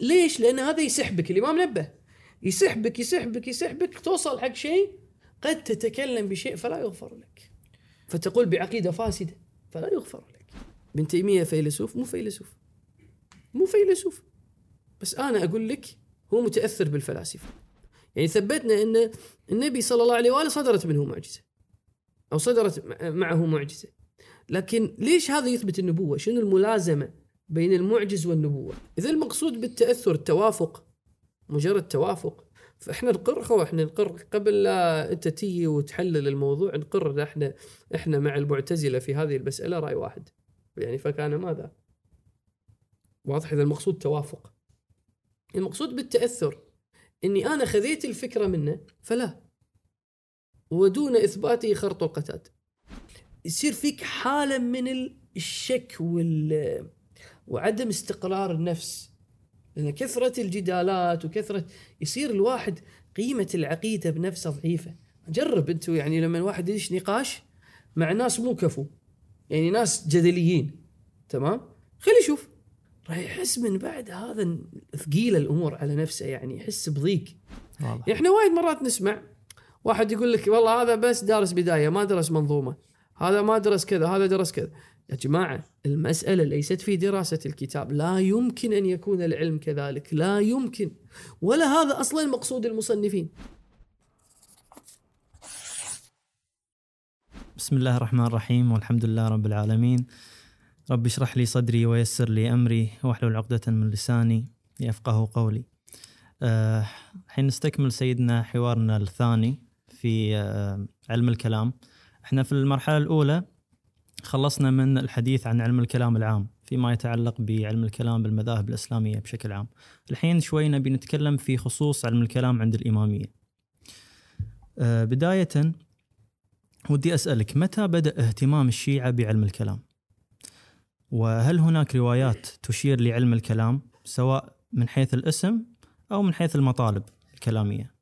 ليش؟ لأن هذا يسحبك الإمام نبه. يسحبك يسحبك يسحبك توصل حق شيء قد تتكلم بشيء فلا يغفر لك. فتقول بعقيدة فاسدة فلا يغفر لك. ابن تيمية فيلسوف مو فيلسوف. مو فيلسوف. بس أنا أقول لك هو متأثر بالفلاسفة. يعني ثبتنا إن النبي صلى الله عليه وآله صدرت منه معجزة. أو صدرت معه معجزة. لكن ليش هذا يثبت النبوة؟ شنو الملازمة؟ بين المعجز والنبوة؟ إذا المقصود بالتأثر التوافق مجرد توافق. فإحنا نقر خو إحنا نقر قبل لا أنت تيجي وتحلل الموضوع نقر إن إحنا إحنا مع المعتزلة في هذه المسألة رأي واحد. يعني فكان ماذا؟ واضح إذا المقصود توافق. المقصود بالتأثر. إني أنا خذيت الفكرة منه فلا. ودون إثباته خرط القتاد. يصير فيك حالة من الشك وال وعدم استقرار النفس. لأن كثرة الجدالات وكثرة يصير الواحد قيمة العقيدة بنفسه ضعيفة. جرب أنتم يعني لما الواحد يدش نقاش مع ناس مو كفو. يعني ناس جدليين. تمام؟ خلي يشوف. راح يحس من بعد هذا ثقيله الأمور على نفسه يعني يحس بضيق. واضح. إحنا وايد مرات نسمع واحد يقول لك والله هذا بس دارس بداية ما درس منظومة. هذا ما درس كذا هذا درس كذا. يا جماعة المسألة ليست في دراسة الكتاب. لا يمكن أن يكون العلم كذلك. لا يمكن. ولا هذا أصلا مقصود المصنفين. بسم الله الرحمن الرحيم والحمد لله رب العالمين. رب اشرح لي صدري ويسر لي أمري واحلل عقدة من لساني يفقه قولي. آه، الحين نستكمل سيدنا حوارنا الثاني في آه، علم الكلام. إحنا في المرحلة الأولى خلصنا من الحديث عن علم الكلام العام فيما يتعلق بعلم الكلام بالمذاهب الإسلامية بشكل عام. الحين شوي نبي نتكلم في خصوص علم الكلام عند الإمامية. آه، بداية ودي أسألك متى بدأ اهتمام الشيعة بعلم الكلام؟ وهل هناك روايات تشير لعلم الكلام سواء من حيث الاسم أو من حيث المطالب الكلامية؟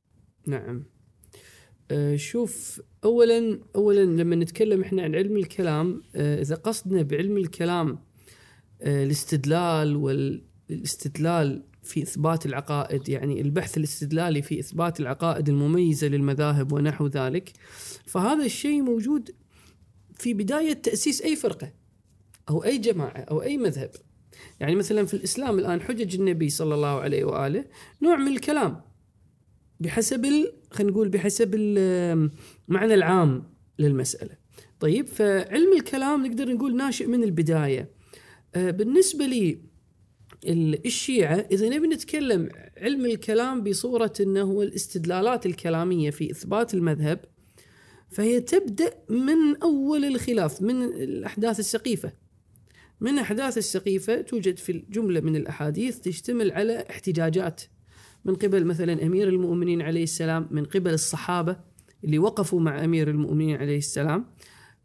نعم. آه، شوف اولا اولا لما نتكلم إحنا عن علم الكلام آه، إذا قصدنا بعلم الكلام آه، الاستدلال والاستدلال في إثبات العقائد يعني البحث الاستدلالي في إثبات العقائد المميزة للمذاهب ونحو ذلك فهذا الشيء موجود في بداية تأسيس أي فرقة أو أي جماعة أو أي مذهب. يعني مثلا في الإسلام الآن حجج النبي صلى الله عليه وآله نوع من الكلام. بحسب ال... خلينا نقول بحسب المعنى العام للمسألة. طيب فعلم الكلام نقدر نقول ناشئ من البداية. آه، بالنسبة لي الشيعة إذا نبي نتكلم علم الكلام بصورة إنه هو الاستدلالات الكلامية في إثبات المذهب فهي تبدأ من أول الخلاف من الأحداث السقيفة. من أحداث السقيفة توجد في جمله من الأحاديث تشتمل على احتجاجات من قبل مثلا أمير المؤمنين عليه السلام من قبل الصحابة اللي وقفوا مع أمير المؤمنين عليه السلام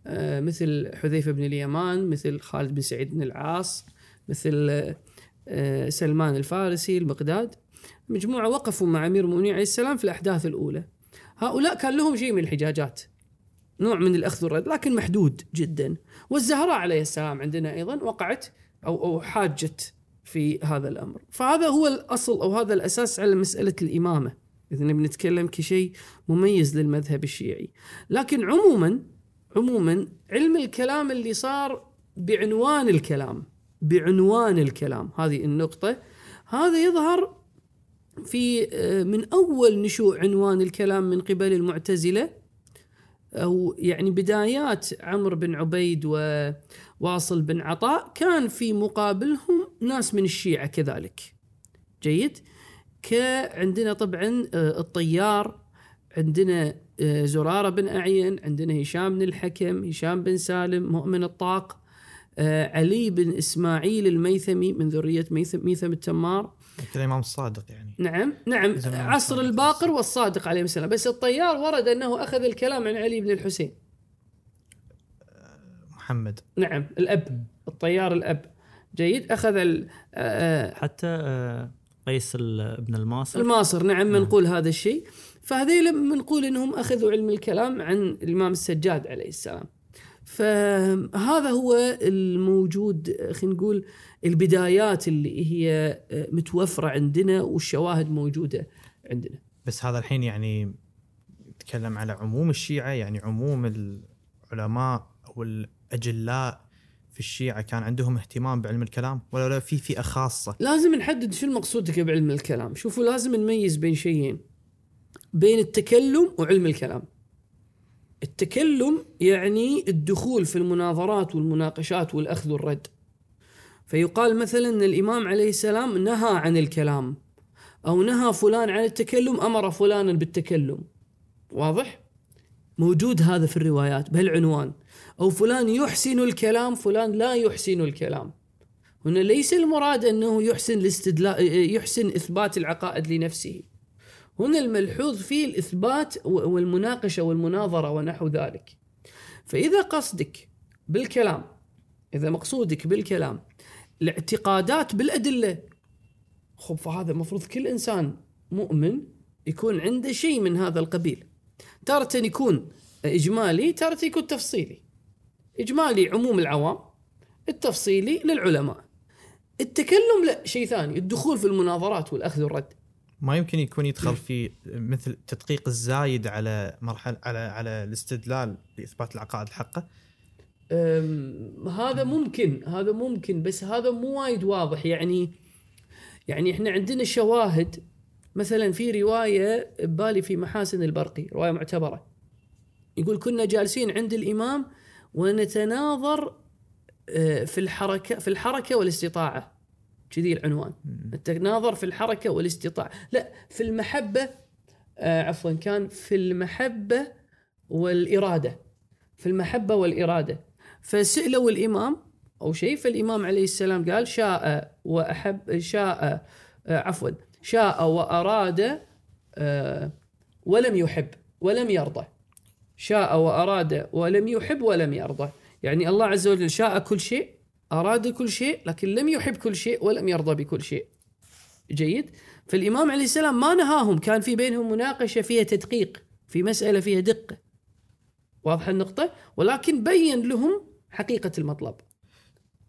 آه، مثل حذيفة بن اليمان مثل خالد بن سعيد بن العاص مثل آه، سلمان الفارسي المقداد مجموعة وقفوا مع أمير المؤمنين عليه السلام في الأحداث الأولى. هؤلاء كان لهم شيء من الحجاجات نوع من الأخذ والرد لكن محدود جدا. والزهراء عليه السلام عندنا أيضا وقعت أو أو حاجت في هذا الأمر. فهذا هو الأصل أو هذا الأساس على مسألة الإمامة. اذا نبي نتكلم كشيء مميز للمذهب الشيعي. لكن عموما عموما علم الكلام اللي صار بعنوان الكلام بعنوان الكلام هذه النقطة هذا يظهر في آه، من أول نشوء عنوان الكلام من قبل المعتزلة أو يعني بدايات عمرو بن عبيد وواصل بن عطاء كان في مقابلهم ناس من الشيعة كذلك. جيد؟ كعندنا طبعا آه، الطيار عندنا آه، زرارة بن أعين، عندنا هشام بن الحكم، هشام بن سالم، مؤمن الطاق، آه، علي بن إسماعيل الميثمي من ذرية ميثم, ميثم التمار. الإمام الصادق يعني. نعم نعم عصر الباقر والصادق عليه السلام. بس الطيار ورد أنه أخذ الكلام عن علي بن الحسين. محمد. نعم الأب الطيار الأب. جيد. أخذ ال آه، حتى آه، قيس ابن الماصر. الماصر. نعم منقول هذا الشيء. فهذيل بنقول إنهم أخذوا علم الكلام عن الإمام السجاد عليه السلام. فهذا هو الموجود خلينا نقول البدايات اللي هي متوفرة عندنا والشواهد موجودة عندنا. بس هذا الحين يعني نتكلم على عموم الشيعة يعني عموم العلماء أو الاجلاء في الشيعة كان عندهم اهتمام بعلم الكلام ولا لا في فئة خاصة. لازم نحدد شو المقصود بعلم الكلام. شوفوا لازم نميز بين شيئين بين التكلم وعلم الكلام. التكلم يعني الدخول في المناظرات والمناقشات والأخذ والرد. فيقال مثلا إن الإمام عليه السلام نهى عن الكلام أو نهى فلان عن التكلم أمر فلانا بالتكلم. واضح؟ موجود هذا في الروايات بهالعنوان. أو فلان يحسن الكلام فلان لا يحسن الكلام. هنا ليس المراد أنه يحسن الاستدلال يحسن إثبات العقائد لنفسه. هنا الملحوظ فيه الإثبات والمناقشة والمناظرة ونحو ذلك. فإذا قصدك بالكلام إذا مقصودك بالكلام الاعتقادات بالأدلة. خب فهذا المفروض كل إنسان مؤمن يكون عنده شيء من هذا القبيل. تارة يكون إجمالي تارة يكون تفصيلي. إجمالي عموم العوام التفصيلي للعلماء. التكلم لا شيء ثاني الدخول في المناظرات والأخذ والرد. ما يمكن يكون يدخل في مثل التدقيق الزايد على مرحله على على الاستدلال لاثبات العقائد الحقة؟ هذا ممكن هذا ممكن بس هذا مو وايد واضح. يعني يعني إحنا عندنا شواهد. مثلا في رواية ببالي في محاسن البرقي رواية معتبرة. يقول كنا جالسين عند الإمام ونتناظر آه، في الحركة في الحركة والاستطاعة. كذي العنوان. التناظر في الحركة والاستطاعة. لا في المحبة آه عفوا كان في المحبة والإرادة. في المحبة والإرادة. فسألوا الإمام أو شيء فالامام عليه السلام قال شاء وأحب شاء آه عفوا شاء وأراد ولم يحب ولم يرضى. شاء واراد ولم يحب ولم يرضى يعني الله عز وجل شاء كل شيء أراد كل شيء لكن لم يحب كل شيء ولم يرضى بكل شيء. جيد؟ فالإمام عليه السلام ما نهاهم. كان في بينهم مناقشة فيها تدقيق في مسألة فيها دقة. واضح النقطة؟ ولكن بين لهم حقيقة المطلب.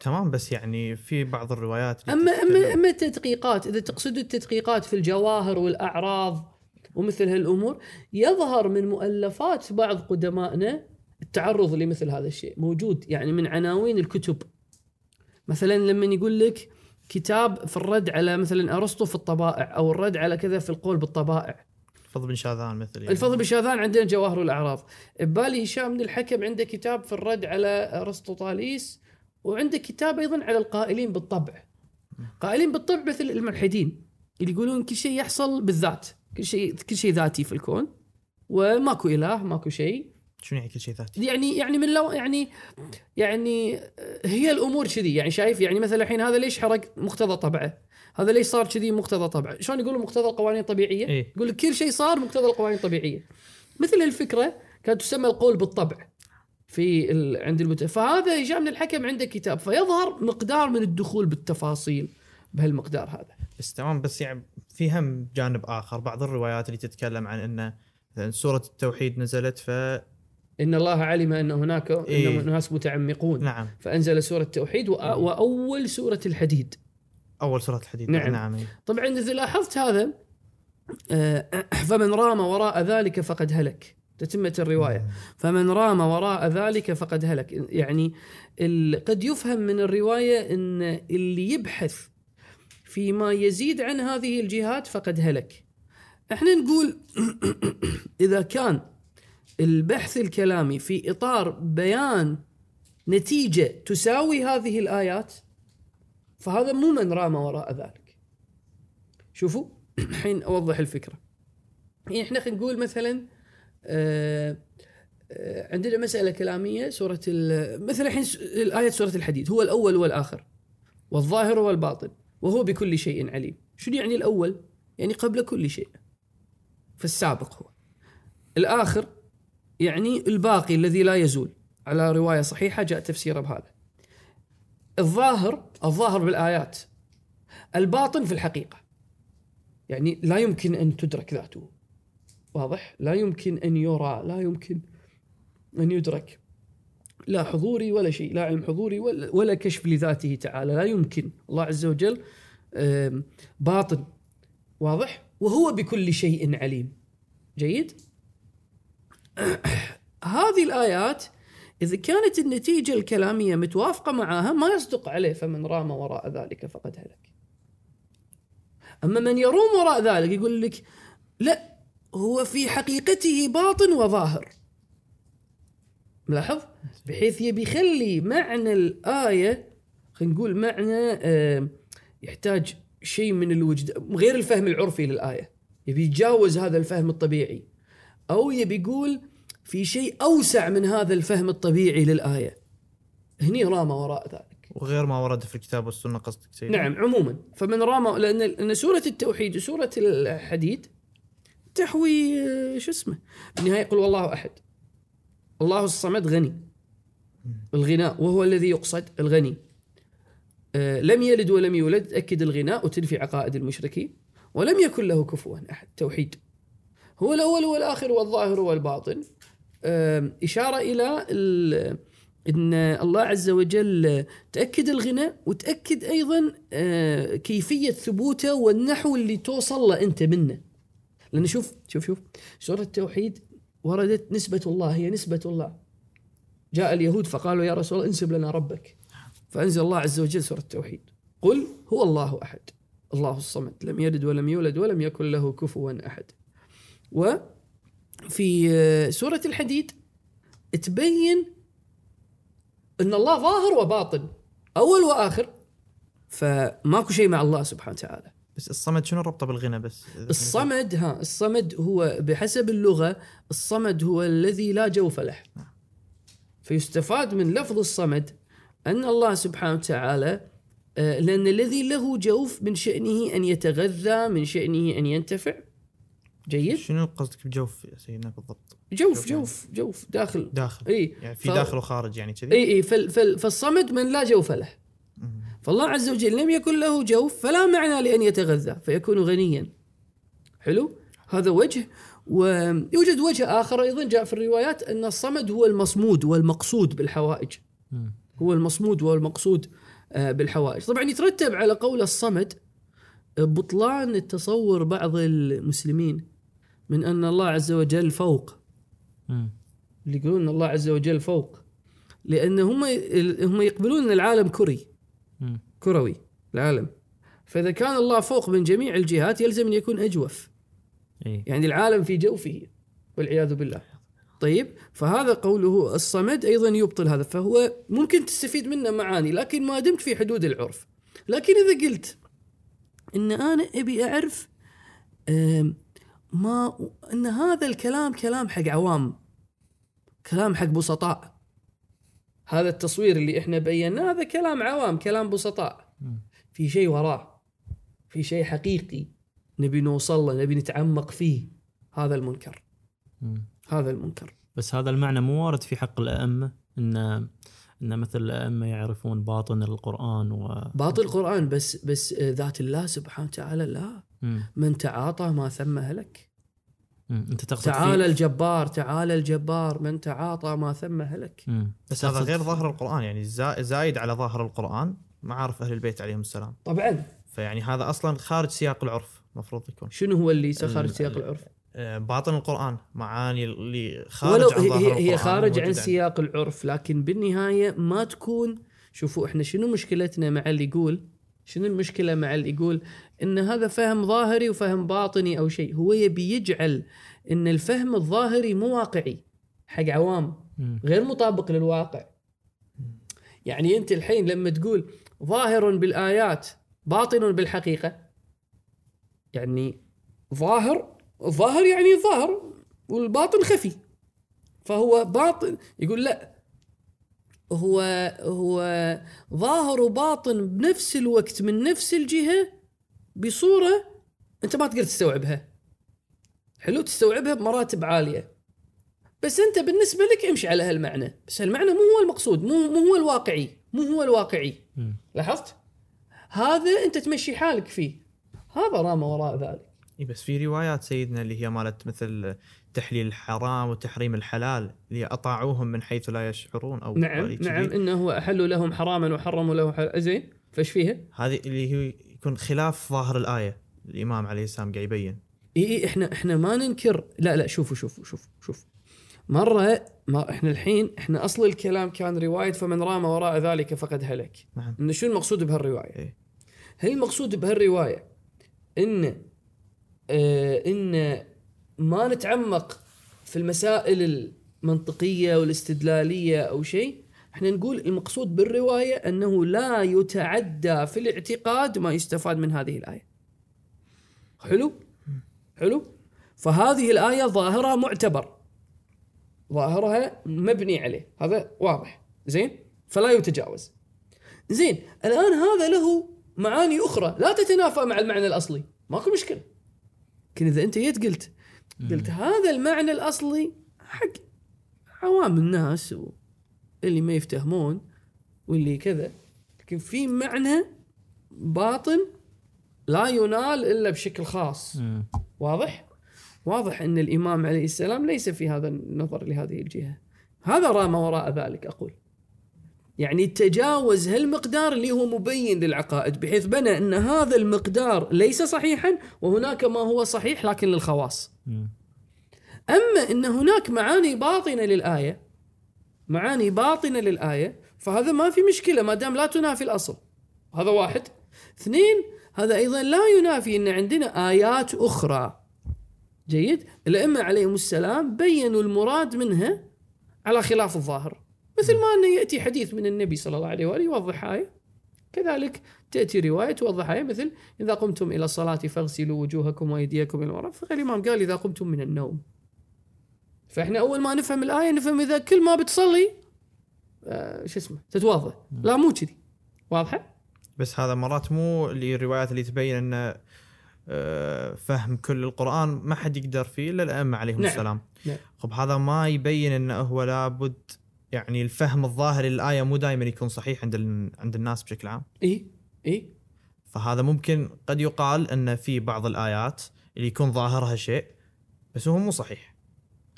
تمام بس يعني في بعض الروايات أما أما أما التدقيقات إذا تقصد التدقيقات في الجواهر والأعراض ومثل هالأمور يظهر من مؤلفات بعض قدمائنا التعرض لمثل هذا الشيء موجود يعني من عناوين الكتب. مثلا لما يقول لك كتاب في الرد على مثلا أرسطو في الطبائع أو الرد على كذا في القول بالطبائع. الفضل بن شاذان مثل يعني. الفضل بن شاذان عندنا جواهر والاعراض ببالي هشام بن الحكم عنده كتاب في الرد على ارسطو طاليس وعنده كتاب أيضا على القائلين بالطبع. قائلين بالطبع مثل الملحدين اللي يقولون كل شيء يحصل بالذات. كل شيء كل شيء ذاتي في الكون وماكو إله ماكو شيء شنو يعني كل شيء ذاتي؟ يعني يعني من لو يعني يعني هي الأمور كذي يعني شايف يعني مثلا الحين هذا ليش حرق مقتضى طبعه؟ هذا ليش صار كذي مقتضى طبعه؟ شلون يقولون مقتضى القوانين الطبيعية؟ إيه؟ يقول لك كل شيء صار مقتضى القوانين الطبيعية. مثل الفكرة كانت تسمى القول بالطبع في ال... عند المت... فهذا جاء من الحكم عنده كتاب فيظهر مقدار من الدخول بالتفاصيل بهالمقدار هذا. بس تمام بس يعني في هم جانب آخر بعض الروايات اللي تتكلم عن إنه مثلا سورة التوحيد نزلت ف إن الله علم أن هناك إيه؟ ناس متعمقون. نعم. فأنزل سورة التوحيد وأ- وأول سورة الحديد. أول سورة الحديد. نعم. نعم. طبعا إذا لاحظت هذا آه، فمن رام وراء ذلك فقد هلك. تتمة الرواية. فمن رام وراء ذلك فقد هلك. يعني قد يفهم من الرواية أن اللي يبحث فيما يزيد عن هذه الجهات فقد هلك. إحنا نقول إذا كان البحث الكلامي في إطار بيان نتيجة تساوي هذه الآيات فهذا مو من رام وراء ذلك. شوفوا الحين أوضح الفكرة. يعني إحنا خلينا نقول مثلا آه، آه، عندنا مسألة كلامية سورة ال- مثلا الحين س- الآية سورة الحديد هو الأول والآخر والظاهر والباطن. وهو بكل شيء عليم. شنو يعني الأول؟ يعني قبل كل شيء. فالسابق هو. الآخر يعني الباقي الذي لا يزول. على رواية صحيحة جاء تفسيره بهذا. الظاهر الظاهر بالآيات. الباطن في الحقيقة. يعني لا يمكن أن تدرك ذاته. واضح؟ لا يمكن أن يرى لا يمكن أن يدرك. لا حضوري ولا شيء لا علم حضوري ولا, كشف لذاته تعالى لا يمكن. الله عز وجل باطن واضح؟ وهو بكل شيء عليم. جيد؟ هذه الآيات إذا كانت النتيجة الكلامية متوافقة معها ما يصدق عليه فمن رام وراء ذلك فقد هلك. أما من يروم وراء ذلك يقول لك لا هو في حقيقته باطن وظاهر. ملاحظ؟ بحيث يبي يخلي معنى الآية خلينا نقول معنى يحتاج شيء من الوجد غير الفهم العرفي للآية. يبي يتجاوز هذا الفهم الطبيعي. أو يبي يقول في شيء أوسع من هذا الفهم الطبيعي للآية. هني رام وراء ذلك. وغير ما ورد في الكتاب والسنة قصدك سيدي نعم عموما. فمن رام لأن لأن سورة التوحيد وسورة الحديد تحوي آه، شو اسمه؟ في النهاية يقول والله أحد. الله الصمد غني. الغناء وهو الذي يقصد الغني. آه، لم يلد ولم يولد تأكد الغناء وتنفي عقائد المشركين. ولم يكن له كفوا أحد. توحيد. هو الأول والآخر والظاهر والباطن. آم، إشارة إلى أن الله عز وجل تأكد الغنى وتأكد أيضا آه، كيفية ثبوته والنحو اللي توصل له أنت منه. لأن شوف شوف شوف. سورة التوحيد وردت نسبة الله هي نسبة الله. جاء اليهود فقالوا يا رسول الله انسب لنا ربك. فأنزل الله عز وجل سورة التوحيد. قل هو الله أحد الله الصمد لم يلد ولم يولد ولم يكن له كفوا أحد. وفي سورة الحديد تبين أن الله ظاهر وباطن أول وآخر. فماكو شيء مع الله سبحانه وتعالى. بس الصمد شنو ربطه بالغنى بس؟ الصمد ها الصمد هو بحسب اللغة الصمد هو الذي لا جوف له فيستفاد من لفظ الصمد أن الله سبحانه وتعالى آه، لأن الذي له جوف من شأنه أن يتغذى من شأنه أن ينتفع. جيد؟ شنو قصدك بجوف يا سيدنا بالضبط؟ جوف جوف جوف داخل. داخل. إي. يعني في ف- داخل وخارج يعني كذي؟ إي إي. فال فال فالصمد من لا جوف له. فالله عز وجل لم يكن له جوف فلا معنى لأن يتغذى فيكون غنيا حلو هذا وجه ويوجد وجه آخر أيضا جاء في الروايات أن الصمد هو المصمود والمقصود بالحوائج. هو المصمود والمقصود آه، بالحوائج طبعا يترتب على قول الصمد آه، بطلان التصور بعض المسلمين من أن الله عز وجل فوق. اللي يقولون إن الله عز وجل فوق لأن هم هم يقبلون إن العالم كري. كروي العالم. فإذا كان الله فوق من جميع الجهات يلزم أن يكون أجوف. اي يعني العالم في جوفه والعياذ بالله. طيب فهذا قوله. الصمد أيضا يبطل هذا فهو ممكن تستفيد منه معاني لكن ما دمت في حدود العرف. لكن إذا قلت إن أنا أبي أعرف ما إن هذا الكلام كلام حق عوام كلام حق بسطاء. هذا التصوير اللي إحنا بيناه هذا كلام عوام كلام بسطاء. في شيء وراه في شيء حقيقي نبي نوصل له نبي نتعمق فيه هذا المنكر. هذا المنكر بس هذا المعنى مو وارد في حق الأئمة إن إن مثل الأئمة يعرفون باطن القرآن و باطل القرآن بس بس ذات الله سبحانه وتعالى لا. من تعاطى ما ثم هلك. أنت تقصد تعالى في... الجبار تعالى الجبار من تعاطى ما ثم هلك. مم. بس هذا غير ظاهر القرآن يعني زا- زايد على ظاهر القرآن معارف أهل البيت عليهم السلام. طبعا. فيعني هذا أصلا خارج سياق العرف المفروض يكون. شنو هو اللي خارج سياق ال- العرف؟ آه، باطن القرآن معاني اللي خارج ولو عن ظاهر هي, القرآن هي خارج عن سياق العرف لكن بالنهاية ما تكون شوفوا إحنا شنو مشكلتنا مع اللي يقول شنو المشكلة مع اللي يقول إن هذا فهم ظاهري وفهم باطني أو شيء؟ هو يبي يجعل إن الفهم الظاهري مو واقعي. حق عوام. غير مطابق للواقع. يعني أنت الحين لما تقول ظاهر بالآيات باطن بالحقيقة يعني ظاهر ظاهر يعني ظاهر والباطن خفي. فهو باطن يقول لا هو هو ظاهر وباطن بنفس الوقت من نفس الجهة بصورة أنت ما تقدر تستوعبها. حلو؟ تستوعبها بمراتب عالية. بس أنت بالنسبة لك امشي على هالمعنى. بس هالمعنى مو هو المقصود مو مو هو الواقعي مو هو الواقعي. مم. لاحظت؟ هذا أنت تمشي حالك فيه. هذا رام وراء ذلك. إي بس في روايات سيدنا اللي هي مالت مثل تحليل الحرام وتحريم الحلال اللي اطاعوهم من حيث لا يشعرون أو نعم. نعم إنه احلوا لهم حراما وحرموا له حل... زين فايش فيها؟ هذه اللي هي يكون خلاف ظاهر الآية الإمام عليه السلام قاعد يبين إي إي إحنا إحنا ما ننكر لا لا شوفوا شوفوا شوفوا شوف مرة ما إحنا الحين إحنا أصل الكلام كان رواية فمن رام وراء ذلك فقد هلك نعم ان شو المقصود بهالرواية؟ إيه. هل المقصود بهالرواية إن آه إن ما نتعمق في المسائل المنطقية والاستدلالية أو شيء إحنا نقول المقصود بالرواية أنه لا يتعدى في الاعتقاد ما يستفاد من هذه الآية. حلو؟ حلو؟ فهذه الآية ظاهرها معتبر. ظاهرها مبني عليه، هذا واضح. زين؟ فلا يتجاوز. زين، الآن هذا له معاني أخرى لا تتنافى مع المعنى الأصلي، ماكو مشكلة. لكن إذا أنت جيت قلت قلت هذا المعنى الأصلي حق عوام الناس واللي ما يفتهمون واللي كذا لكن في معنى باطن لا ينال إلا بشكل خاص مم. واضح؟ واضح إن الإمام عليه السلام ليس في هذا النظر لهذه الجهة. هذا رام وراء ذلك أقول. يعني تجاوز هالمقدار اللي هو مبين للعقائد بحيث بنى إن هذا المقدار ليس صحيحا وهناك ما هو صحيح لكن للخواص. أما إن هناك معاني باطنة للآية معاني باطنة للآية فهذا ما في مشكلة ما دام لا تنافي الأصل. هذا واحد. اثنين هذا أيضا لا ينافي إن عندنا آيات أخرى جيد الأئمة عليهم السلام بينوا المراد منها على خلاف الظاهر مثل ما انه يأتي حديث من النبي صلى الله عليه وآله يوضح آية. كذلك تأتي رواية توضح آية مثل إذا قمتم إلى الصلاة فاغسلوا وجوهكم وأيديكم إلى المرافق الإمام قال إذا قمتم من النوم. فإحنا أول ما نفهم الآية نفهم إذا كل ما بتصلي آه شو اسمه؟ تتوضا لا مو كذي. واضحة؟ بس هذا مرات مو الروايات اللي تبين إن آه، فهم كل القرآن ما حد يقدر فيه إلا الأئمة عليهم نعم. السلام. نعم. خب هذا ما يبين انه هو لابد يعني الفهم الظاهري للآية مو دائما يكون صحيح عند عند الناس بشكل عام. إي إي. فهذا ممكن قد يقال أن في بعض الآيات اللي يكون ظاهرها شيء بس هو مو صحيح.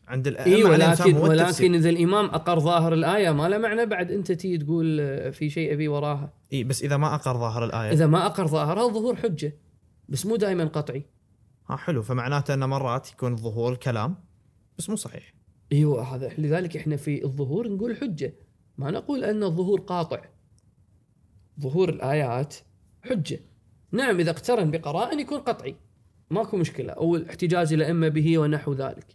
عند الائمه السلام ولكن. ولكن إذا الإمام أقر ظاهر الآية ما له معنى بعد أنت تيجي تقول آه، في شيء أبي وراها. إي بس إذا ما أقر ظاهر الآية. إذا ما أقر ظاهرها الظهور حجة بس مو دائما قطعي. ها حلو. فمعناته أن مرات يكون الظهور كلام بس مو صحيح. إيوه هذا لذلك إحنا في الظهور نقول حجة. ما نقول أن الظهور قاطع. ظهور الآيات حجة. نعم إذا اقترن بقرائن يكون قطعي. ماكو مشكلة. أو الاحتجاج الائمه به ونحو ذلك.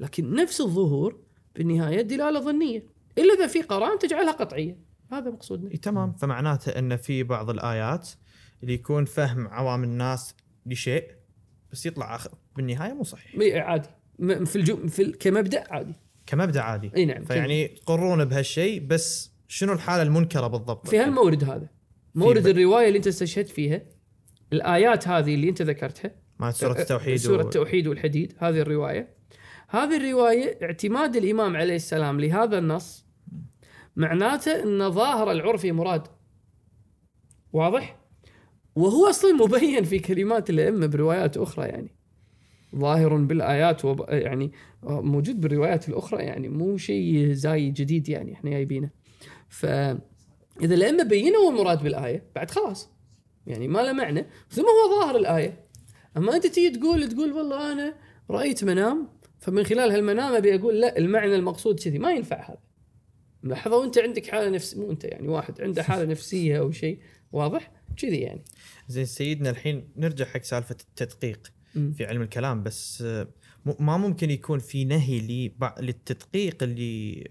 لكن نفس الظهور في النهاية دلالة ظنية. إلا إذا في قرائن تجعلها قطعية. هذا مقصودنا تمام. فمعناته أن في بعض الآيات اللي يكون فهم عوام الناس لشيء بس يطلع بالنهاية مو صحيح. عادي. في الجو في ال- كمبدأ عادي. كمبدأ عادي. إي نعم فيعني تقرون بهالشيء بس شنو الحالة المنكرة بالضبط؟ في هالمورد هذا. مورد الرواية اللي انت استشهدت فيها الآيات هذه اللي انت ذكرتها مع سورة التوحيد سورة و... التوحيد والحديد هذه الرواية. هذه الرواية اعتماد الإمام عليه السلام لهذا النص معناته إن ظاهر العرفي مراد. واضح؟ وهو أصلا مبين في كلمات الأئمة بروايات أخرى يعني. ظاهر بالآيات وب... يعني موجود بالروايات الأخرى يعني مو شيء زاي جديد يعني إحنا جايبينه. فاذا الائمه بينوا المراد بالآية بعد خلاص. يعني ما له معنى. ثم هو ظاهر الآية. أما أنت تيجي تقول تقول والله أنا رأيت منام فمن خلال هالمنام أبي أقول لا المعنى المقصود كذي. ما ينفع هذا. لحظه وانت عندك حالة نفس مو أنت يعني واحد عنده حالة نفسية أو شيء واضح؟ كذي يعني. زين سيدنا الحين نرجع حق سالفة التدقيق. في علم الكلام بس آه، م- ما ممكن يكون في نهي للتدقيق اللي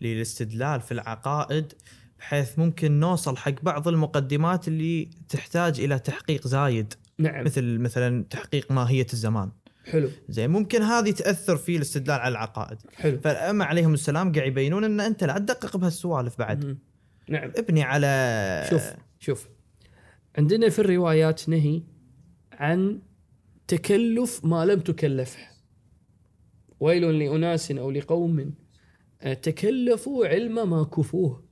للاستدلال في العقائد بحيث ممكن نوصل حق بعض المقدمات اللي تحتاج إلى تحقيق زايد. نعم. مثل مثلا تحقيق ماهية الزمان. حلو. زين ممكن هذه تأثر في الاستدلال على العقائد. حلو. فالائمه عليهم السلام قاعد يبينون إن أنت لا تدقق بهالسوالف بعد. مم. نعم. ابني على شوف شوف. عندنا في الروايات نهي عن تكلف ما لم تكلفه. ويل لأناس أو لقوم. تكلفوا علم ما كفوه.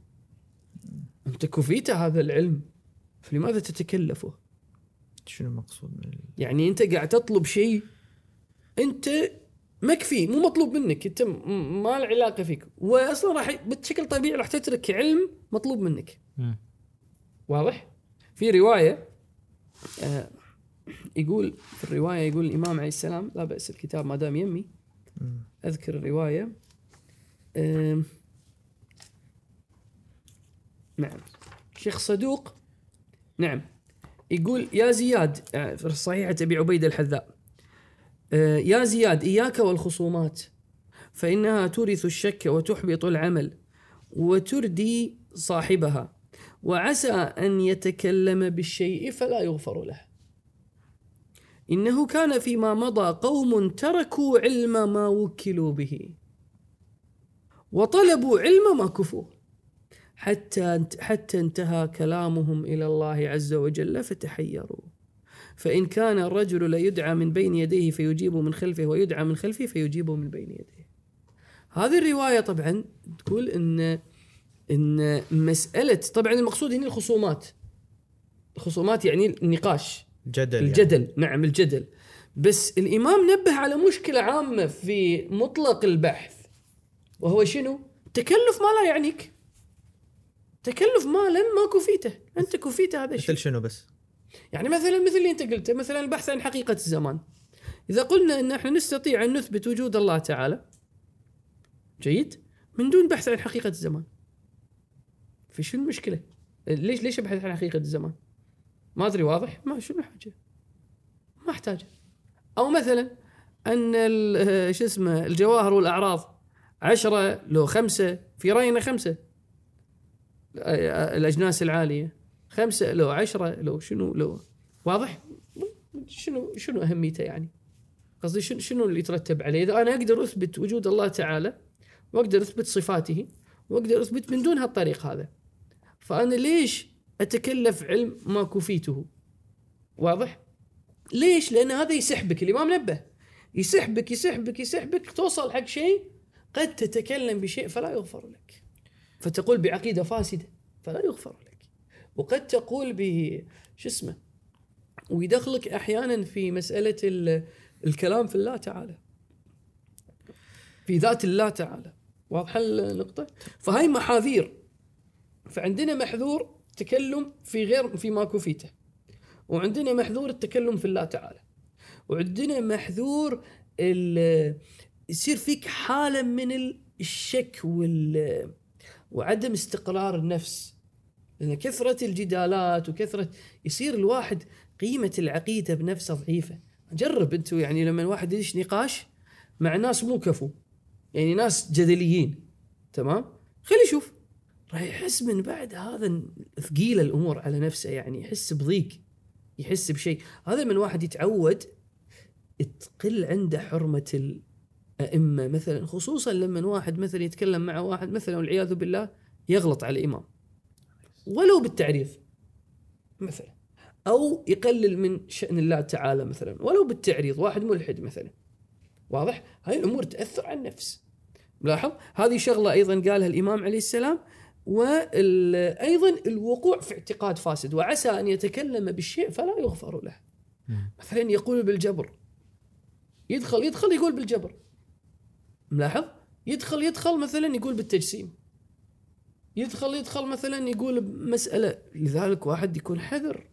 أنت كفيت هذا العلم فلماذا تتكلفه؟ شنو المقصود من ال- يعني أنت قاعد تطلب شيء أنت مكفي مو مطلوب منك أنت م- ما له علاقة فيك. واصلا راح بشكل طبيعي راح تترك علم مطلوب منك. مم. واضح؟ في رواية آه يقول في الرواية يقول الإمام عليه السلام لا بأس الكتاب ما دام يمي. أذكر الرواية. نعم. شيخ صدوق. نعم. يقول يا زياد آه، في صحيحة أبي عبيد الحذاء. آه، يا زياد إياك والخصومات فإنها تورث الشك وتحبط العمل وتردي صاحبها وعسى أن يتكلم بالشيء فلا يغفر له. إنه كان فيما مضى قوم تركوا علم ما وكلوا به. وطلبوا علم ما كفوه حتى حتى انتهى كلامهم إلى الله عز وجل فتحيروا. فإن كان الرجل ليدعى من بين يديه فيجيب من خلفه ويدعى من خلفه فيجيب من بين يديه. هذه الرواية طبعا تقول ان إن مسألة طبعا المقصود هنا الخصومات. الخصومات يعني النقاش. الجدل يعني. الجدل نعم الجدل بس الإمام نبه على مشكلة عامة في مطلق البحث وهو شنو؟ تكلف ما لا يعنيك تكلف ما لم ما كفيته أنت كفيته هذا الشيء مثل شنو بس؟ يعني مثلا مثل اللي أنت قلته مثلا البحث عن حقيقة الزمان إذا قلنا أن إحنا نستطيع أن نثبت وجود الله تعالى جيد من دون بحث عن حقيقة الزمان في شنو المشكلة؟ ليش ليش أبحث عن حقيقة الزمان؟ ما أدري واضح؟ ما شنو الحاجة؟ ما احتاج أو مثلا أن آه، شو اسمه الجواهر والأعراض عشرة لو خمسة في رأينا خمسة آه، الأجناس العالية خمسة لو عشرة لو شنو لو واضح؟ شنو شنو أهميته يعني؟ قصدي شنو شنو اللي يترتب عليه؟ إذا أنا أقدر أثبت وجود الله تعالى وأقدر أثبت صفاته وأقدر أثبت من دون هالطريق هذا. فأنا ليش أتكلف علم ما كفيته؟ واضح؟ ليش؟ لأن هذا يسحبك الإمام نبه يسحبك يسحبك يسحبك توصل حق شيء قد تتكلم بشيء فلا يغفر لك. فتقول بعقيدة فاسدة فلا يغفر لك. وقد تقول ب شو اسمه ويدخلك أحيانا في مسألة ال- الكلام في الله تعالى. في ذات الله تعالى. واضحه النقطة؟ فهاي محاذير فعندنا محذور تكلم في غير في ما كفيته وعندنا محذور التكلم في الله تعالى. وعندنا محذور يصير فيك حالة من ال- الشك وال وعدم استقرار النفس. لأن كثرة الجدالات وكثرة يصير الواحد قيمة العقيدة بنفسه ضعيفة. جرب أنتم يعني لما الواحد يدش نقاش مع ناس مو كفو. يعني ناس جدليين. تمام؟ خلي يشوف. راح يحس من بعد هذا ثقيله الأمور على نفسه يعني يحس بضيق يحس بشيء. هذا من واحد يتعود تقل عنده حرمة الأئمة مثلا خصوصا لما واحد مثلا يتكلم مع واحد مثلا والعياذ بالله يغلط على الإمام. ولو بالتعريض مثلا أو يقلل من شأن الله تعالى مثلا. ولو بالتعريض واحد ملحد مثلا. واضح؟ هاي الأمور تأثر على النفس. ملاحظ هذه شغلة أيضا قالها الإمام عليه السلام وأيضا الوقوع في اعتقاد فاسد وعسى أن يتكلم بالشيء فلا يغفر له. مثلا يقول بالجبر. يدخل يدخل يقول بالجبر. ملاحظ؟ يدخل يدخل مثلا يقول بالتجسيم. يدخل يدخل مثلا يقول بمسألة. لذلك واحد يكون حذر.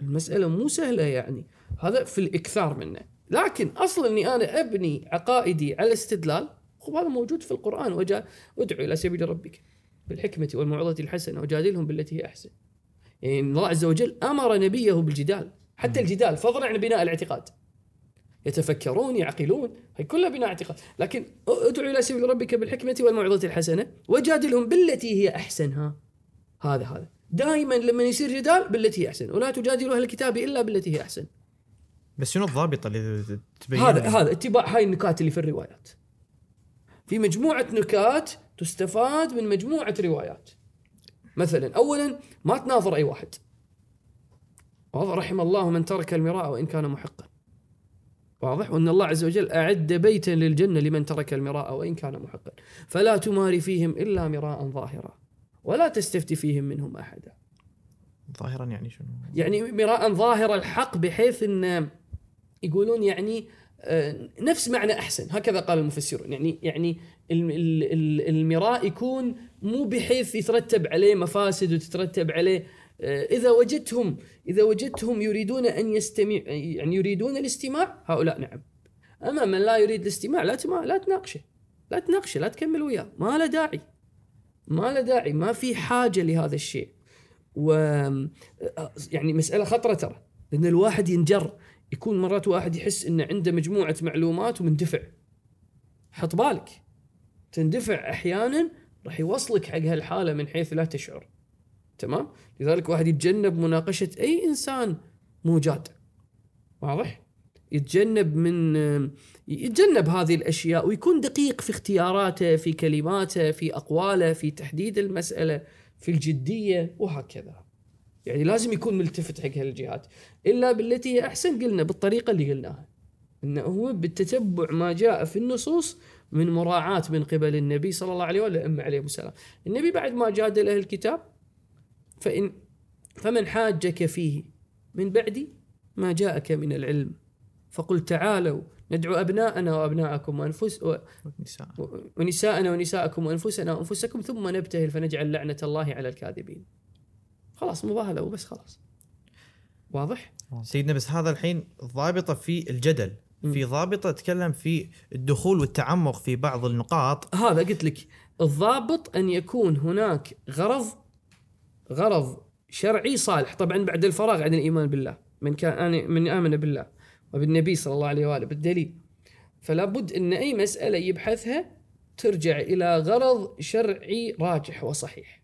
المسألة مو سهلة يعني. هذا في الإكثار منه. لكن أصلا أني أنا أبني عقائدي على استدلال هذا موجود في القرآن وجاء ادعو إلى سبيل ربك. بالحكمة والموعظة الحسنة وجادلهم بالتي هي أحسن. يعني الله عز وجل أمر نبيه بالجدال حتى الجدال فضلا عن بناء الاعتقاد. يتفكرون يعقلون هي كلها بناء اعتقاد لكن ادعو إلى سبيل ربك بالحكمة والموعظة الحسنة وجادلهم بالتي هي أحسن. ها هذا هذا. دائما لما يصير جدال بالتي هي أحسن. ولا تجادلوا أهل الكتاب إلا بالتي هي أحسن. بس شنو الضابطه اللي تبين هذا هذا اتباع هاي النكات اللي في الروايات. في مجموعة نكات تستفاد من مجموعة روايات. مثلا اولا ما تناظر أي واحد. واضح رحم الله من ترك المراء وإن كان محقا. واضح وأن الله عز وجل أعد بيتا للجنة لمن ترك المراء وإن كان محقا. فلا تماري فيهم إلا مراء ظاهرا ولا تستفتي فيهم منهم احدا. ظاهرا يعني شنو؟ يعني مراء ظاهر الحق بحيث إن يقولون يعني نفس معنى أحسن. هكذا قال المفسرون. يعني يعني الم- ال- ال- المراء يكون مو بحيث يترتب عليه مفاسد وتترتب عليه آه، إذا وجدتهم إذا وجدتهم يريدون أن يستمع يعني يريدون الاستماع هؤلاء نعم. أما من لا يريد الاستماع لا تما لا تناقشه. لا تناقشه لا تكمل وياه. ما له داعي. ما له داعي. ما في حاجة لهذا الشيء. و يعني مسألة خطرة ترى. لأن الواحد ينجر يكون مرات واحد يحس إنه عنده مجموعة معلومات ومندفع. حط بالك. تندفع أحيانا راح يوصلك حق هالحالة من حيث لا تشعر. تمام؟ لذلك واحد يتجنب مناقشة أي إنسان مو جاد. واضح؟ يتجنب من يتجنب هذه الأشياء ويكون دقيق في اختياراته في كلماته في أقواله في تحديد المسألة في الجدية وهكذا. يعني لازم يكون ملتفت حق هالجهات إلا بالتي هي أحسن قلنا بالطريقة اللي قلناها إنه هو بالتتبع ما جاء في النصوص من مراعاة من قبل النبي صلى الله عليه والائمه عليهم السلام. النبي بعد ما جادل أهل الكتاب فإن فمن حاجك فيه من بعد ما جاءك من العلم فقل تعالوا ندعو أبناءنا وأبناءكم وانفس و- نساء ونساءنا ونساءكم وأنفسنا وأنفسكم ثم نبتهل فنجعل لعنة الله على الكاذبين. خلاص مباهلة وبس خلاص. واضح؟ سيدنا بس هذا الحين ضابطة في الجدل في ضابطة تتكلم في الدخول والتعمق في بعض النقاط. هذا قلت لك الضابط أن يكون هناك غرض غرض شرعي صالح. طبعا بعد الفراغ عن الإيمان بالله من كان من آمن بالله وبالنبي صلى الله عليه وآله بالدليل. فلا بد أن أي مسألة يبحثها ترجع إلى غرض شرعي راجح وصحيح.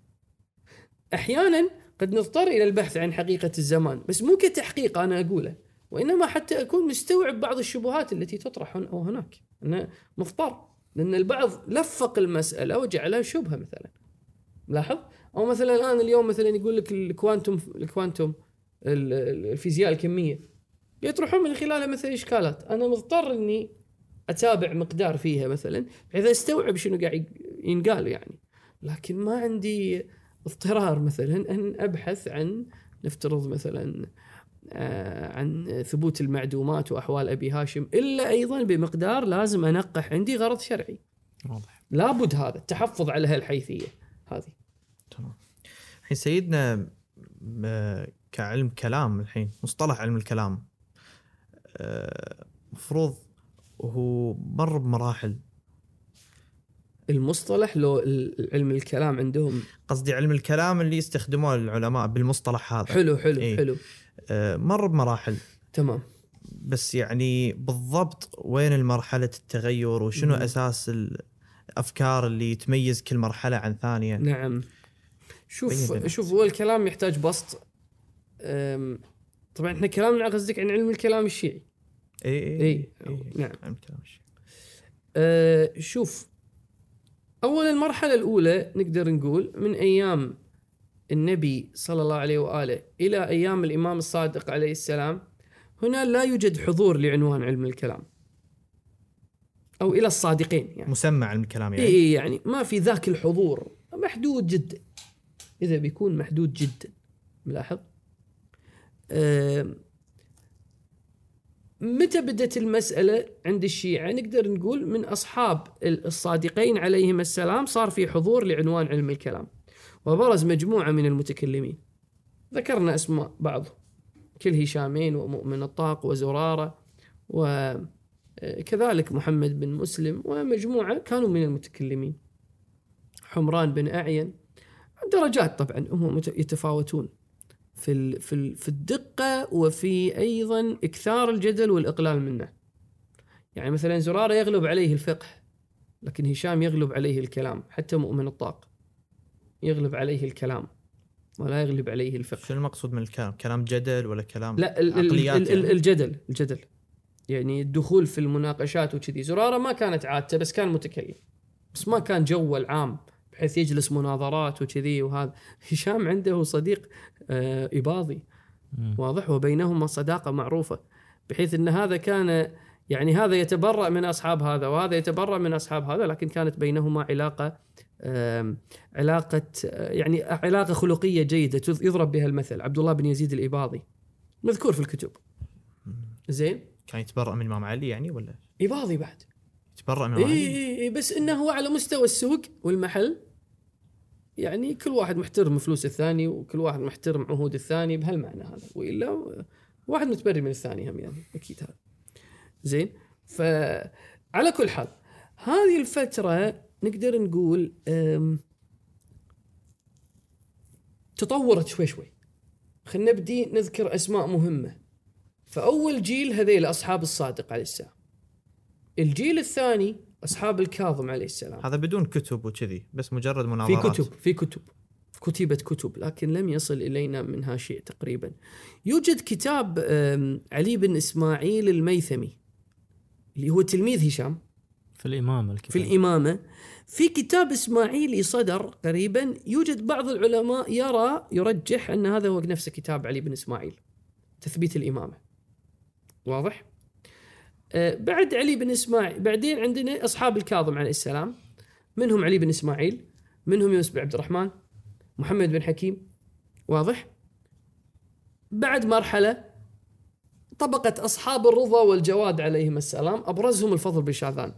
أحيانا قد نضطر إلى البحث عن حقيقة الزمان بس مو كتحقيق أنا أقوله وإنما حتى أكون مستوعب بعض الشبهات التي تطرح هنا أو هناك. انه مضطر لأن البعض لفق المسألة وجعلها شبهة مثلا. لاحظ؟ أو مثلا الآن اليوم مثلا يقول لك الكوانتم الكوانتم ال- ال- الفيزياء الكمية. يطرحون من خلالها مثلا إشكالات. أنا مضطر إني أتابع مقدار فيها مثلا بحيث أستوعب شنو قاعد ينقال يعني. لكن ما عندي اضطرار مثلا أن أبحث عن نفترض مثلا آه، عن ثبوت المعدومات وأحوال أبي هاشم إلا أيضا بمقدار لازم أنقح عندي غرض شرعي. واضح. لابد هذا التحفظ على هالحيثية هذه. تمام. الحين سيدنا كعلم كلام الحين مصطلح علم الكلام آه، مفروض هو مر بمراحل المصطلح لو علم الكلام عندهم. قصدي علم الكلام اللي يستخدموه العلماء بالمصطلح هذا. حلو حلو إيه. حلو. آه، مر بمراحل. تمام. بس يعني بالضبط وين المرحلة التغير وشنو مم. أساس الأفكار اللي تميز كل مرحلة عن ثانية؟ نعم. شوف شوف هو الكلام يحتاج بسط. طبعا إحنا كلامنا قصدك عن علم الكلام الشيعي. اي إيه، نعم. علم الكلام الشيء. أه شوف أول المرحلة الأولى نقدر نقول من أيام النبي صلى الله عليه وآله إلى أيام الإمام الصادق عليه السلام هنا لا يوجد حضور لعنوان علم الكلام. أو إلى الصادقين يعني. مسمى علم الكلام يعني؟ اي يعني ما في ذاك الحضور. محدود جدا. إذا بيكون محدود جدا. ملاحظ؟ آم، متى بدت المسألة عند الشيعة؟ نقدر نقول من أصحاب الصادقين عليهم السلام صار في حضور لعنوان علم الكلام وبرز مجموعة من المتكلمين. ذكرنا أسماء بعضهم كل هشامين ومؤمن الطاق وزرارة وكذلك محمد بن مسلم ومجموعة كانوا من المتكلمين. حمران بن أعين. درجات طبعا هم يتفاوتون. في في في الدقة وفي أيضا إكثار الجدل والإقلال منه. يعني مثلا زرارة يغلب عليه الفقه لكن هشام يغلب عليه الكلام حتى مؤمن الطاق يغلب عليه الكلام ولا يغلب عليه الفقه. شنو المقصود من الكلام؟ كلام جدل ولا كلام لا ال- عقليات ال- يعني؟ الجدل الجدل. يعني الدخول في المناقشات وكذي. زرارة ما كانت عادته بس كان متكلم. بس ما كان جو العام. بحيث يجلس مناظرات وكذي وهذا. هشام عنده صديق آه إباضي. واضح وبينهما صداقة معروفة. بحيث أن هذا كان يعني هذا يتبرأ من أصحاب هذا وهذا يتبرأ من أصحاب هذا لكن كانت بينهما علاقة علاقة يعني علاقة خلقية جيدة يضرب بها المثل عبد الله بن يزيد الإباضي. مذكور في الكتب. زين؟ كان يتبرأ من الإمام علي يعني ولا؟ إباضي بعد. يتبرأ من اي الإمام علي؟ إي إي بس إنه هو على مستوى السوق والمحل. يعني كل واحد محترم فلوس الثاني وكل واحد محترم عهود الثاني بهالمعنى هذا. وإلا واحد متبري من الثاني هم يعني أكيد هذا. زين فعلى كل حال هذه الفترة نقدر نقول تطورت شوي شوي. خلينا نبدي نذكر أسماء مهمة. فأول جيل هذيل أصحاب الصادق عليه السلام. الجيل الثاني أصحاب الكاظم عليه السلام. هذا بدون كتب وكذي بس مجرد في مناظرات. كتب في كتب كتبت كتب لكن لم يصل إلينا منها شيء تقريبا. يوجد كتاب علي بن إسماعيل الميثمي اللي هو تلميذ هشام. في الإمامة الكتاب. في الإمامة. في كتاب إسماعيلي صدر قريبا يوجد بعض العلماء يرى يرجح أن هذا هو نفس كتاب علي بن إسماعيل. تثبيت الإمامة. واضح؟ آه بعد علي بن إسماعيل بعدين عندنا أصحاب الكاظم عليه السلام منهم علي بن إسماعيل منهم يونس بن عبد الرحمن محمد بن حكيم واضح؟ بعد مرحلة طبقة أصحاب الرضا والجواد عليهم السلام أبرزهم الفضل بن شاذان.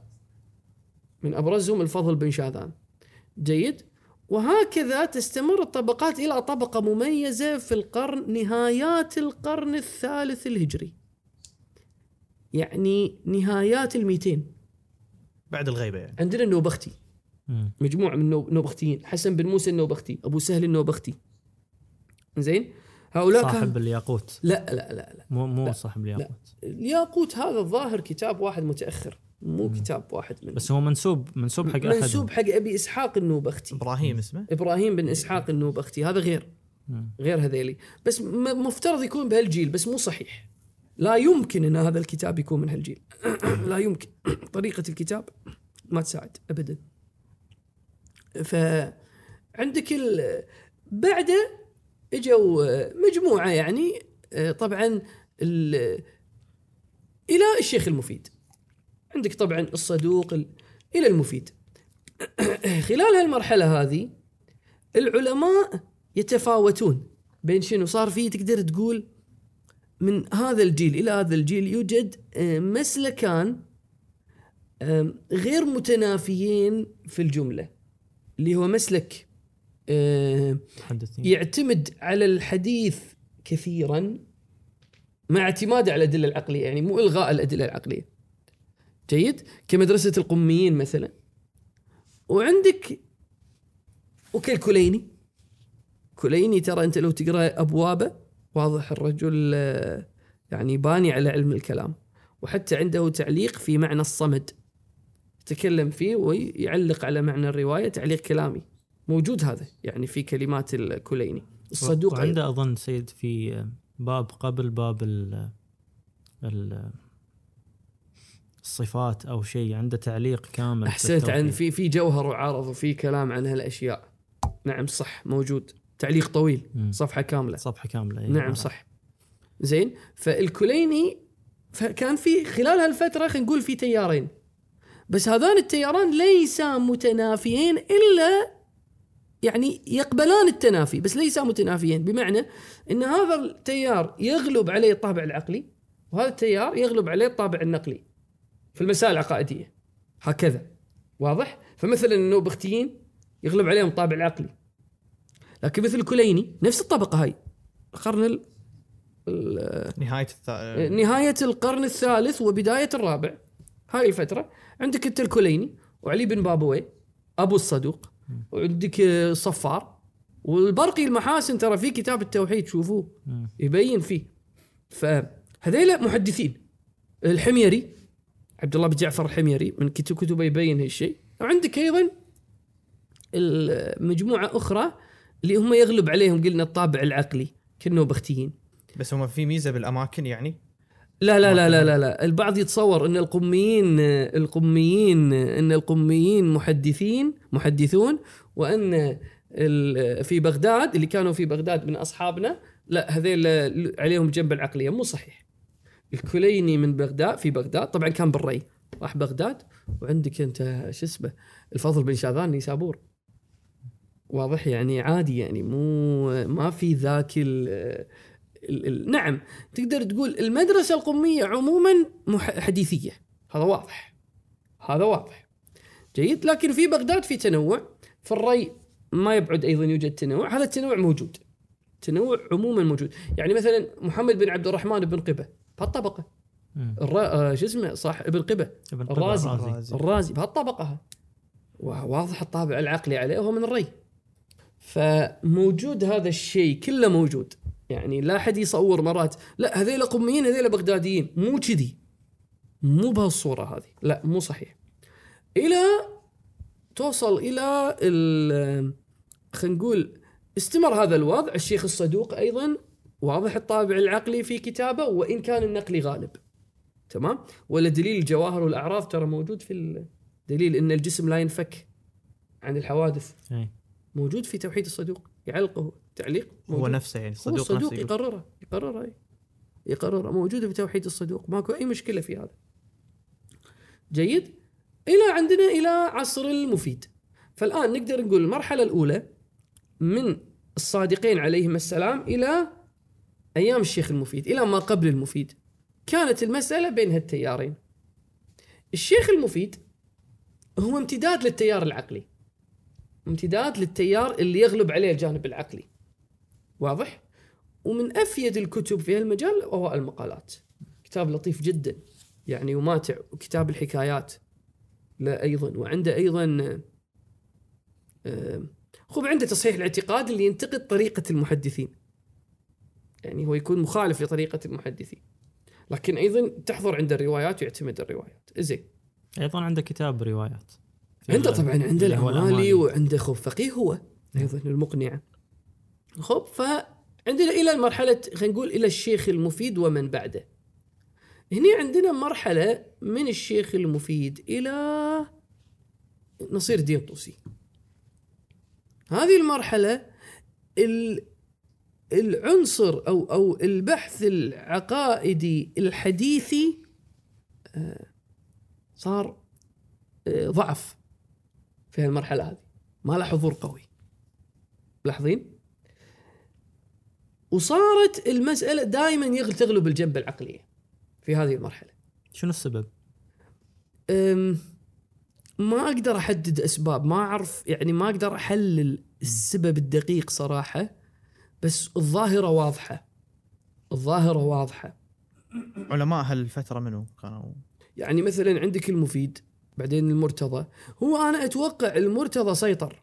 من أبرزهم الفضل بن شاذان. جيد؟ وهكذا تستمر الطبقات إلى طبقة مميزة في القرن نهايات القرن الثالث الهجري. يعني نهايات ال200 بعد الغيبة يعني. عندنا النوبختي. مم. مجموعة من النو- نوبختيين حسن بن موسى النوبختي أبو سهل النوبختي. زين؟ هؤلاء كان صاحب الياقوت. لا لا لا لا. مو مو لا. صاحب الياقوت. الياقوت هذا الظاهر كتاب واحد متأخر. مو كتاب واحد من بس هو منسوب منسوب حق أحد. منسوب حق أبي إسحاق النوبختي. إبراهيم اسمه؟ إبراهيم بن إسحاق النوبختي. هذا غير. مم. غير هذيلي. بس م- مفترض يكون بهالجيل بس مو صحيح. لا يمكن إن هذا الكتاب يكون من هالجيل. لا يمكن. طريقة الكتاب ما تساعد ابدا. فعندك ال... بعده إجوا مجموعة يعني طبعا ال... إلى الشيخ المفيد. عندك طبعا الصدوق ال... إلى المفيد. خلال هالمرحلة هذه العلماء يتفاوتون بين شنو صار فيه تقدر تقول من هذا الجيل إلى هذا الجيل يوجد آه، مسلكان آم، غير متنافيين في الجملة اللي هو مسلك آه، يعتمد على الحديث كثيرا مع اعتماده على الأدلة العقلية يعني مو إلغاء الأدلة العقلية. جيد؟ كمدرسة القميين مثلا. وعندك وكالكليني كليني ترى أنت لو تقرأ أبوابه واضح الرجل آه، يعني باني على علم الكلام. وحتى عنده تعليق في معنى الصمد. يتكلم فيه ويعلق على معنى الرواية تعليق كلامي. موجود هذا يعني في كلمات الكليني. الصدوق. وعنده أظن سيد في باب قبل باب ال ال الصفات أو شيء عنده تعليق كامل أحسنت عن. في في جوهر وعرض وفي كلام عن هالأشياء. نعم صح موجود. تعليق طويل مم. صفحة كاملة. صفحة كاملة إيه. نعم صح. زين فالكليني فكان في خلال هالفترة خلينا نقول في تيارين. بس هذان التياران ليسا متنافيين إلا يعني يقبلان التنافي بس ليسا متنافيين. بمعنى إن هذا التيار يغلب عليه الطابع العقلي وهذا التيار يغلب عليه الطابع النقلي في المسائل العقائدية. هكذا واضح؟ فمثلا النوبختيين يغلب عليهم الطابع العقلي. لكن مثل الكليني نفس الطبقة هاي. القرن ال- ال- نهاية الث... نهاية القرن الثالث وبداية الرابع. هاي الفترة عندك انت الكليني وعلي بن بابوي أبو الصدوق وعندك آه، صفار. والبرقي المحاسن ترى في كتاب التوحيد شوفوه. يبين فيه. فهذيلا محدثين. الحميري عبد الله بن جعفر الحميري من كتب كتبه يبين هالشيء. وعندك أيضا مجموعة أخرى اللي هم يغلب عليهم قلنا الطابع العقلي كالنوبختيين بس هم في ميزة بالأماكن يعني؟ لا لا لا لا لا لا. البعض يتصور إن القميين القميين إن القميين محدثين محدثون وإن في بغداد اللي كانوا في بغداد من أصحابنا لا هذيل عليهم جنب العقلية. مو صحيح. الكليني من بغداد في بغداد طبعا كان بالري. راح بغداد وعندك أنت شو اسمه الفضل بن شاذان نيسابور. واضح يعني عادي يعني مو ما في ذاك ال ال ال نعم تقدر تقول المدرسة القمية عموما حديثية هذا واضح هذا واضح. جيد لكن في بغداد في تنوع في الري ما يبعد أيضا يوجد تنوع هذا التنوع موجود تنوع عموما موجود. يعني مثلا محمد بن عبد الرحمن بن قبة بهالطبقة. الرا... آه، شو اسمه صح ابن قبة. ابن الرازي. الرازي. الرازي بهالطبقة. واضح الطابع العقلي عليه وهو من الري. فموجود هذا الشيء كله موجود. يعني لا حد يصور مرات لا هذيل قميين هذيل بغداديين. مو كذي. مو بهالصورة هذه. لا مو صحيح. إلى توصل إلى ال- خلينا نقول استمر هذا الوضع. الشيخ الصدوق أيضا واضح الطابع العقلي في كتابه وإن كان النقلي غالب. تمام؟ ولا دليل الجواهر والاعراض ترى موجود في الدليل إن الجسم لا ينفك عن الحوادث. إيه. موجود في توحيد الصدوق يعلقه تعليق هو موجود. نفسه يعني هو الصدوق الصدوق نفسه. يقرره يقرره أي. يقرره موجوده في توحيد الصدوق. ماكو أي مشكلة في هذا. جيد؟ إلى عندنا إلى عصر المفيد. فالآن نقدر نقول المرحلة الأولى من الصادقين عليهم السلام إلى أيام الشيخ المفيد إلى ما قبل المفيد. كانت المسألة بين هالتيارين. الشيخ المفيد هو امتداد للتيار العقلي. امتداد للتيار اللي يغلب عليه الجانب العقلي. واضح؟ ومن أفيد الكتب في هالمجال هو المقالات. كتاب لطيف جدا يعني وماتع وكتاب الحكايات. لا أيضا وعنده أيضا آه، خب عنده تصحيح الاعتقاد اللي ينتقد طريقة المحدثين. يعني هو يكون مخالف لطريقة المحدثين. لكن أيضا تحضر عند الروايات ويعتمد الروايات. زين أيضا عنده كتاب روايات. عنده طبعا عنده الامالي وعنده خب فقيه هو أيضا المقنعه خب فعندنا إلى المرحلة خلينا نقول إلى الشيخ المفيد ومن بعده. هنا عندنا مرحلة من الشيخ المفيد إلى نصير الدين طوسي. هذه المرحلة ال- العنصر أو أو البحث العقائدي الحديثي آه، صار آه، ضعف. في المرحله هذه. ما له حضور قوي. ملاحظين؟ وصارت المسألة دائما تغلب الجنبه العقلية في هذه المرحلة. شنو السبب؟ ما أقدر أحدد أسباب. ما أعرف يعني ما أقدر أحلل السبب الدقيق صراحة بس الظاهرة واضحة. الظاهرة واضحة. علماء هالفترة منو كانوا؟ يعني مثلا عندك المفيد. بعدين المرتضى. هو أنا أتوقع المرتضى سيطر.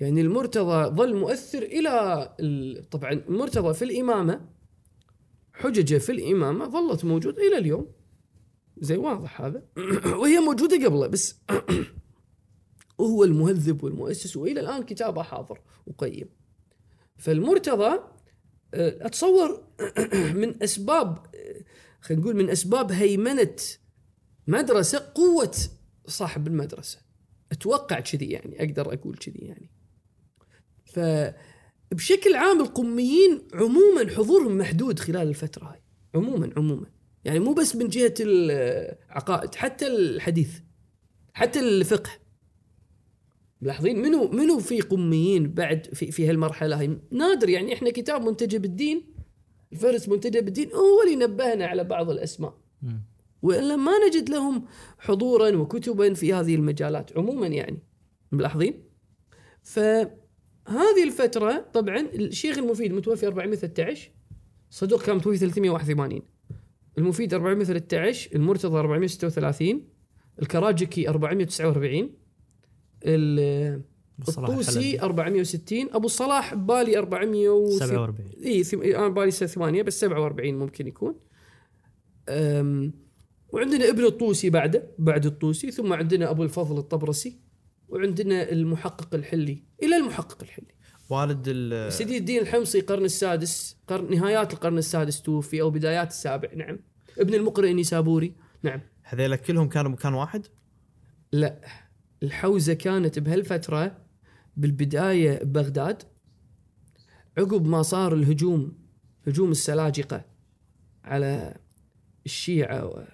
يعني المرتضى ظل مؤثر إلى ال- طبعا المرتضى في الإمامة حججة في الإمامة ظلت موجودة إلى اليوم. زي واضح هذا. وهي موجودة قبله بس وهو المهذب والمؤسس وإلى الآن كتابه حاضر وقيم. فالمرتضى آه، أتصور من أسباب آه، خلينا نقول من أسباب هيمنة مدرسة قوة صاحب المدرسة. أتوقع كذي يعني أقدر أقول كذي يعني. فبشكل عام القميين عموما حضورهم محدود خلال الفترة هاي. عموما عموما. يعني مو بس من جهة العقائد حتى الحديث حتى الفقه. ملاحظين؟ منو منو في قميين بعد في في هالمرحلة هاي؟ نادر يعني إحنا كتاب منتجب الدين الفهرس منتجب الدين هو اللي نبهنا على بعض الأسماء. وإلا ما نجد لهم حضورا وكتبا في هذه المجالات عموما يعني ملاحظين فهذه الفترة طبعا الشيخ المفيد متوفي 413 صدوق كان متوفي 381 المفيد 413 المرتضى 436 الكراجكي 449 ال- والصلاح الطوسي الحلبي. 460 أبو الصلاح ببالي 400 47 اي. أنا بالي سنه ثمانية بس 47 ممكن يكون. أم... وعندنا ابن الطوسي بعده بعد الطوسي ثم عندنا أبو الفضل الطبرسي وعندنا المحقق الحلي إلى المحقق الحلي. والد ال سيدي الدين الحمصي القرن السادس قرن نهايات القرن السادس توفي أو بدايات السابع نعم. ابن المقرئ النيسابوري نعم. هذيلا كلهم كانوا مكان واحد لا الحوزة كانت بهالفترة بالبداية ببغداد عقب ما صار الهجوم هجوم السلاجقة على الشيعة و-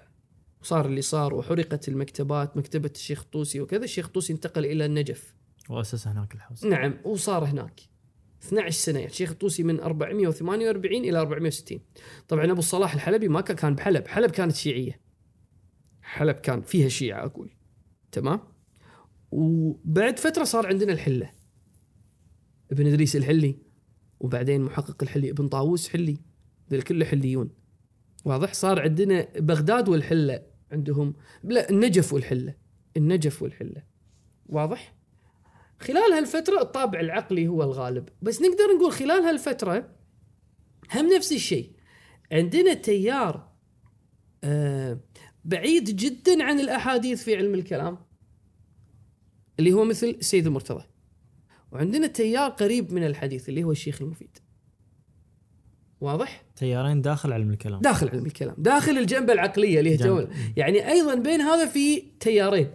وصار اللي صار وحرقت المكتبات مكتبة الشيخ الطوسي وكذا. الشيخ الطوسي انتقل إلى النجف. وأسس هناك الحوزة. نعم وصار هناك 12 سنة. يعني الشيخ الطوسي من 448 إلى 460 طبعا أبو الصلاح الحلبي ما كان- بحلب. حلب كانت شيعية. حلب كان فيها شيعة أقول. تمام؟ وبعد فترة صار عندنا الحلة. ابن إدريس الحلي وبعدين محقق الحلي ابن طاووس حلي. ذول كله حليون. واضح؟ صار عندنا بغداد والحلة. عندهم. لا النجف والحلة. النجف والحلة. واضح؟ خلال هالفترة الطابع العقلي هو الغالب. بس نقدر نقول خلال هالفترة هم نفس الشيء. عندنا تيار آه بعيد جدا عن الأحاديث في علم الكلام اللي هو مثل السيد المرتضى. وعندنا تيار قريب من الحديث اللي هو الشيخ المفيد. واضح؟ تيارين داخل علم الكلام. داخل علم الكلام. داخل الجنبة العقلية اللي هي يعني أيضا بين هذا في تيارين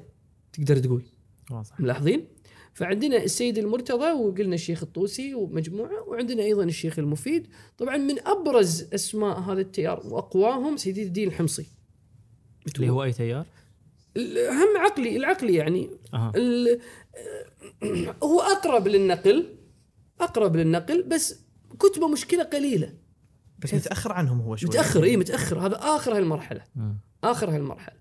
تقدر تقول. واضح. ملاحظين؟ فعندنا السيد المرتضى وقلنا الشيخ الطوسي ومجموعة وعندنا أيضا الشيخ المفيد. طبعا من أبرز أسماء هذا التيار واقواهم سيدي الدين الحمصي. اللي هو أي تيار؟ هم عقلي العقلي يعني. ال- هو أقرب للنقل أقرب للنقل بس كتبة مشكلة قليلة. بس متأخر عنهم هو شوي. متأخر اي متأخر. هذا آخر هالمرحلة. آخر هالمرحلة.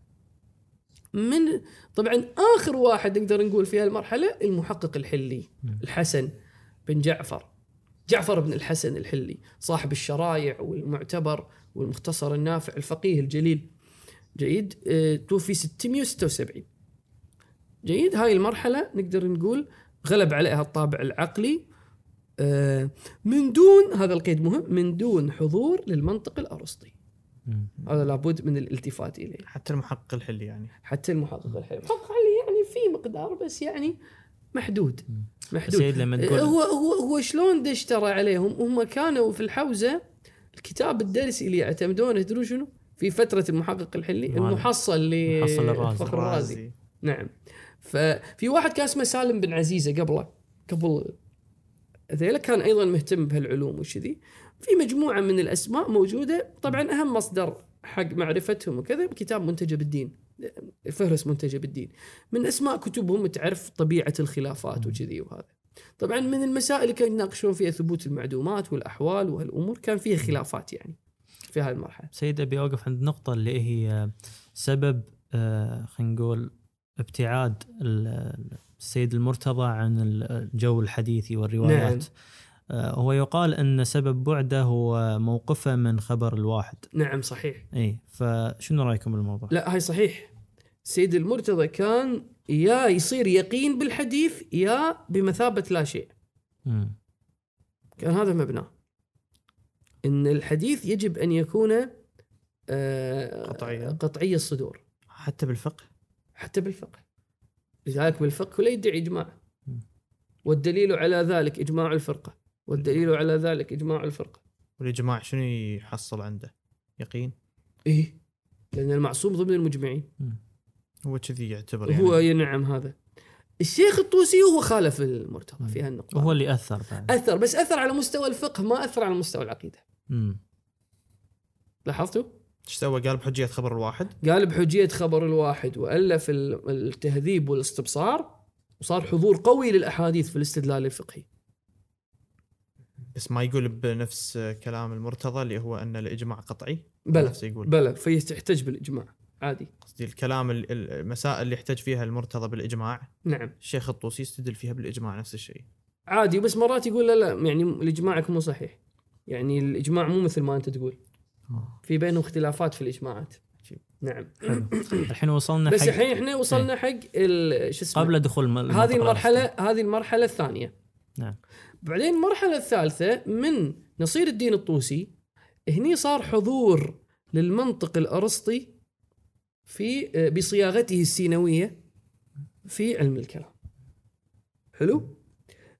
من طبعا آخر واحد نقدر نقول في هالمرحلة المحقق الحلي الحسن بن جعفر. جعفر بن الحسن الحلي صاحب الشرايع والمعتبر والمختصر النافع الفقيه الجليل. جيد آه، توفي 676 جيد هاي المرحلة نقدر نقول غلب عليها الطابع العقلي من دون هذا القيد مهم من دون حضور للمنطق الأرسطي. هذا لابد من الالتفات إليه. حتى المحقق الحلي يعني. حتى المحقق الحلو المحقق الحلي يعني في مقدار بس يعني محدود. محدود. سيد لما تقول هو هو هو شلون دش ترى عليهم؟ هم كانوا في الحوزة الكتاب الدرسي اللي يعتمدونه تدرون شنو؟ في فترة المحقق الحلي المحصل محصل الرازي. لفخر الرازي. نعم. ففي واحد كان اسمه سالم بن عزيزة قبله قبل ذيلا كان أيضا مهتم بهالعلوم وشذي في مجموعة من الأسماء موجودة. طبعا أهم مصدر حق معرفتهم وكذا كتاب منتجب الدين فهرس منتجب الدين من أسماء كتبهم تعرف طبيعة الخلافات وكذي وهذا. طبعا من المسائل اللي كانوا يناقشون فيها ثبوت المعدومات والأحوال وهالأمور كان فيها خلافات يعني في هاي المرحلة. سيد أبي أوقف عند نقطة اللي هي سبب آه، خلينا نقول ابتعاد السيد المرتضى عن الجو الحديثي والروايات. نعم. آه، هو يقال أن سبب بعده هو موقفه من خبر الواحد. نعم صحيح. إي فشنو رأيكم بالموضوع؟ لا هاي صحيح. سيد المرتضى كان يا يصير يقين بالحديث يا بمثابة لا شيء. مم. كان هذا مبناه إن الحديث يجب أن يكون آه، قطعيا. قطعي الصدور. حتى بالفقه؟ حتى بالفقه. لذلك بالفقه لا يدعي إجماع. مم. والدليل على ذلك إجماع الفرقة. والدليل على ذلك إجماع الفرقة. والإجماع شنو يحصل عنده؟ يقين؟ إيه. لأن المعصوم ضمن المجمعين. هو كذي يعتبر يعني. هو ينعم هذا. الشيخ الطوسي هو خالف المرتضى في هالنقطه وهو اللي أثر بعد. أثر بس أثر على مستوى الفقه ما أثر على مستوى العقيدة. مم. لاحظتوا؟ إيش سوى؟ قال بحجية خبر الواحد. قال بحجية خبر الواحد وألف ال- التهذيب والإستبصار وصار حضور قوي للأحاديث في الاستدلال الفقهي. بس ما يقول بنفس كلام المرتضى اللي هو أن الإجماع قطعي؟ بلى يقول. بلى فيحتج بالإجماع عادي. قصدي الكلام ال- ال- المسائل اللي يحتاج فيها المرتضى بالإجماع. نعم. الشيخ الطوسي يستدل فيها بالإجماع نفس الشيء. عادي بس مرات يقول لا لا يعني الاجماعك مو صحيح. يعني الإجماع مو مثل ما أنت تقول. في بينهم اختلافات في الإجماعات. نعم. حلو. الحين وصلنا بس حق الحين إحنا وصلنا حق ال- شو اسمه؟ قبل دخول الم- هذه المرحله. هذه المرحلة الثانية. نعم. بعدين المرحلة الثالثة من نصير الدين الطوسي هني صار حضور للمنطق الأرسطي في بصياغته السينوية في علم الكلام. حلو؟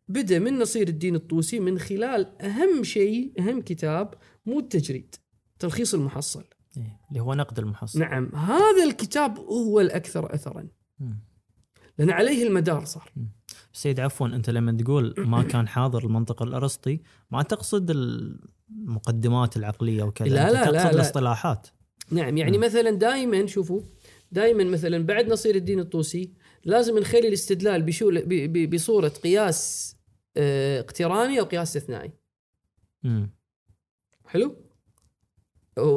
بدا من نصير الدين الطوسي من خلال أهم شيء أهم كتاب مو التجريد. تلخيص المحصل. إيه، اللي هو نقد المحصل. نعم هذا الكتاب هو الأكثر اثرا. مم. لأن عليه المدار صار. سيد عفوا أنت لما تقول ما كان حاضر المنطق الأرسطي ما تقصد ال- المقدمات العقلية وكذا؟ لا، أنت لا، لا، تقصد لا. الاصطلاحات. نعم يعني مم. مثلا دائما شوفوا دائما مثلا بعد نصير الدين الطوسي لازم نخلي الاستدلال بشو ب- ب- بصورة قياس آه، اقتراني أو قياس استثنائي. حلو؟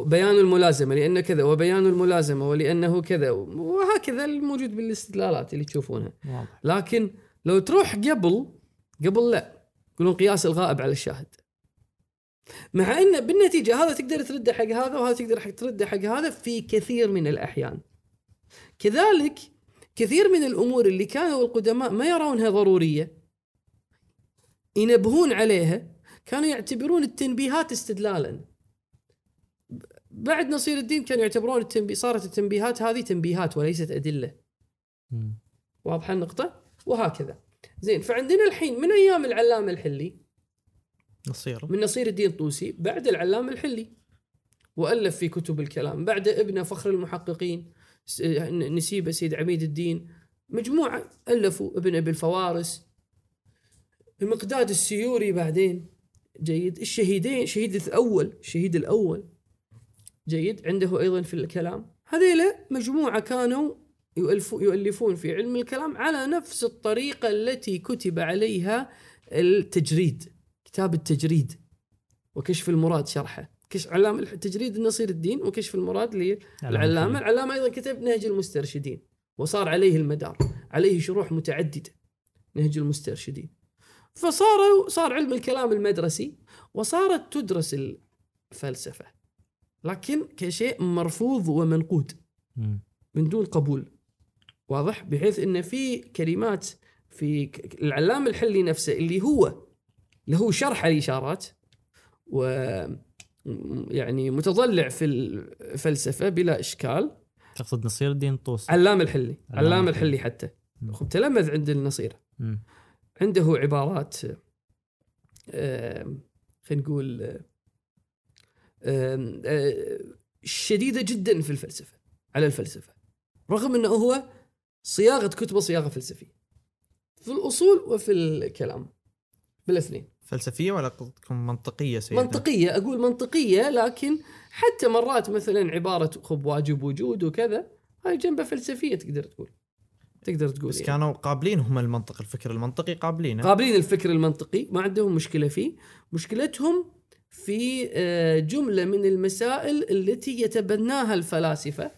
بيان الملازمة لأن كذا وبيان الملازمة ولأنه كذا وهكذا الموجود بالاستدلالات اللي تشوفونها. لكن لو تروح قبل قبل لا يقولون قياس الغائب على الشاهد. مع إن بالنتيجة هذا تقدر ترده حق هذا وهذا تقدر ترده حق هذا في كثير من الأحيان. كذلك كثير من الأمور اللي كانوا القدماء ما يرونها ضرورية ينبهون عليها كانوا يعتبرون التنبيهات استدلالا. بعد نصير الدين كانوا يعتبرون التنبيه صارت التنبيهات هذه تنبيهات وليست أدلة. واضحه النقطة؟ وهكذا. زين فعندنا الحين من أيام العلامة الحلي؟ نصير. من نصير الدين الطوسي بعد العلامة الحلي. وألف في كتب الكلام، بعد ابنه فخر المحققين نسيبه سيد عميد الدين. مجموعة ألفوا ابن أبي الفوارس. المقداد السيوري بعدين جيد. الشهيدين شهيد الأول الشهيد الأول. جيد. عنده أيضا في الكلام. هذيلا مجموعة كانوا يؤلفون في علم الكلام على نفس الطريقة التي كتب عليها التجريد كتاب التجريد وكشف المراد شرحه. كش علامة التجريد النصير الدين وكشف المراد للعلامة. العلامة. أيضا كتب نهج المسترشدين وصار عليه المدار عليه شروح متعددة نهج المسترشدين. فصار صار علم الكلام المدرسي وصارت تدرس الفلسفة. لكن كشيء مرفوض ومنقود. من دون قبول واضح بحيث إن في كلمات في العلام الحلي نفسه اللي هو هو شرح الإشارات و يعني متضلع في الفلسفه بلا إشكال تقصد نصير الدين الطوسي علام الحلي علام علام الحلي. الحلي حتى. خب تلمذ عند النصير. عنده عبارات آم، خلينا نقول آه، شديدة جدا في الفلسفة على الفلسفة. رغم إنه هو صياغة كتبه صياغه فلسفية. في الأصول وفي الكلام بالاثنين فلسفية ولا قصدكم منطقية سيدنا؟ منطقية أقول منطقية لكن حتى مرات مثلا عبارة خب واجب وجود وكذا هاي جنبها فلسفية تقدر تقول. تقدر تقول بس يعني. كانوا قابلين هم المنطق الفكر المنطقي قابلينه. قابلين الفكر المنطقي ما عندهم مشكلة فيه. مشكلتهم في آه، جملة من المسائل التي يتبناها الفلاسفة.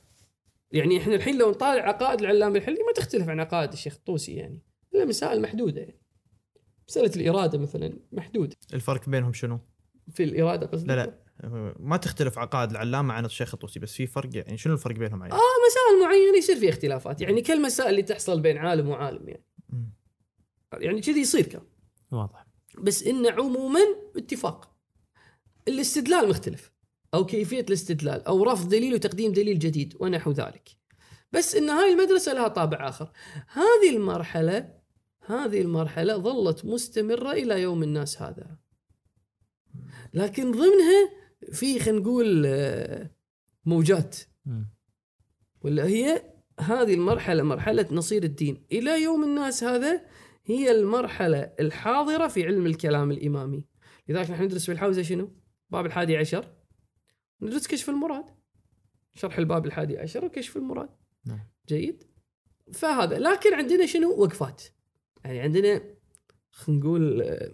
يعني إحنا الحين لو نطالع عقائد العلامة الحلي ما تختلف عن عقائد الشيخ الطوسي يعني. إلا مسائل محدودة يعني. مسألة الإرادة مثلا محدودة. الفرق بينهم شنو؟ في الإرادة قصدي لا لا. ما تختلف عقائد العلامة عن الشيخ الطوسي بس في فرق يعني شنو الفرق بينهم يعني؟ آه مسائل معينة يصير فيها اختلافات. يعني كالمسائل اللي تحصل بين عالم وعالم يعني. مم. يعني كذي يصير كان. واضح. بس انه عموما اتفاق. الاستدلال مختلف أو كيفية الاستدلال أو رفض دليل وتقديم دليل جديد ونحو ذلك. بس إن هاي المدرسة لها طابع آخر. هذه المرحلة هذه المرحلة ظلت مستمرة إلى يوم الناس هذا. لكن ضمنها في خلينا نقول موجات. ولا هي هذه المرحلة مرحلة نصير الدين. إلى يوم الناس هذا هي المرحلة الحاضرة في علم الكلام الإمامي. لذلك نحن ندرس في الحوزة شنو؟ باب الحادي عشر. ندرس كشف المراد. شرح الباب الحادي عشر وكشف المراد. نعم. جيد. فهذا لكن عندنا شنو؟ وقفات. يعني عندنا خلينا نقول آه،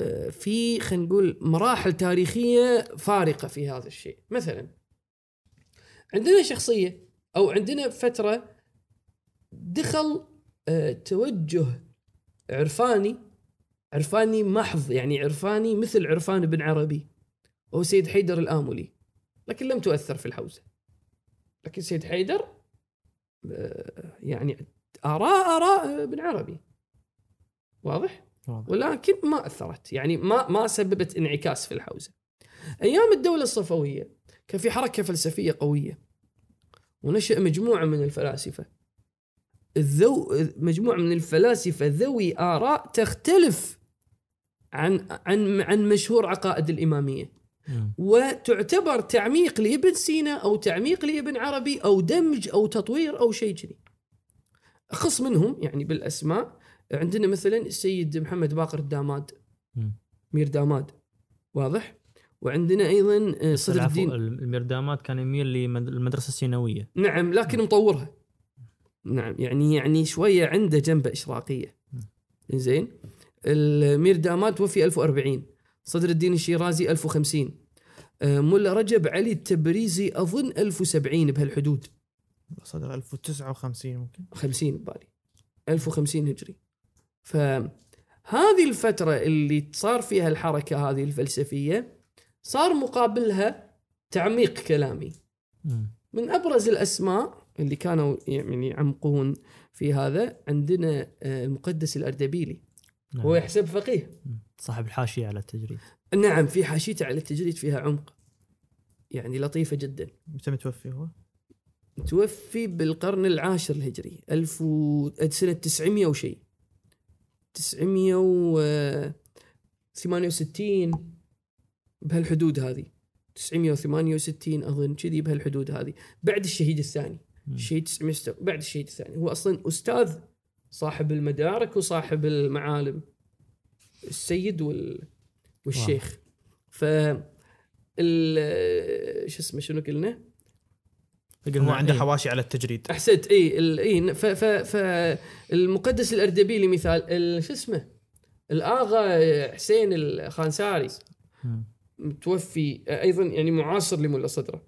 آه، في خلينا نقول مراحل تاريخية فارقة في هذا الشيء. مثلا عندنا شخصية أو عندنا فترة دخل آه، توجه عرفاني عرفاني محض يعني عرفاني مثل عرفان بن عربي وهو سيد حيدر الآملي. لكن لم تؤثر في الحوزة. لكن سيد حيدر آه، يعني آراء آراء ابن عربي. واضح؟ واضح. ولكن ما أثرت يعني ما ما سببت انعكاس في الحوزة. أيام الدولة الصفوية كان في حركة فلسفية قوية ونشأ مجموعة من الفلاسفة. الذو مجموعة من الفلاسفة ذوي آراء تختلف عن عن عن مشهور عقائد الإمامية. وتعتبر تعميق لابن سينا أو تعميق لابن عربي أو دمج أو تطوير أو شيء كذي. أخص منهم يعني بالأسماء. عندنا مثلا السيد محمد باقر الداماد. مير داماد. واضح؟ وعندنا أيضا آه، صدر الدين. الميردامات كان يميل للمدرسة السينوية. نعم لكن مطورها. نعم يعني يعني شوية عنده جنبه إشراقية. زين المير داماد توفي 1040 صدر الدين الشيرازي 1050 آه، ملا رجب علي التبريزي أظن 1070 بهالحدود. صدر 1059 ممكن. 50 ببالي. 1050 هجري. فهذه الفترة اللي صار فيها الحركة هذه الفلسفية صار مقابلها تعميق كلامي. من أبرز الأسماء اللي كانوا يعني يعمقون في هذا عندنا آه، المقدس الأردبيلي. نعم. هو يحسب فقيه. صاحب الحاشية على التجريد نعم في حاشيته على التجريد فيها عمق يعني لطيفة جدا متى متوفي هو؟ توفي بالقرن العاشر الهجري ألف و... سنة 900 وشيء 968 بهالحدود هذه 968 أظن كذي بهالحدود هذه بعد الشهيد الثاني. الشهيد 900 بعد الشهيد الثاني هو أصلا أستاذ صاحب المدارك وصاحب المعالم السيد وال... والشيخ. ف ال... شو اسمه شنو قلنا؟ هو عنده إيه. حواشي على التجريد. أحسنت اي ال- اي ف ف ف المقدس الاردبيلي مثال ال- شو اسمه؟ الآغا حسين الخانساري. متوفي أيضا يعني معاصر لملا صدره.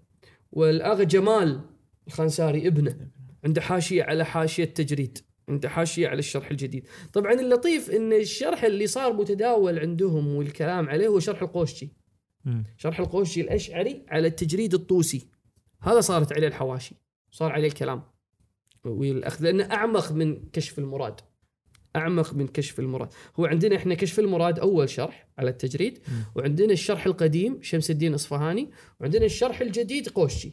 والآغا جمال الخانساري ابنه عنده حاشية على حاشية تجريد عنده حاشية على الشرح الجديد. طبعا اللطيف إن الشرح اللي صار متداول عندهم والكلام عليه هو شرح القوشجي. مم. شرح القوشجي الأشعري على التجريد الطوسي. هذا صارت عليه الحواشي صار عليه الكلام. والأخذ لأنه أعمق من كشف المراد. أعمق من كشف المراد. هو عندنا إحنا كشف المراد أول شرح على التجريد مم. وعندنا الشرح القديم شمس الدين إصفهاني وعندنا الشرح الجديد قوشجي.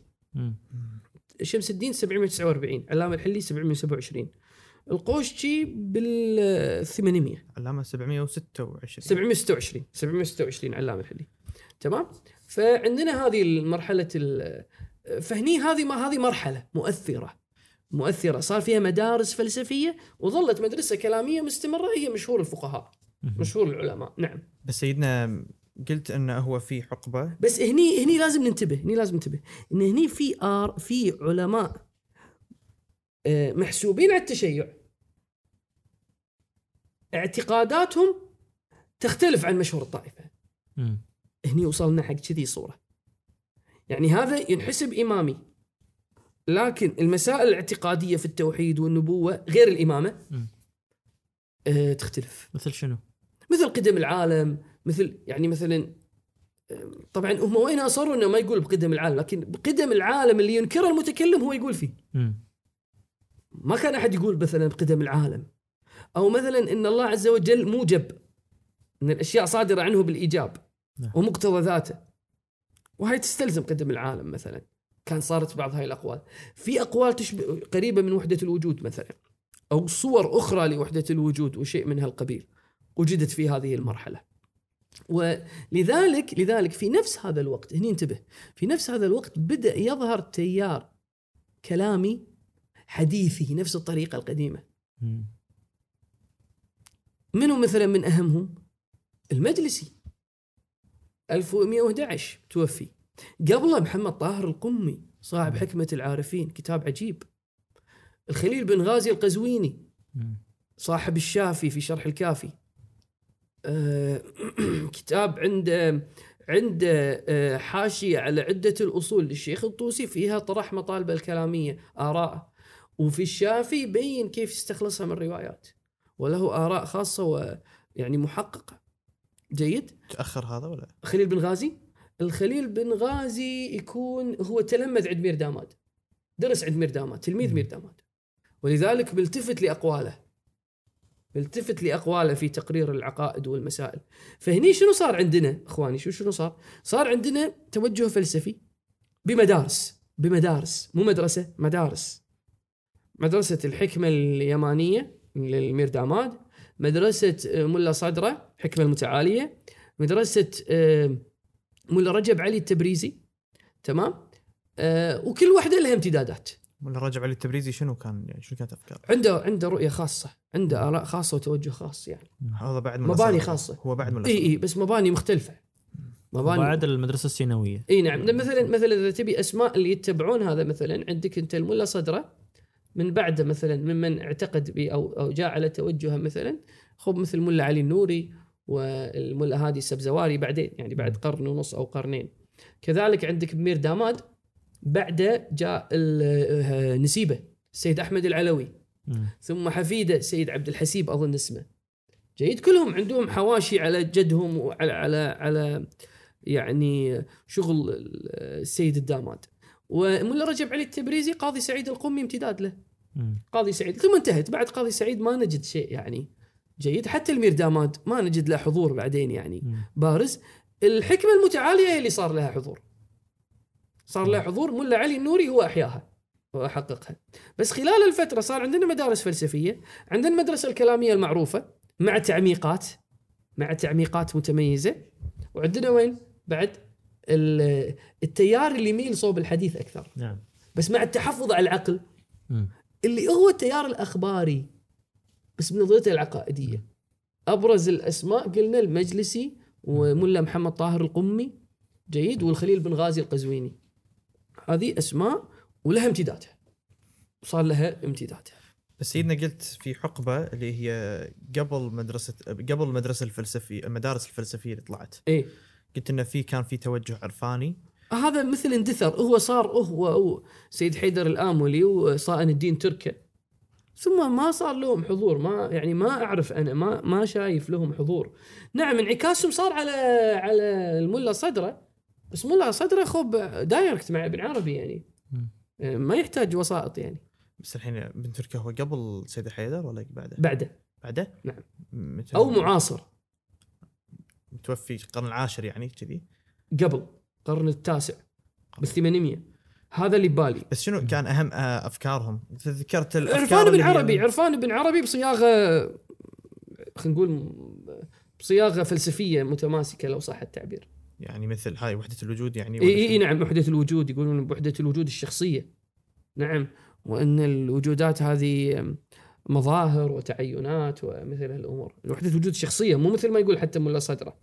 شمس الدين 749 علامة الحلي 727 القوشجي بال 800 علامة 726 726 726 علامة الحلي تمام؟ فعندنا هذه المرحلة ال- فهني هذه ما هذه مرحلة مؤثرة. مؤثرة. صار فيها مدارس فلسفية وظلت مدرسة كلامية مستمرة هي مشهور الفقهاء. مشهور العلماء. نعم. بس سيدنا قلت إنه هو في حقبة. بس هني هني لازم ننتبه. هني لازم ننتبه. إن هني في آر في علماء آه، محسوبين على التشيع. اعتقاداتهم تختلف عن مشهور الطائفة مم. هني وصلنا حق كذي صورة يعني هذا ينحسب إمامي لكن المسائل الاعتقادية في التوحيد والنبوة غير الإمامة مم. أه تختلف مثل شنو؟ مثل قدم العالم مثل يعني مثلا آه، طبعا هم وين أصروا إنه ما يقول بقدم العالم لكن بقدم العالم اللي ينكره المتكلم هو يقول فيه مم. ما كان أحد يقول مثلا بقدم العالم أو مثلا إن الله عز وجل موجب إن الأشياء صادرة عنه بالإيجاب نعم. ومقتضى ذاته. وهي تستلزم قدم العالم مثلا. كان صارت بعض هاي الأقوال. في أقوال تشبه قريبة من وحدة الوجود مثلا أو صور أخرى لوحدة الوجود وشيء من هالقبيل وجدت في هذه المرحلة. ولذلك لذلك في نفس هذا الوقت هني انتبه في نفس هذا الوقت بدأ يظهر تيار كلامي حديثي نفس الطريقة القديمة. مم. منو مثلا من أهمهم؟ المجلسي. 1111 توفي. قبله محمد طاهر القمي صاحب حكمة العارفين كتاب عجيب. الخليل بن غازي القزويني. صاحب الشافي في شرح الكافي. آه، كتاب عنده عنده آه، حاشية على عدة الأصول للشيخ الطوسي فيها طرح مطالبه الكلامية آراء وفي الشافي يبين كيف يستخلصها من الروايات وله آراء خاصة ويعني محققة. جيد؟ تأخر هذا ولا؟ خليل بن غازي؟ الخليل بن غازي يكون هو تلمذ عند مير داماد. درس عند مير داماد تلميذ. مير داماد. ولذلك بيلتفت لأقواله. بيلتفت لأقواله في تقرير العقائد والمسائل. فهني شنو صار عندنا إخواني؟ شو شنو صار؟ صار عندنا توجه فلسفي بمدارس بمدارس مو مدرسة مدارس. مدرسة الحكمة اليمانية للمير داماد مدرسة آه، ملا صدرة حكمة المتعالية. مدرسة آه، ملا رجب علي التبريزي. تمام؟ آه، وكل واحدة لها امتدادات. ولا رجب علي التبريزي شنو كان يعني؟ شنو كانت أفكاره؟ عنده عنده رؤية خاصة عنده آراء خاصة وتوجه خاص يعني. هذا بعد مباني. خاصة. هو بعد من إي. إي بس مباني مختلفة. مباني بعد المدرسة السينوية. إي نعم. مثلا مثلا إذا تبي أسماء اللي يتبعون هذا مثلا عندك أنت الملا صدرة. من بعده مثلا ممن اعتقد ب أو أو جاء على توجهه مثلا خب مثل ملا علي النوري والملا هادي السبزواري بعدين يعني بعد قرن ونص أو قرنين. كذلك عندك بمير داماد بعده جاء ال- نسيبه السيد أحمد العلوي. ثم حفيده السيد عبد الحسيب أظن اسمه. جيد كلهم عندهم حواشي على جدهم وعلى على على يعني شغل السيد الداماد. وملا رجب علي التبريزي قاضي سعيد القمي امتداد له. قاضي سعيد. ثم انتهت. بعد قاضي سعيد ما نجد شيء يعني جيد. حتى المير داماد ما نجد له حضور بعدين يعني. بارز. الحكمة المتعالية هي اللي صار لها حضور. صار لها حضور. ملا علي النوري هو أحياها وأحققها. بس خلال الفترة صار عندنا مدارس فلسفية عندنا المدرسة الكلامية المعروفة مع تعميقات مع تعميقات متميزة. وعندنا وين؟ بعد ال- التيار اللي يميل صوب الحديث أكثر. نعم. بس مع التحفظ على العقل. اللي هو التيار الأخباري. بس بنظرته العقائدية. أبرز الأسماء قلنا المجلسي وملا محمد طاهر القمي جيد والخليل بن غازي القزويني. هذه أسماء ولها امتدادها. صار لها امتدادها. بس سيدنا قلت في حقبة اللي هي قبل مدرسة قبل المدرسة الفلسفية المدارس الفلسفية اللي طلعت. إيه. قلت انه في كان في توجه عرفاني. هذا مثل اندثر. هو صار هو سيد حيدر الآمولي وصائن الدين تركه ثم ما صار لهم حضور. ما يعني ما أعرف أنا. ما ما شايف لهم حضور. نعم انعكاسهم صار على على الملا صدرة. بس ملا صدرة خب دايركت مع ابن عربي يعني. ما يحتاج وسائط يعني. بس الحين بن تركيا هو قبل سيد حيدر ولا بعده؟ بعده. بعده؟ نعم. أو معاصر. متوفي القرن العاشر يعني كذي؟ قبل. القرن التاسع بال 800 هذا اللي ببالي. بس شنو كان أهم آه، أفكارهم؟ ذكرت الأفكار عرفان بن عربي عرفان بن عربي بصياغة خلينا نقول بصياغة فلسفية متماسكة لو صح التعبير. يعني مثل هاي وحدة الوجود يعني؟ إي إي؟ نعم وحدة الوجود. يقولون وحده الوجود الشخصية. نعم. وإن الوجودات هذه مظاهر وتعينات ومثل هالأمور. وحدة الوجود الشخصية مو مثل ما يقول حتى ملا صدرة.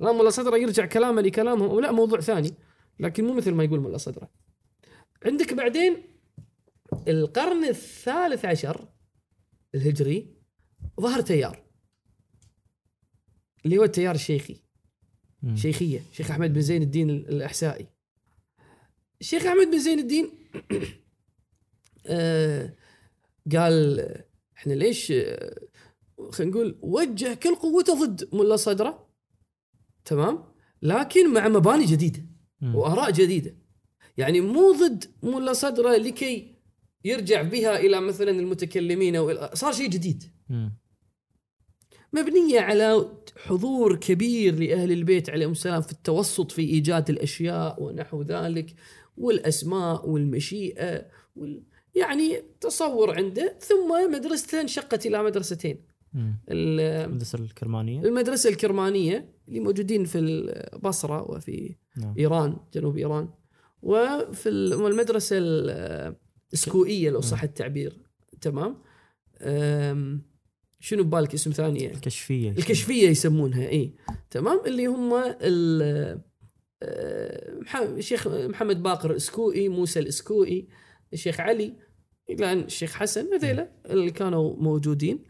لا ملا صدره يرجع كلامه لكلامهم أو لا موضوع ثاني لكن مو مثل ما يقول ملا صدره. عندك بعدين القرن الثالث عشر الهجري ظهر تيار اللي هو التيار الشيخي. مم. شيخية شيخ أحمد بن زين الدين الأحسائي. الشيخ أحمد بن زين الدين آه قال إحنا ليش آه، خلينا نقول وجه كل قوته ضد ملا صدره؟ تمام لكن مع مباني جديدة. وآراء جديدة يعني مو ضد ملا صدرة لكي يرجع بها إلى مثلا المتكلمين أو صار شيء جديد مم. مبنية على حضور كبير لأهل البيت عليهم السلام في التوسط في إيجاد الأشياء ونحو ذلك والأسماء والمشيئة وال... يعني تصور عنده ثم مدرسته انشقت إلى مدرستين المدرسة الكرمانية؟ المدرسة الكرمانية اللي موجودين في البصرة وفي نعم. إيران جنوب إيران. وفي ال- والمدرسة ال- السكوئية لو صح التعبير. تمام؟ شنو ببالك اسم ثاني الكشفية. الكشفية يسمونها إي. تمام؟ اللي هم الشيخ محمد باقر الاسكوئي موسى الاسكوئي الشيخ علي إلى الشيخ حسن هذيلا اللي كانوا موجودين.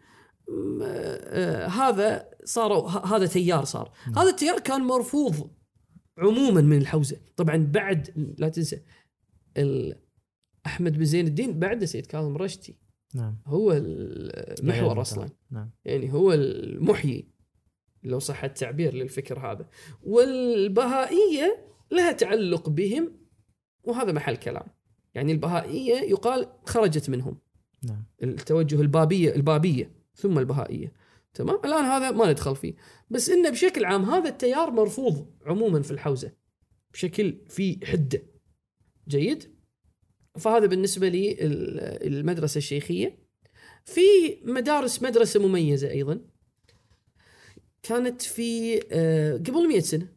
هذا صاروا هذا تيار صار. هذا التيار كان مرفوض عموما من الحوزة. طبعا بعد لا تنسى أحمد بن زين الدين بعد سيد كاظم رشتي نعم. هو المحور يعني أصلا. نعم. يعني هو المحيي لو صح التعبير للفكر هذا. والبهائية لها تعلق بهم وهذا محل كلام. يعني البهائية يقال خرجت منهم. نعم. التوجه البابية البابية. ثم البهائية. تمام؟ الآن هذا ما ندخل فيه. بس إنه بشكل عام هذا التيار مرفوض عموما في الحوزة بشكل في حدة. جيد؟ فهذا بالنسبة لي ال- المدرسة الشيخية. في مدارس مدرسة مميزة أيضا. كانت في آه، قبل 100 سنة.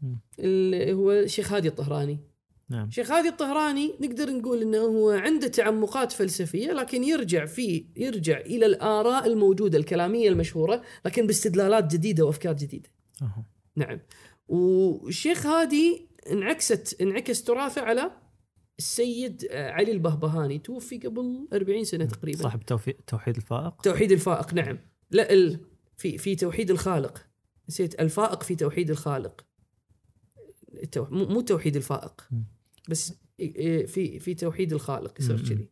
مم. اللي هو الشيخ هادي الطهراني. نعم شيخ هادي الطهراني نقدر نقول إنه هو عنده تعمقات فلسفية لكن يرجع في يرجع إلى الآراء الموجودة الكلامية المشهورة لكن باستدلالات جديدة وأفكار جديدة. أها. نعم. والشيخ هادي انعكست انعكس تراثه على السيد آه، علي البهبهاني توفي قبل 40 سنة تقريبا صاحب توحيد الفائق توحيد الفائق نعم لا ال... في في توحيد الخالق نسيت الفائق في توحيد الخالق. مو توحيد الفائق. بس في في توحيد الخالق يصير. كذي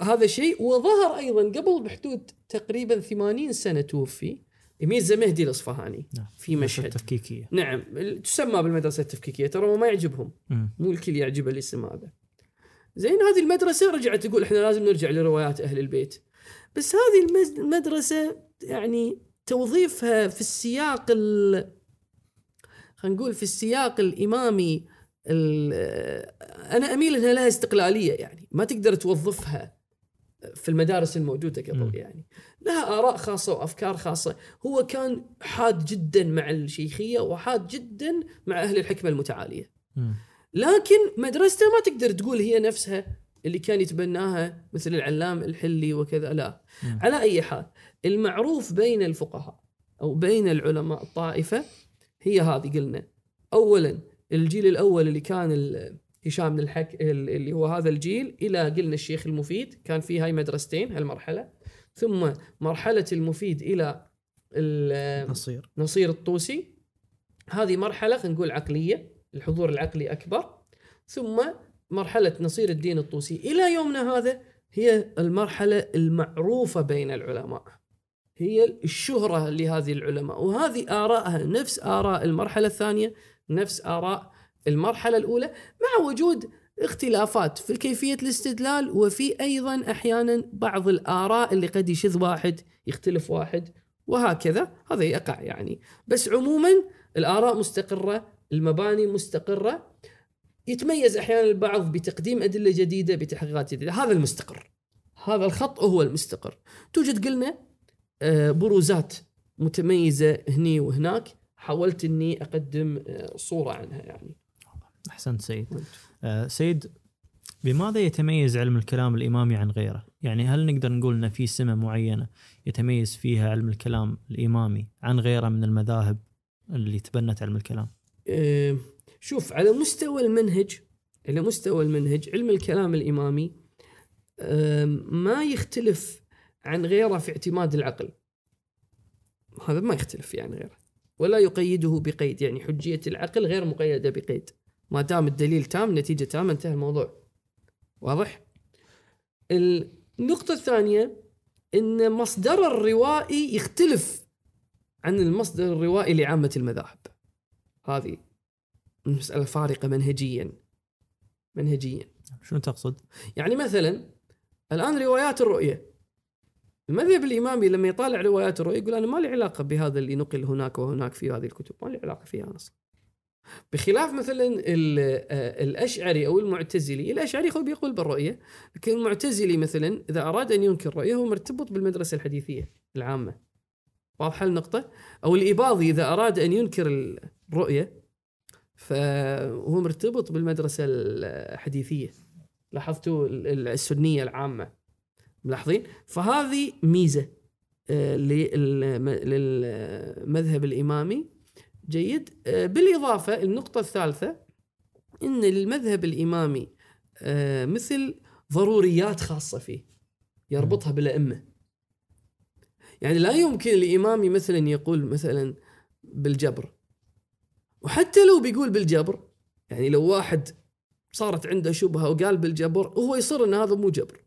هذا شيء وظهر أيضا قبل بحدود تقريبا 80 سنة توفي ميرزا مهدي الأصفهاني نعم. في مشهد تفكيكيه نعم تسمى بالمدرسة التفكيكية ترى ما يعجبهم مم. مو الكل يعجبه الاسم هذا زين هذه المدرسة رجعت تقول إحنا لازم نرجع لروايات أهل البيت بس هذه المدرسة يعني توظيفها في السياق ال خلينا نقول في السياق الإمامي ال- أنا أميل أنها لها استقلالية يعني ما تقدر توظفها في المدارس الموجودة مم. قبل يعني لها آراء خاصة وأفكار خاصة هو كان حاد جدا مع الشيخية وحاد جدا مع أهل الحكمة المتعالية مم. لكن مدرسته ما تقدر تقول هي نفسها اللي كان يتبناها مثل العلام الحلي وكذا لا. على أي حال المعروف بين الفقهاء أو بين العلماء الطائفة هي هذه قلنا. اولا الجيل الأول اللي كان هشام بن الحك اللي هو هذا الجيل إلى قلنا الشيخ المفيد كان في هاي مدرستين هالمرحلة. ثم مرحلة المفيد إلى ال- نصير. نصير الطوسي. هذه مرحلة خلينا نقول عقلية الحضور العقلي أكبر. ثم مرحلة نصير الدين الطوسي. إلى يومنا هذا هي المرحلة المعروفة بين العلماء. هي الشهرة لهذه العلماء. وهذه آرائها نفس آراء المرحلة الثانية نفس آراء المرحلة الأولى مع وجود اختلافات في كيفية الاستدلال وفي أيضا أحيانا بعض الآراء اللي قد يشذ واحد يختلف واحد وهكذا. هذا يقع يعني. بس عموما الآراء مستقرة المباني مستقرة. يتميز أحيانا البعض بتقديم أدلة جديدة بتحقيقات جديدة. هذا المستقر. هذا الخط هو المستقر. توجد قلنا بروزات متميزة هني وهناك حاولت أني أقدم آه، صورة عنها يعني احسنت سيد آه سيد بماذا يتميز علم الكلام الإمامي عن غيره؟ يعني هل نقدر نقول ان في سمة معينة يتميز فيها علم الكلام الإمامي عن غيره من المذاهب اللي تبنت علم الكلام؟ آه، شوف على مستوى المنهج على مستوى المنهج علم الكلام الإمامي آه، ما يختلف عن غيره في اعتماد العقل. هذا ما يختلف يعني غيره. ولا يقيده بقيد يعني حجية العقل غير مقيدة بقيد. ما دام الدليل تام نتيجة تامة انتهى الموضوع. واضح؟ النقطة الثانية إن مصدر الروائي يختلف عن المصدر الروائي لعامة المذاهب. هذه مسألة فارقة منهجيا. منهجيا. شنو تقصد؟ يعني مثلا الآن روايات الرؤية. المذهب الإمامي لما يطالع روايات الرؤية يقول أنا ما لي علاقة بهذا اللي نقل هناك وهناك في هذه الكتب ما لي علاقة فيها أصلا. بخلاف مثلا آه، الأشعري أو المعتزلي الأشعري هو بيقول بالرؤية لكن المعتزلي مثلا إذا أراد أن ينكر رؤية هو مرتبط بالمدرسة الحديثية العامة. واضحة النقطة أو الإباضي إذا أراد أن ينكر الرؤية فهو مرتبط بالمدرسة الحديثية. لاحظتوا ال- ال- السنية العامة. ملاحظين؟ فهذه ميزة آه، للم- للمذهب الإمامي. جيد. آه، بالإضافة النقطة الثالثة أن للمذهب الإمامي آه، مثل ضروريات خاصة فيه يربطها بالأئمة. يعني لا يمكن الإمامي مثلا يقول مثلا بالجبر. وحتى لو بيقول بالجبر يعني لو واحد صارت عنده شبهة وقال بالجبر هو يصر إن هذا مو جبر.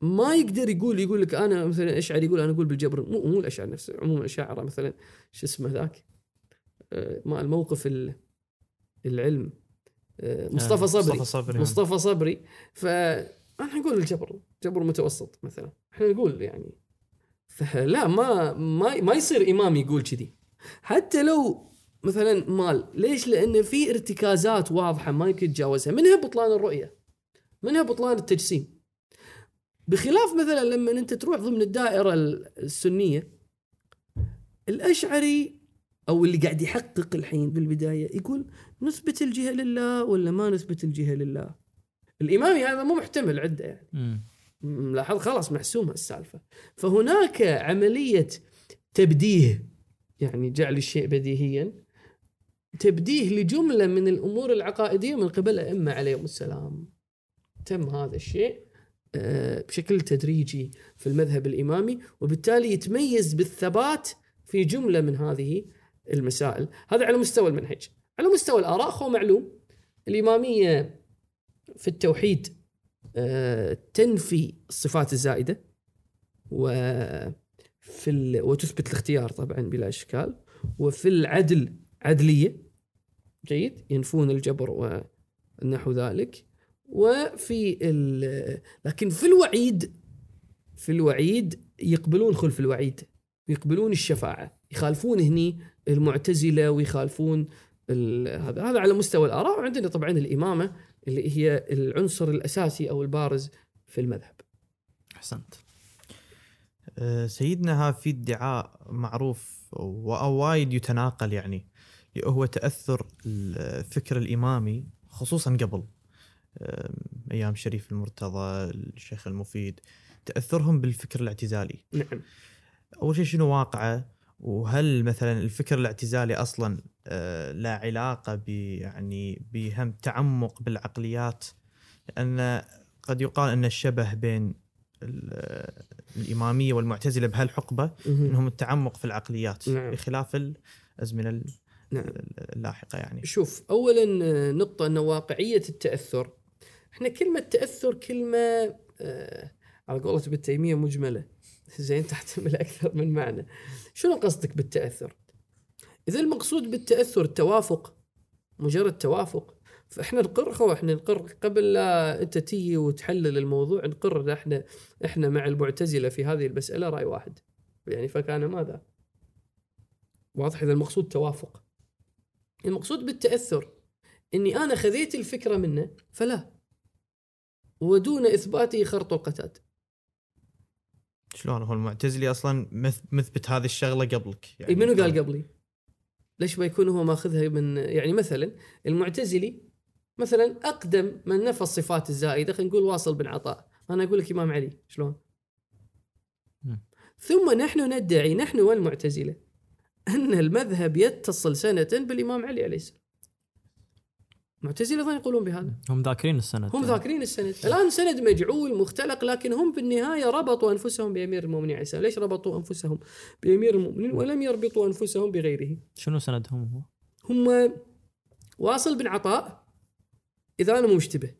ما يقدر يقول يقول لك أنا مثلا اشعري يقول أنا أقول بالجبر مو مو الاشعري نفسه عموما الاشاعره مثلا شو اسمه ذاك؟ آه، ما الموقف ال- العلم. آه، مصطفى صبري. مصطفى صبري مصطفى صبري. فاحنا نقول الجبر جبر متوسط مثلا. إحنا نقول يعني فلا ما ما ما يصير إمام يقول كذي. حتى لو مثلا مال ليش؟ لأن في ارتكازات واضحة ما يمكن يتجاوزها منها بطلان الرؤية؟ منها بطلان التجسيم؟ بخلاف مثلا لما أنت تروح ضمن الدائرة السنية الأشعري أو اللي قاعد يحقق الحين بالبداية يقول نثبت الجهة لله ولا ما نثبت الجهة لله؟ الإمامي هذا مو محتمل عنده يعني. ملاحظ؟ خلاص محسومه السالفه فهناك عملية تبديه يعني جعل الشيء بديهيا تبديه لجملة من الأمور العقائدية من قبل الأئمة عليهم السلام. تم هذا الشيء. بشكل تدريجي في المذهب الإمامي وبالتالي يتميز بالثبات في جملة من هذه المسائل. هذا على مستوى المنهج. على مستوى الآراء هو معلوم. الإمامية في التوحيد آه، تنفي الصفات الزائدة وفي ال... وتثبت الاختيار طبعا بلا إشكال. وفي العدل عدلية. جيد. ينفون الجبر ونحو ذلك. وفي ال... لكن في الوعيد في الوعيد يقبلون خلف الوعيد يقبلون الشفاعة يخالفون هني المعتزلة ويخالفون ال... هذا هذا على مستوى الآراء. وعندنا طبعا الإمامة اللي هي العنصر الأساسي أو البارز في المذهب. أحسنت. آه، سيدنا ها في ادعاء معروف وايد يتناقل يعني هو تأثر الفكر الإمامي خصوصا قبل. أيام شريف المرتضى الشيخ المفيد تأثرهم بالفكر الاعتزالي. نعم. أول شيء شنو واقعه؟ وهل مثلا الفكر الاعتزالي أصلا آه، لا علاقة ب يعني بهم تعمق بالعقليات؟ لأن قد يقال أن الشبه بين آه، الإمامية والمعتزلة بهالحقبة أنهم التعمق في العقليات نعم. بخلاف الأزمنة ال- نعم. اللاحقة يعني. شوف اولا آه، نقطة أن واقعية التأثر إحنا كلمة تأثر كلمة آه على قولة ابن تيمية مجملة. زين تحتمل أكثر من معنى. شنو قصدك بالتأثر؟ إذا المقصود بالتأثر التوافق مجرد توافق فإحنا نقر خو إحنا نقر قبل لا أنت تيجي وتحلل الموضوع نقر إحنا إحنا مع المعتزلة في هذه المسألة رأي واحد. يعني فكان ماذا؟ واضح إذا المقصود توافق. المقصود بالتأثر إني أنا خذيت الفكرة منه فلا. ودون إثباته خرط القتاد شلون هو المعتزلي أصلا مث- مثبت هذه الشغلة قبلك يعني منو قال قبلي؟ ليش ما يكون هو ماخذها من يعني مثلا المعتزلي مثلا أقدم من نفى الصفات الزائدة خلينا نقول واصل بن عطاء أنا أقول لك إمام علي شلون؟ ثم نحن ندعي نحن والمعتزلة أن المذهب يتصل سنة بالإمام علي عليه السلام. المعتزلة أيضا يقولون بهذا. هم ذاكرين السند. هم ذاكرين السند. الآن سند مجعول مختلق لكن هم في النهايه ربطوا أنفسهم بأمير المؤمنين عليه السلام ليش ربطوا أنفسهم بأمير المؤمنين ولم يربطوا أنفسهم بغيره؟ شنو سندهم هو؟ هم واصل بن عطاء إذا أنا مو مشتبه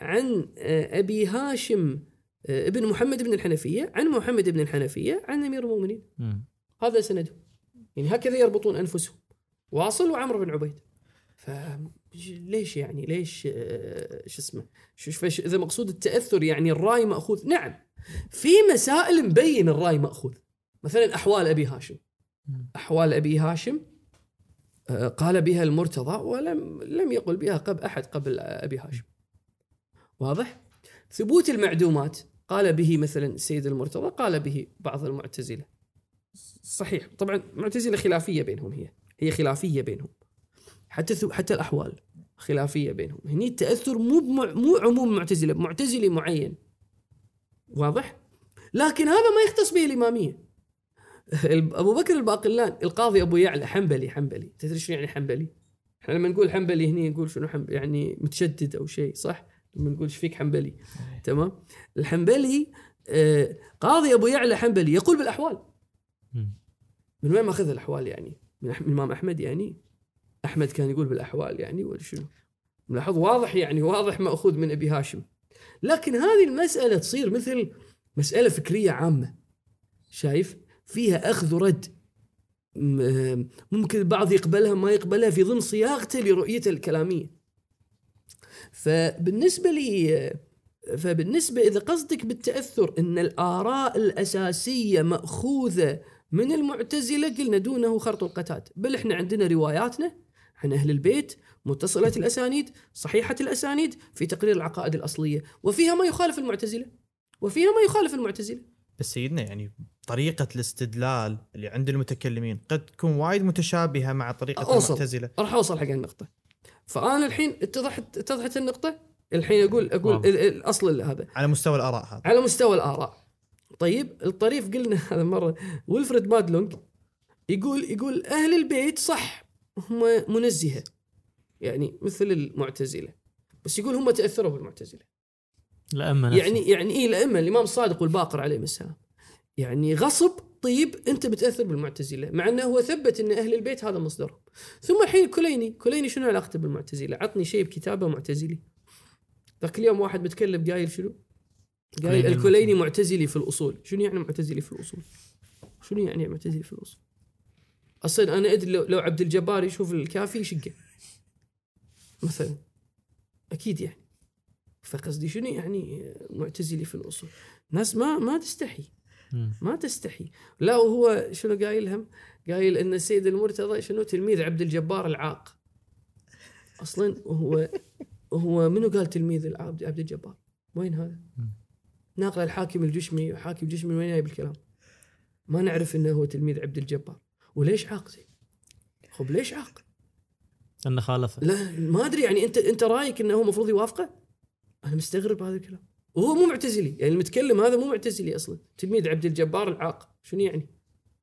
عن أبي هاشم ابن محمد بن الحنفية عن محمد بن الحنفية عن أمير المؤمنين. هذا سندهم. يعني هكذا يربطون أنفسهم. واصل وعمرو بن عبيد. ف ليش يعني؟ ليش آه، شو اسمه؟ شو إذا مقصود التأثر يعني الرأي مأخوذ. نعم في مسائل مبين الرأي مأخوذ. مثلا أحوال أبي هاشم. أحوال أبي هاشم آه، قال بها المرتضى ولم لم يقل بها قبل أحد قبل أبي هاشم. واضح؟ ثبوت المعدومات قال به مثلا السيد المرتضى قال به بعض المعتزلة. صحيح. طبعا المعتزله خلافية بينهم هي. هي خلافية بينهم. حتى حتى الأحوال خلافية بينهم هني التأثر مو بمع مو عموم معتزلة معتزلي معين واضح لكن هذا ما يختص به الإمامية أبو بكر الباقلان القاضي أبو يعلى حنبلي حنبلي تدري شنو يعني حنبلي؟ إحنا لما نقول حنبلي هني نقول شنو حنبلي يعني متشدد أو شيء صح؟ لما نقول إيش فيك حنبلي تمام؟ الحنبلي آه، قاضي أبو يعلى حنبلي يقول بالأحوال. من وين ماخذ الأحوال يعني؟ من الامام أحمد يعني؟ أحمد كان يقول بالأحوال يعني ولا شنو؟ ملاحظ؟ واضح يعني واضح مأخوذ من أبي هاشم. لكن هذه المسألة تصير مثل مسألة فكرية عامة. شايف؟ فيها أخذ ورد. ممكن البعض يقبلها ما يقبلها في ضمن صياغته لرؤيته الكلامية. فبالنسبة لي فبالنسبة إذا قصدك بالتأثر إن الآراء الأساسية مأخوذة من المعتزلة قلنا دونه خرط القتاد بل إحنا عندنا رواياتنا عن أهل البيت متصله الأسانيد صحيحة الأسانيد في تقرير العقائد الأصلية وفيها ما يخالف المعتزلة وفيها ما يخالف المعتزلة. بس سيدنا يعني طريقة الاستدلال اللي عند المتكلمين قد تكون وايد متشابهة مع طريقة أوصل. المعتزلة. راح أوصل حق النقطة. فأنا الحين اتضحت اتضحت النقطة؟ الحين أقول أقول واضح. ال- ال- الأصل هذا. على مستوى الآراء هذا. على مستوى الآراء. طيب الطريف قلنا هذا مرة ويلفريد مادلونج يقول يقول أهل البيت صح. هم منزهة يعني مثل المعتزلة. بس يقول هم تأثروا بالمعتزلة. الأئمة. يعني يعني إيه الأئمة؟ الإمام الصادق والباقر عليهم السلام. يعني غصب طيب أنت بتأثر بالمعتزلة مع إنه هو ثبت إن أهل البيت هذا مصدرهم. ثم الحين الكليني كليني شنو علاقته بالمعتزلة؟ عطني شيء بكتابة معتزلي ذاك اليوم واحد بتكلم قايل شنو؟ قايل كليني الكليني معتزلي في الأصول. شنو يعني معتزلي في الأصول؟ شنو يعني معتزلي في الأصول؟ أصلا أنا أدري لو, لو عبد الجبار يشوف الكافي يشقه. مثلا. أكيد يعني. فقصدي شنو يعني معتزلي في الأصول؟ ناس ما ما تستحي. ما تستحي. لا وهو شنو قايل هم؟ قايل إن السيد المرتضى شنو؟ تلميذ عبد الجبار العاق. أصلا هو هو منو قال تلميذ عبد الجبار؟ وين هذا؟ ناقل الحاكم الجشمي وحاكم الجشمي وين جايب الكلام؟ ما نعرف إنه هو تلميذ عبد الجبار. وليش عاق زين خب ليش عاق أنه خالفه. لا ما أدري يعني أنت أنت رأيك إنه هو المفروض يوافقه؟ أنا مستغرب هذا الكلام. وهو مو معتزلي يعني المتكلم هذا مو معتزلي أصلا. تلميذ عبد الجبار العاق شنو يعني؟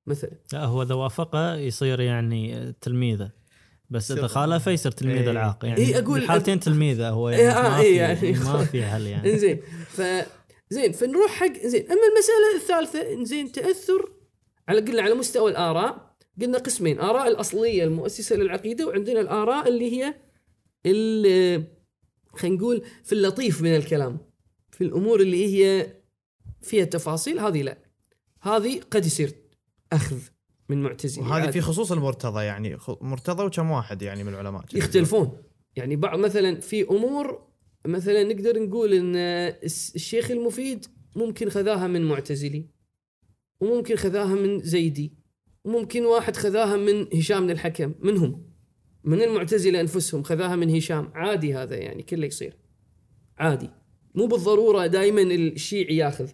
مثلا. لا هو إذا وافقه يصير يعني تلميذه. بس إذا يصير- خالفه يصير تلميذ إيه. العاق يعني إيه، أقول- الحالتين تلميذه هو إيه، يعني آه، ما إيه، في يعني- ما في حل يعني. إنزين ف زين فنروح حق زين أما المسألة الثالثة زين تأثر على قلنا على مستوى الآراء. قلنا قسمين آراء الأصلية المؤسسة للعقيدة وعندنا الآراء اللي هي ال- خلينا نقول في اللطيف من الكلام في الأمور اللي هي فيها تفاصيل هذه لا. هذه قد يصير أخذ من معتزلي وهذه. في خصوص المرتضى يعني مرتضى وكم واحد يعني من العلماء؟ يختلفون. يعني بعض مثلا في أمور مثلا نقدر نقول إن الشيخ المفيد ممكن خذاها من معتزلي وممكن خذاها من زيدي. وممكن واحد خذاها من هشام الحكم منهم من المعتزلة أنفسهم خذاها من هشام. عادي هذا يعني كله يصير. عادي. مو بالضرورة دائما الشيعي ياخذ.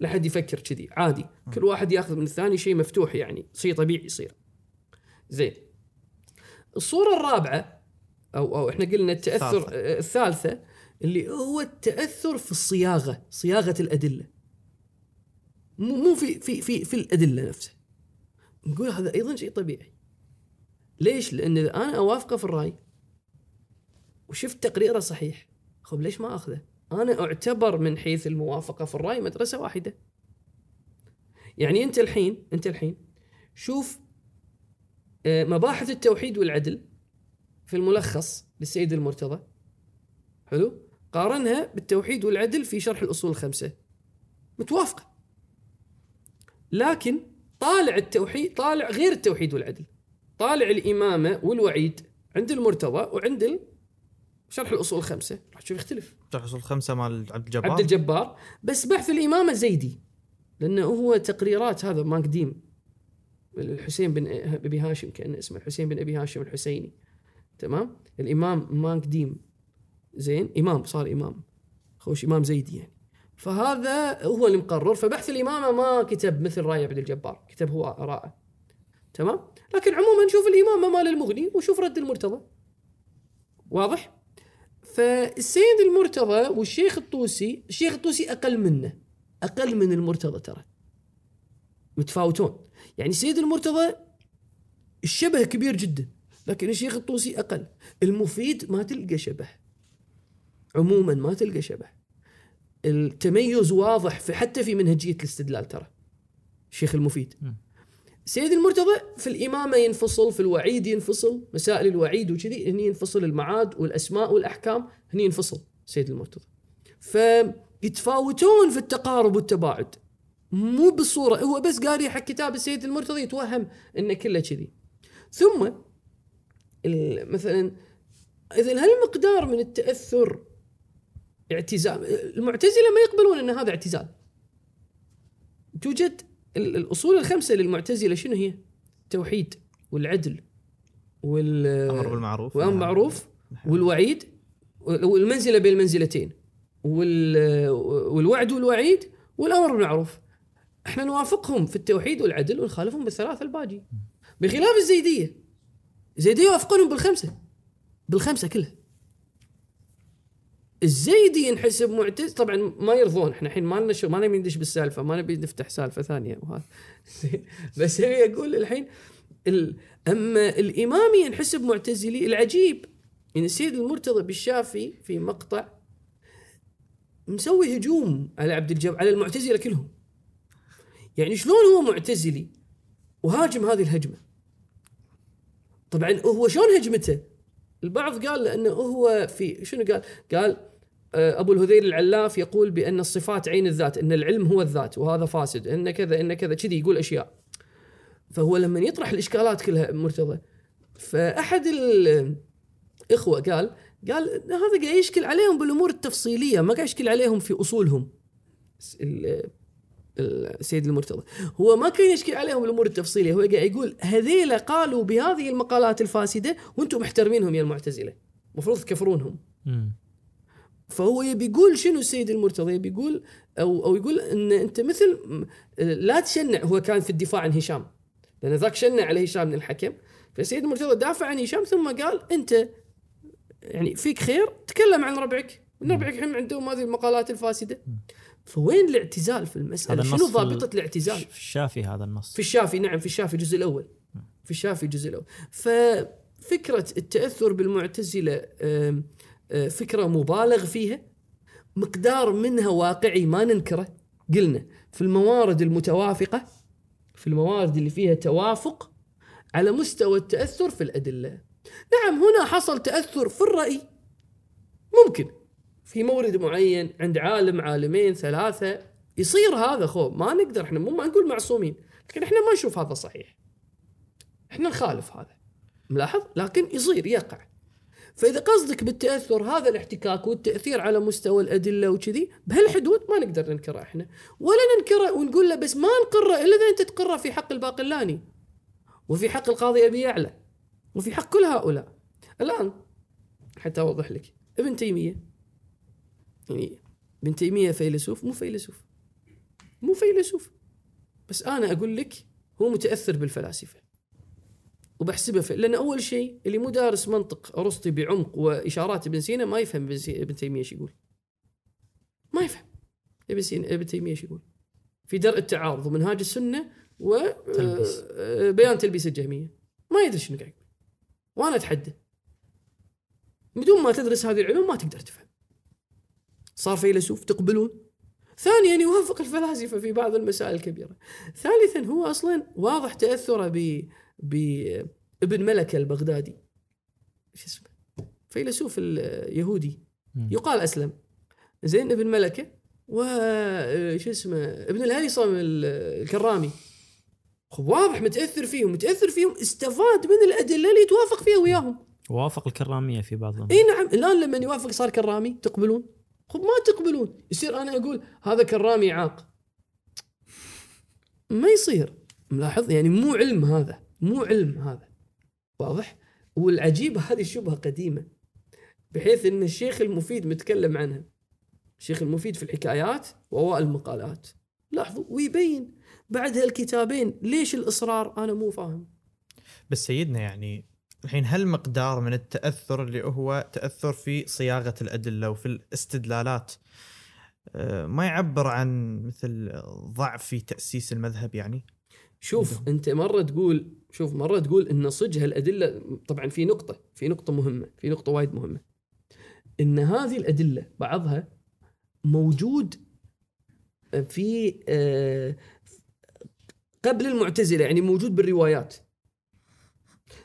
لا حد يفكر كذي. عادي. كل واحد ياخذ من الثاني شيء مفتوح يعني. شيء طبيعي يصير. زين. الصورة الرابعة أو أو إحنا قلنا التأثر الثالثة. آه، الثالثة اللي هو التأثر في الصياغة صياغة الأدلة. مو في في في في الأدلة نفسها. نقول هذا أيضا شيء طبيعي. ليش؟ لأن أنا أوافقه في الرأي. وشفت تقريره صحيح. خب ليش ما أخذه؟ أنا أعتبر من حيث الموافقة في الرأي مدرسة واحدة. يعني أنت الحين أنت الحين شوف آه، مباحث التوحيد والعدل في الملخص للسيد المرتضى. حلو؟ قارنها بالتوحيد والعدل في شرح الأصول الخمسة. متوافقة. لكن طالع التوحيد طالع غير التوحيد والعدل. طالع الإمامة والوعيد عند المرتضى وعند شرح الأصول الخمسة. راح تشوف يختلف. تحصل خمسه مال عبد الجبار. عبد الجبار. بس بحث الإمامة زيدي لأنه هو تقريرات هذا ما قديم الحسين بن أبي هاشم كأن اسمه الحسين بن أبي هاشم الحسيني. تمام؟ الإمام ما قديم زين؟ إمام صار إمام. خوش إمام زيدي يعني. فهذا هو اللي مقرر. فبحث الإمامة ما كتب مثل رأي عبد الجبار كتب هو اراءه تمام؟ لكن عموما نشوف الإمامة مال المغني وشوف رد المرتضى. واضح؟ فالسيد المرتضى والشيخ الطوسي الشيخ الطوسي أقل منه أقل من المرتضى ترى. متفاوتون. يعني السيد المرتضى الشبه كبير جدا لكن الشيخ الطوسي أقل. المفيد ما تلقى شبه. عموما ما تلقى شبه. التميز واضح في حتى في منهجية الاستدلال ترى. الشيخ المفيد. سيد المرتضى في الإمامة ينفصل في الوعيد ينفصل مسائل الوعيد وكذي هني ينفصل المعاد والأسماء والأحكام هني ينفصل سيد المرتضى. فيتفاوتون في التقارب والتباعد. مو بالصورة هو بس قاري حق كتاب السيد المرتضى يتوهم إنه كله كذي. ثم مثلا اذا هل مقدار من التأثر اعتزال. المعتزلة ما يقبلون إن هذا اعتزال. توجد ال- الأصول الخمسة للمعتزلة شنو هي؟ التوحيد والعدل وال أمر بالمعروف والأمر معروف والوعيد والمنزلة بين المنزلتين وال والوعد والوعيد والأمر بالمعروف. إحنا نوافقهم في التوحيد والعدل ونخالفهم بالثلاثة الباقي. بخلاف الزيدية. الزيدية يوافقونهم بالخمسة. بالخمسة كلها. الزيدي ينحسب معتز طبعا ما يرضون. إحنا الحين ما لنا ما نبي ندش بالسالفة ما نبي نفتح سالفة ثانية وهذا. بس أبي أقول الحين ال... أما الامامي ينحسب معتزلي العجيب. إن السيد المرتضى بالشافي في مقطع مسوي هجوم على عبد الجبار على المعتزلة كلهم. يعني شلون هو معتزلي وهاجم هذه الهجمة؟ طبعا هو شلون هجمته؟ البعض قال لأنه هو في شنو قال؟ قال آه، أبو الهذيل العلاف يقول بأن الصفات عين الذات إن العلم هو الذات وهذا فاسد إن كذا إن كذا كذي يقول أشياء. فهو لما يطرح الإشكالات كلها مرتضى. فأحد الإخوة قال قال هذا قاعد يشكل عليهم بالأمور التفصيلية ما قاعد يشكل عليهم في أصولهم. السيد المرتضى. هو ما كان يشكل عليهم الأمور التفصيلية هو قاعد يقول هذيلا قالوا بهذه المقالات الفاسدة وأنتم محترمينهم يا المعتزلة. المفروض تكفرونهم. فهو يبي يقول شنو السيد المرتضى؟ يبي يقول أو أو يقول إن أنت مثل لا تشنع هو كان في الدفاع عن هشام. لأن ذاك شنع على هشام بن الحكم. فالسيد المرتضى دافع عن هشام ثم قال أنت يعني فيك خير تكلم عن ربعك. ربعك الحين عندهم هذه المقالات الفاسدة. فوين الاعتزال في المسألة؟ شنو ضابطة الاعتزال؟ في الشافي هذا النص. في الشافي نعم في الشافي الجزء الأول. في الشافي الجزء الأول. ففكرة التأثر بالمعتزلة فكرة مبالغ فيها مقدار منها واقعي ما ننكره قلنا. في الموارد المتوافقة في الموارد اللي فيها توافق على مستوى التأثر في الأدلة. نعم هنا حصل تأثر في الرأي. ممكن. في مورد معين عند عالم عالمين ثلاثة يصير هذا خو. ما نقدر إحنا مو ما نقول معصومين لكن إحنا ما نشوف هذا صحيح. إحنا نخالف هذا. ملاحظ؟ لكن يصير يقع. فإذا قصدك بالتأثر هذا الاحتكاك والتأثير على مستوى الأدلة وكذي بهالحدود ما نقدر ننكره إحنا. ولا ننكره ونقول له بس ما نقره إلا إذا أنت تقره في حق الباقلاني وفي حق القاضي أبي يعلى. وفي حق كل هؤلاء. الآن حتى أوضح لك. ابن تيمية. يعني ابن تيمية فيلسوف مو فيلسوف. مو فيلسوف. بس أنا أقول لك هو متأثر بالفلاسفة. وبحسبه ف... لأن أول شيء اللي مو دارس منطق أرسطي بعمق وإشارات ابن سينا ما يفهم ابن, تيمية إيش يقول. ما يفهم ابن سينا ابن تيمية إيش يقول. في درء التعارض ومنهاج السنة تلبيس. وبيان تلبيس الجهمية. ما يدري شنو قاعد يقول. وأنا أتحدى. بدون ما تدرس هذه العلوم ما تقدر تفهم. صار فيلسوف تقبلون؟ ثانيا يوافق الفلاسفة في بعض المسائل الكبيرة. ثالثا هو أصلا واضح تأثره ب بابن ملكه البغدادي. شو اسمه؟ فيلسوف اليهودي. يقال أسلم. زين ابن ملكه و شو اسمه؟ ابن الهيثم ال- الكرامي. واضح متأثر فيهم. متأثر فيهم استفاد من الأدلة اللي يتوافق فيها وياهم. وافق الكرامية في بعضهم إي نعم الآن لما يوافق صار كرامي تقبلون؟ خب ما تقبلون. يصير أنا أقول هذا كرامي عاق. ما يصير. ملاحظ؟ يعني مو علم هذا. مو علم هذا. واضح؟ والعجيب هذه الشبهه قديمة. بحيث إن الشيخ المفيد متكلم عنها. الشيخ المفيد في الحكايات وأوائل المقالات. لاحظوا ويبين بعد هالكتابين ليش الإصرار؟ أنا مو فاهم. بس سيدنا يعني الحين هل مقدار من التأثر اللي هو تأثر في صياغة الأدلة وفي الاستدلالات؟ آه، ما يعبر عن مثل ضعف في تأسيس المذهب يعني؟ شوف عندهم. أنت مرة تقول شوف مرة تقول إن صج هالأدلة طبعا في نقطة في نقطة مهمة في نقطة وايد مهمة. إن هذه الأدلة بعضها موجود في آه، قبل المعتزلة يعني موجود بالروايات.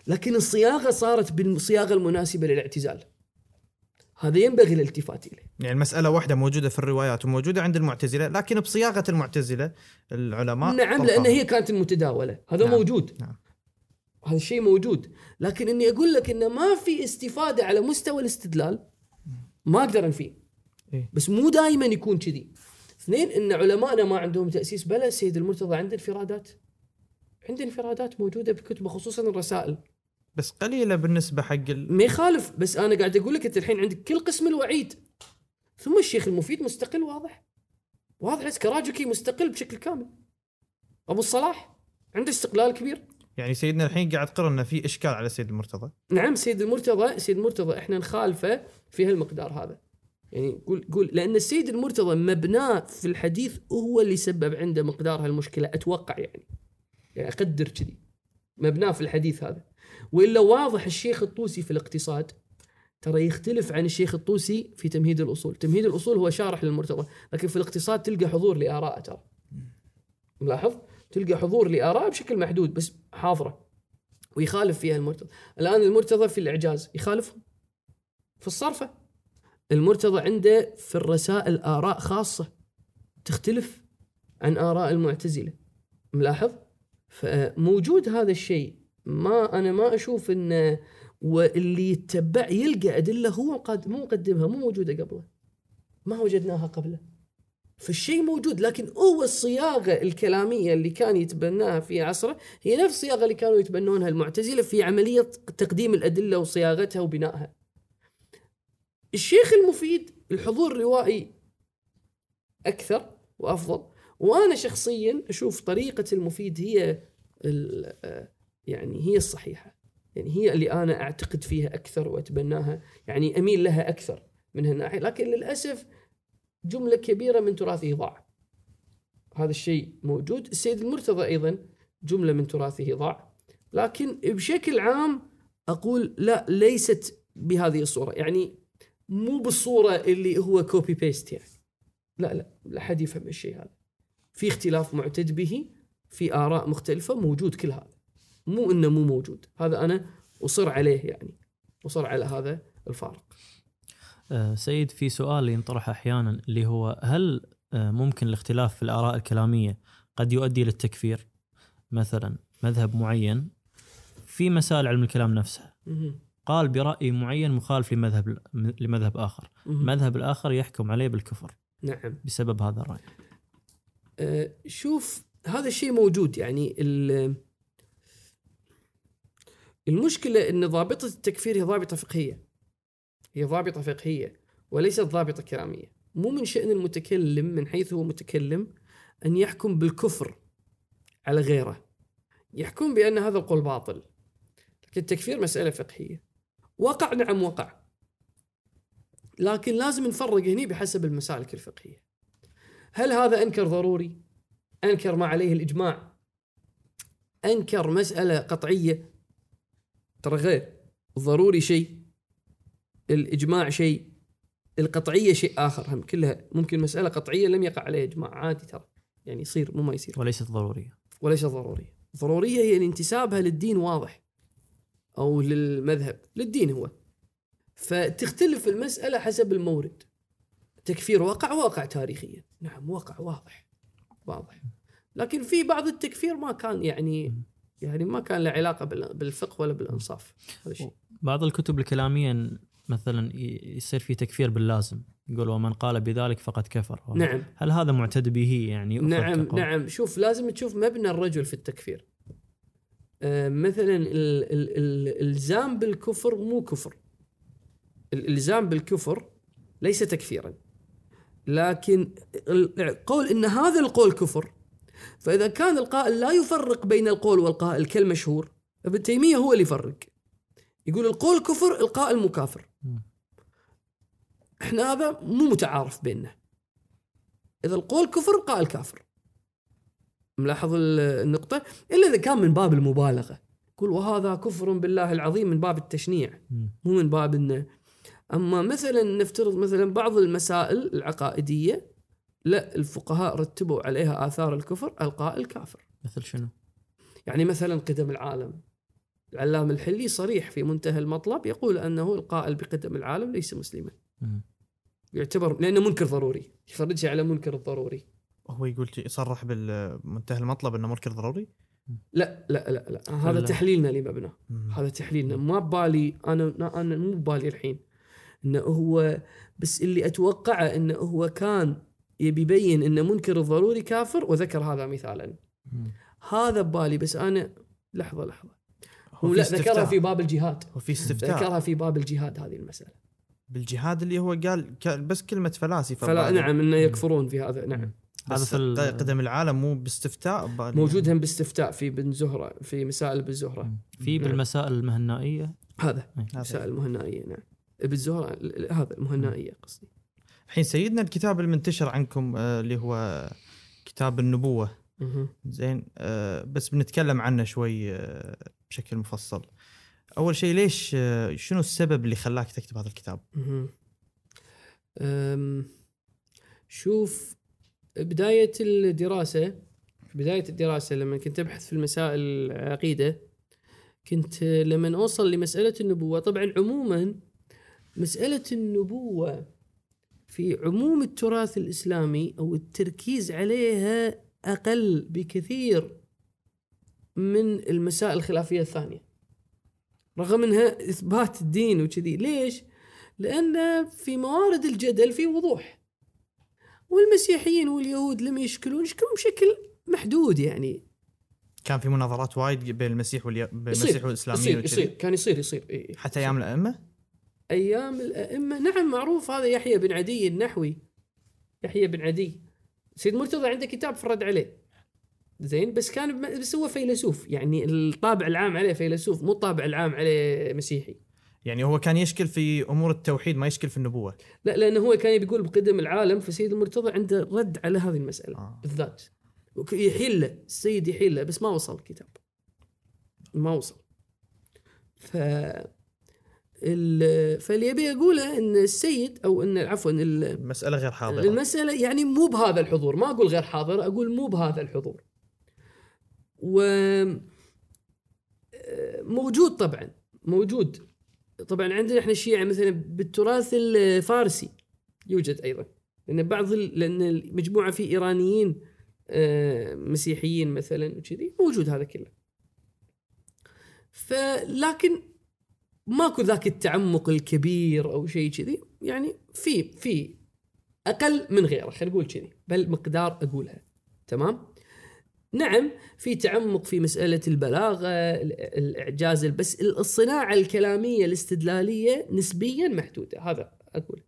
لكن الصياغة صارت بالصياغه المناسبة للاعتزال. هذا ينبغي الالتفات إليه. يعني المسألة واحدة موجودة في الروايات وموجودة عند المعتزلة لكن بصياغة المعتزلة العلماء نعم. لأن هي كانت المتداوله هذا نعم، موجود. نعم. هذا الشيء موجود. لكن إني أقول لك انه ما في استفادة على مستوى الاستدلال ما أقدر أنفيه. إيه؟ بس مو دائما يكون كذي. اثنين إن علمائنا ما عندهم تأسيس بلا السيد المرتضى عنده انفرادات. عنده انفرادات موجودة بكتبه خصوصا الرسائل. بس قليلة بالنسبة حق ال... ما يخالف بس أنا قاعد أقول لك أنت الحين عندك كل قسم الوعيد. ثم الشيخ المفيد مستقل واضح. واضح كراجكي مستقل بشكل كامل. أبو الصلاح عنده استقلال كبير. يعني سيدنا الحين قاعد تقر إنه في إشكال على سيد المرتضى. نعم سيد المرتضى سيد المرتضى إحنا نخالفه في هالمقدار هذا. يعني قول قول لأن السيد المرتضى مبناه في الحديث هو اللي سبب عنده مقدار هالمشكلة أتوقع يعني. يعني أقدر كذي مبناه في الحديث هذا وإلا واضح الشيخ الطوسي في الاقتصاد ترى يختلف عن الشيخ الطوسي في تمهيد الأصول، تمهيد الأصول هو شارح للمرتضى، لكن في الاقتصاد تلقى حضور لآراء ترى. ملاحظ؟ تلقى حضور لآراء بشكل محدود بس حاضرة. ويخالف فيها المرتضى، الآن المرتضى في الإعجاز يخالفهم. في الصرفة. المرتضى عنده في الرسائل آراء خاصة تختلف عن آراء المعتزلة. ملاحظ؟ فموجود هذا الشيء. ما أنا ما أشوف إنه واللي يتبع يلقى أدلة هو قد مو مقدمها مو موجودة قبله. ما وجدناها قبله. فالشيء موجود لكن هو الصياغة الكلامية اللي كان يتبناها في عصره هي نفس الصياغة اللي كانوا يتبنونها المعتزلة في عملية تقديم الأدلة وصياغتها وبنائها. الشيخ المفيد الحضور الروائي أكثر وأفضل. وأنا شخصيا أشوف طريقة المفيد هي يعني هي الصحيحة. يعني هي اللي أنا أعتقد فيها أكثر وأتبناها. يعني أميل لها أكثر من هالناحيه لكن للأسف جملة كبيرة من تراثه ضاع. هذا الشيء موجود. السيد المرتضى أيضا جملة من تراثه ضاع. لكن بشكل عام أقول لا ليست بهذه الصورة. يعني مو بالصورة اللي هو copy paste يعني. لا لا لا حد يفهم الشيء هذا. في اختلاف معتد به في آراء مختلفة موجود كل هذا. مو إنه مو موجود. هذا أنا أصر عليه يعني. أصر على هذا الفارق. أه سيد في سؤال ينطرح أحيانا اللي هو هل أه ممكن الاختلاف في الآراء الكلامية قد يؤدي للتكفير مثلا مذهب معين في مسائل علم الكلام نفسها. قال برأي معين مخالف لمذهب لمذهب آخر. المذهب الآخر يحكم عليه بالكفر نعم. بسبب هذا الرأي. أه شوف هذا الشيء موجود. يعني المشكلة أن ضابطة التكفير هي ضابطة فقهية. هي ضابطة فقهية وليست ضابطة كلامية مو من شأن المتكلم من حيث هو متكلم أن يحكم بالكفر على غيره. يحكم بأن هذا القول باطل. لكن التكفير مسألة فقهية. وقع نعم وقع. لكن لازم نفرق هنا بحسب المسالك الفقهية. هل هذا أنكر ضروري؟ أنكر ما عليه الإجماع؟ أنكر مسألة قطعية؟ ترى غير الضروري شيء الإجماع شيء القطعية شيء آخر هم كلها ممكن مسألة قطعية لم يقع عليها إجماع عادي ترى يعني يصير مو ما يصير. وليست ضرورية. وليست ضرورية. ضرورية هي ان انتسابها للدين واضح أو للمذهب للدين هو. فتختلف المسألة حسب المورد. تكفير وقع واقع تاريخيا. نعم وقع واضح واضح. لكن في بعض التكفير ما كان يعني يعني ما كان له علاقة بالفقه ولا بالإنصاف. هذا الشيء بعض الكتب الكلامية مثلا يصير في تكفير باللازم. يقول ومن قال بذلك فقد كفر. نعم. هل هذا معتد به يعني؟ نعم تقول؟ نعم. شوف لازم تشوف مبنى الرجل في التكفير. آه مثلا الإلزام بالكفر مو كفر. الإلزام بالكفر ليس تكفيرا. لكن قول إن هذا القول كفر. فإذا كان القائل لا يفرق بين القول والقائل كالمشهور ابن تيمية هو اللي يفرق. يقول القول كفر القائل مكافر إحنا هذا مو متعارف بيننا. إذا القول كفر القائل كافر. ملاحظ النقطة؟ إلا إذا كان من باب المبالغة. يقول وهذا كفر بالله العظيم من باب التشنيع. مو من باب إنه أما مثلا نفترض مثلا بعض المسائل العقائدية لا الفقهاء رتبوا عليها آثار الكفر القائل كافر مثل شنو؟ يعني مثلا قدم العالم. العلام الحلي صريح في منتهى المطلب يقول أنه القائل بقدم العالم ليس مسلما. يعتبر لأنه منكر ضروري يفرجها على منكر الضروري هو يقول يصرح بالمنتهى المطلب أنه منكر ضروري؟ لا لا لا لا. هذا تحليلنا لمبنى. هذا تحليلنا. ما ببالي أنا أنا مو ببالي الحين. إنه هو بس اللي أتوقعه إنه هو كان يبي يبين إن منكر الضروري كافر وذكر هذا مثالا. هذا ببالي بس أنا لحظة لحظة. هو لا ذكرها في باب الجهاد. هو في استفتاء. ذكرها في باب الجهاد هذه المسألة. بالجهاد اللي هو قال بس كلمة فلاسفة فلا نعم إنه يكفرون في هذا نعم. هذا في قدم العالم مو باستفتاء موجود هم باستفتاء في بن زهرة في مسائل بن زهرة. في. بالمسائل المهنائية؟ هذا مسائل المهنائيه نعم. ابن زهره هذا المهنائيه قصدي. الحين سيدنا الكتاب المنتشر عنكم آه، اللي هو كتاب النبوة. زين آه، بس بنتكلم عنه شوي آه، بشكل مفصل. أول شيء ليش شنو السبب اللي خلاك تكتب هذا الكتاب؟ شوف بداية الدراسة بداية الدراسة لما كنت أبحث في المسائل العقيدة كنت لما أوصل لمسألة النبوة طبعا عموما مسألة النبوة في عموم التراث الإسلامي أو التركيز عليها أقل بكثير من المسائل الخلافية الثانية رغم أنها إثبات الدين وكذي ليش؟ لأن في موارد الجدل في وضوح والمسيحيين واليهود لم يشكلون يشكلون بشكل محدود يعني كان في مناظرات وايد بين المسيح واليا... بين المسيح والإسلاميين يصير. يصير كان يصير يصير إيه. حتى أيام الأئمة أيام الأئمة. نعم معروف هذا يحيى بن عدي النحوي. يحيى بن عدي. سيد مرتضى عنده كتاب فرد عليه. زين بس كان بس هو فيلسوف. يعني الطابع العام عليه فيلسوف مو الطابع العام عليه مسيحي. يعني هو كان يشكل في أمور التوحيد ما يشكل في النبوة. لا لأنه هو كان بيقول بقدم العالم فسيد المرتضى عنده رد على هذه المسألة آه. بالذات. وك- يحيل له السيد يحيل له بس ما وصل الكتاب. ما وصل. ف. فاللي ابي اقوله إن السيد أو إن عفوا ال- المسألة غير حاضرة. المسألة يعني مو بهذا الحضور. ما أقول غير حاضر أقول مو بهذا الحضور. و موجود طبعا موجود. طبعا عندنا إحنا الشيعة مثلا بالتراث الفارسي يوجد أيضا. لأن بعض. لأن المجموعة في إيرانيين آه، مسيحيين مثلا وكذي موجود هذا كله. فلكن ماكو ذاك التعمق الكبير أو شيء كذي. يعني في في أقل من غيره خلينا نقول كذي بل مقدار أقولها. تمام؟ نعم في تعمق في مسألة البلاغة ال- الإعجاز بس الصناعة الكلامية الاستدلالية نسبيا محدودة. هذا أقول.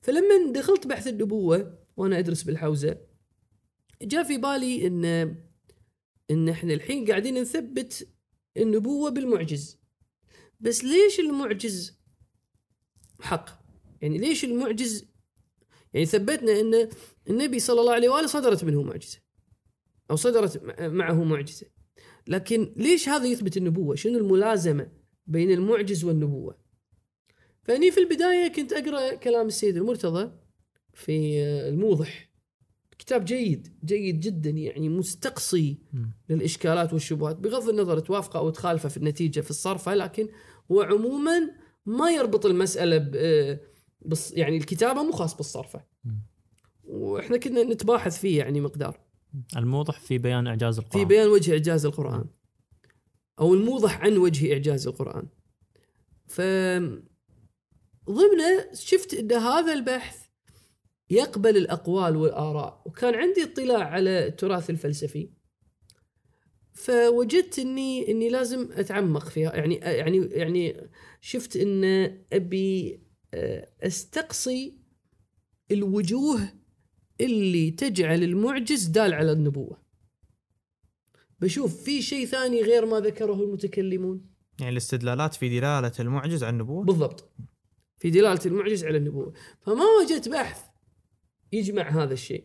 فلما دخلت بحث النبوة وأنا أدرس بالحوزة جاء في بالي إن إن إحنا الحين قاعدين نثبت النبوة بالمعجز. بس ليش المعجز؟ حق. يعني ليش المعجز؟ يعني ثبتنا إن النبي صلى الله عليه وآله صدرت منه معجزة أو صدرت مع- معه معجزة. لكن ليش هذا يثبت النبوة؟ شنو الملازمة بين المعجز والنبوة؟ فاني في البداية كنت أقرأ كلام السيد المرتضى في آه، الموضح. كتاب جيد جيد جدا يعني مستقصي. للإشكالات والشبهات بغض النظر توافقه أو تخالفه في النتيجة في الصرفة لكن هو عموما ما يربط المسألة ب بص يعني الكتابة مو خاص بالصرفة. وإحنا كنا نتباحث فيه يعني مقدار. الموضح في بيان إعجاز في القران بيان وجه إعجاز القرآن. أو الموضح عن وجه إعجاز القرآن. ف ضمنه شفت إن هذا البحث يقبل الأقوال والآراء. وكان عندي اطلاع على التراث الفلسفي. فوجدت إني إني لازم أتعمق فيها. يعني يعني يعني شفت إن أبي آه، أستقصي الوجوه اللي تجعل المعجز دال على النبوة. بشوف في شيء ثاني غير ما ذكره المتكلمون. يعني الاستدلالات في دلالة المعجز على النبوة؟ بالضبط. في دلالة المعجز على النبوة. فما وجدت بحث يجمع هذا الشيء.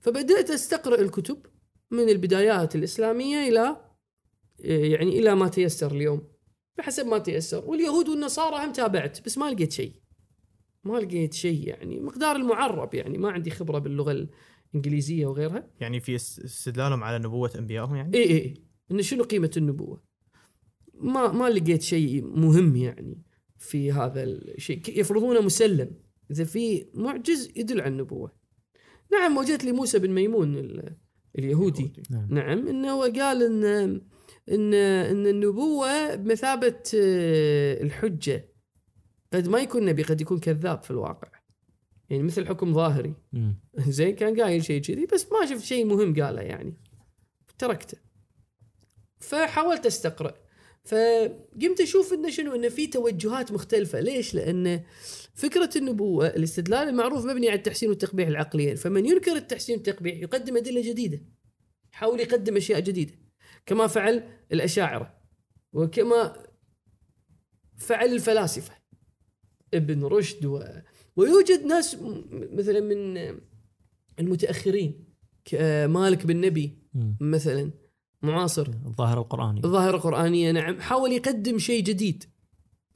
فبدأت أستقرأ الكتب. من البدايات الإسلامية إلى يعني إلى ما تيسر اليوم. بحسب ما تيسر. واليهود والنصارى هم تابعت بس ما لقيت شيء. ما لقيت شيء يعني مقدار المعرب يعني ما عندي خبرة باللغة الإنجليزية وغيرها. يعني في اس- استدلالهم على نبوة أنبيائهم يعني؟ اي اي إن شنو قيمة النبوة؟ ما ما لقيت شيء مهم يعني في هذا الشيء يفرضونه مسلم. إذا في معجز يدل على النبوة. نعم وجدت لي موسى بن ميمون ال- اليهودي. نعم. نعم إنه هو قال ان ان إن النبوة بمثابة آه، الحجة. قد ما يكون نبي قد يكون كذاب في الواقع. يعني مثل حكم ظاهري. زين كان قايل شيء كذي بس ما شفت شيء مهم قاله يعني. تركته. فحاولت أستقرأ. فقمت أشوف إنه شنو إنه في توجهات مختلفة. ليش؟ لأن فكرة النبوة الاستدلال المعروف مبني على التحسين والتقبيح العقليين فمن ينكر التحسين والتقبيح يقدم أدلة جديدة. يحاول يقدم أشياء جديدة. كما فعل الأشاعرة. وكما فعل الفلاسفة. ابن رشد و... ويوجد ناس مثلا من المتأخرين. كمالك بن نبي. مثلا. معاصر. الظاهر القراني ظاهرة قرآنية نعم. حاول يقدم شيء جديد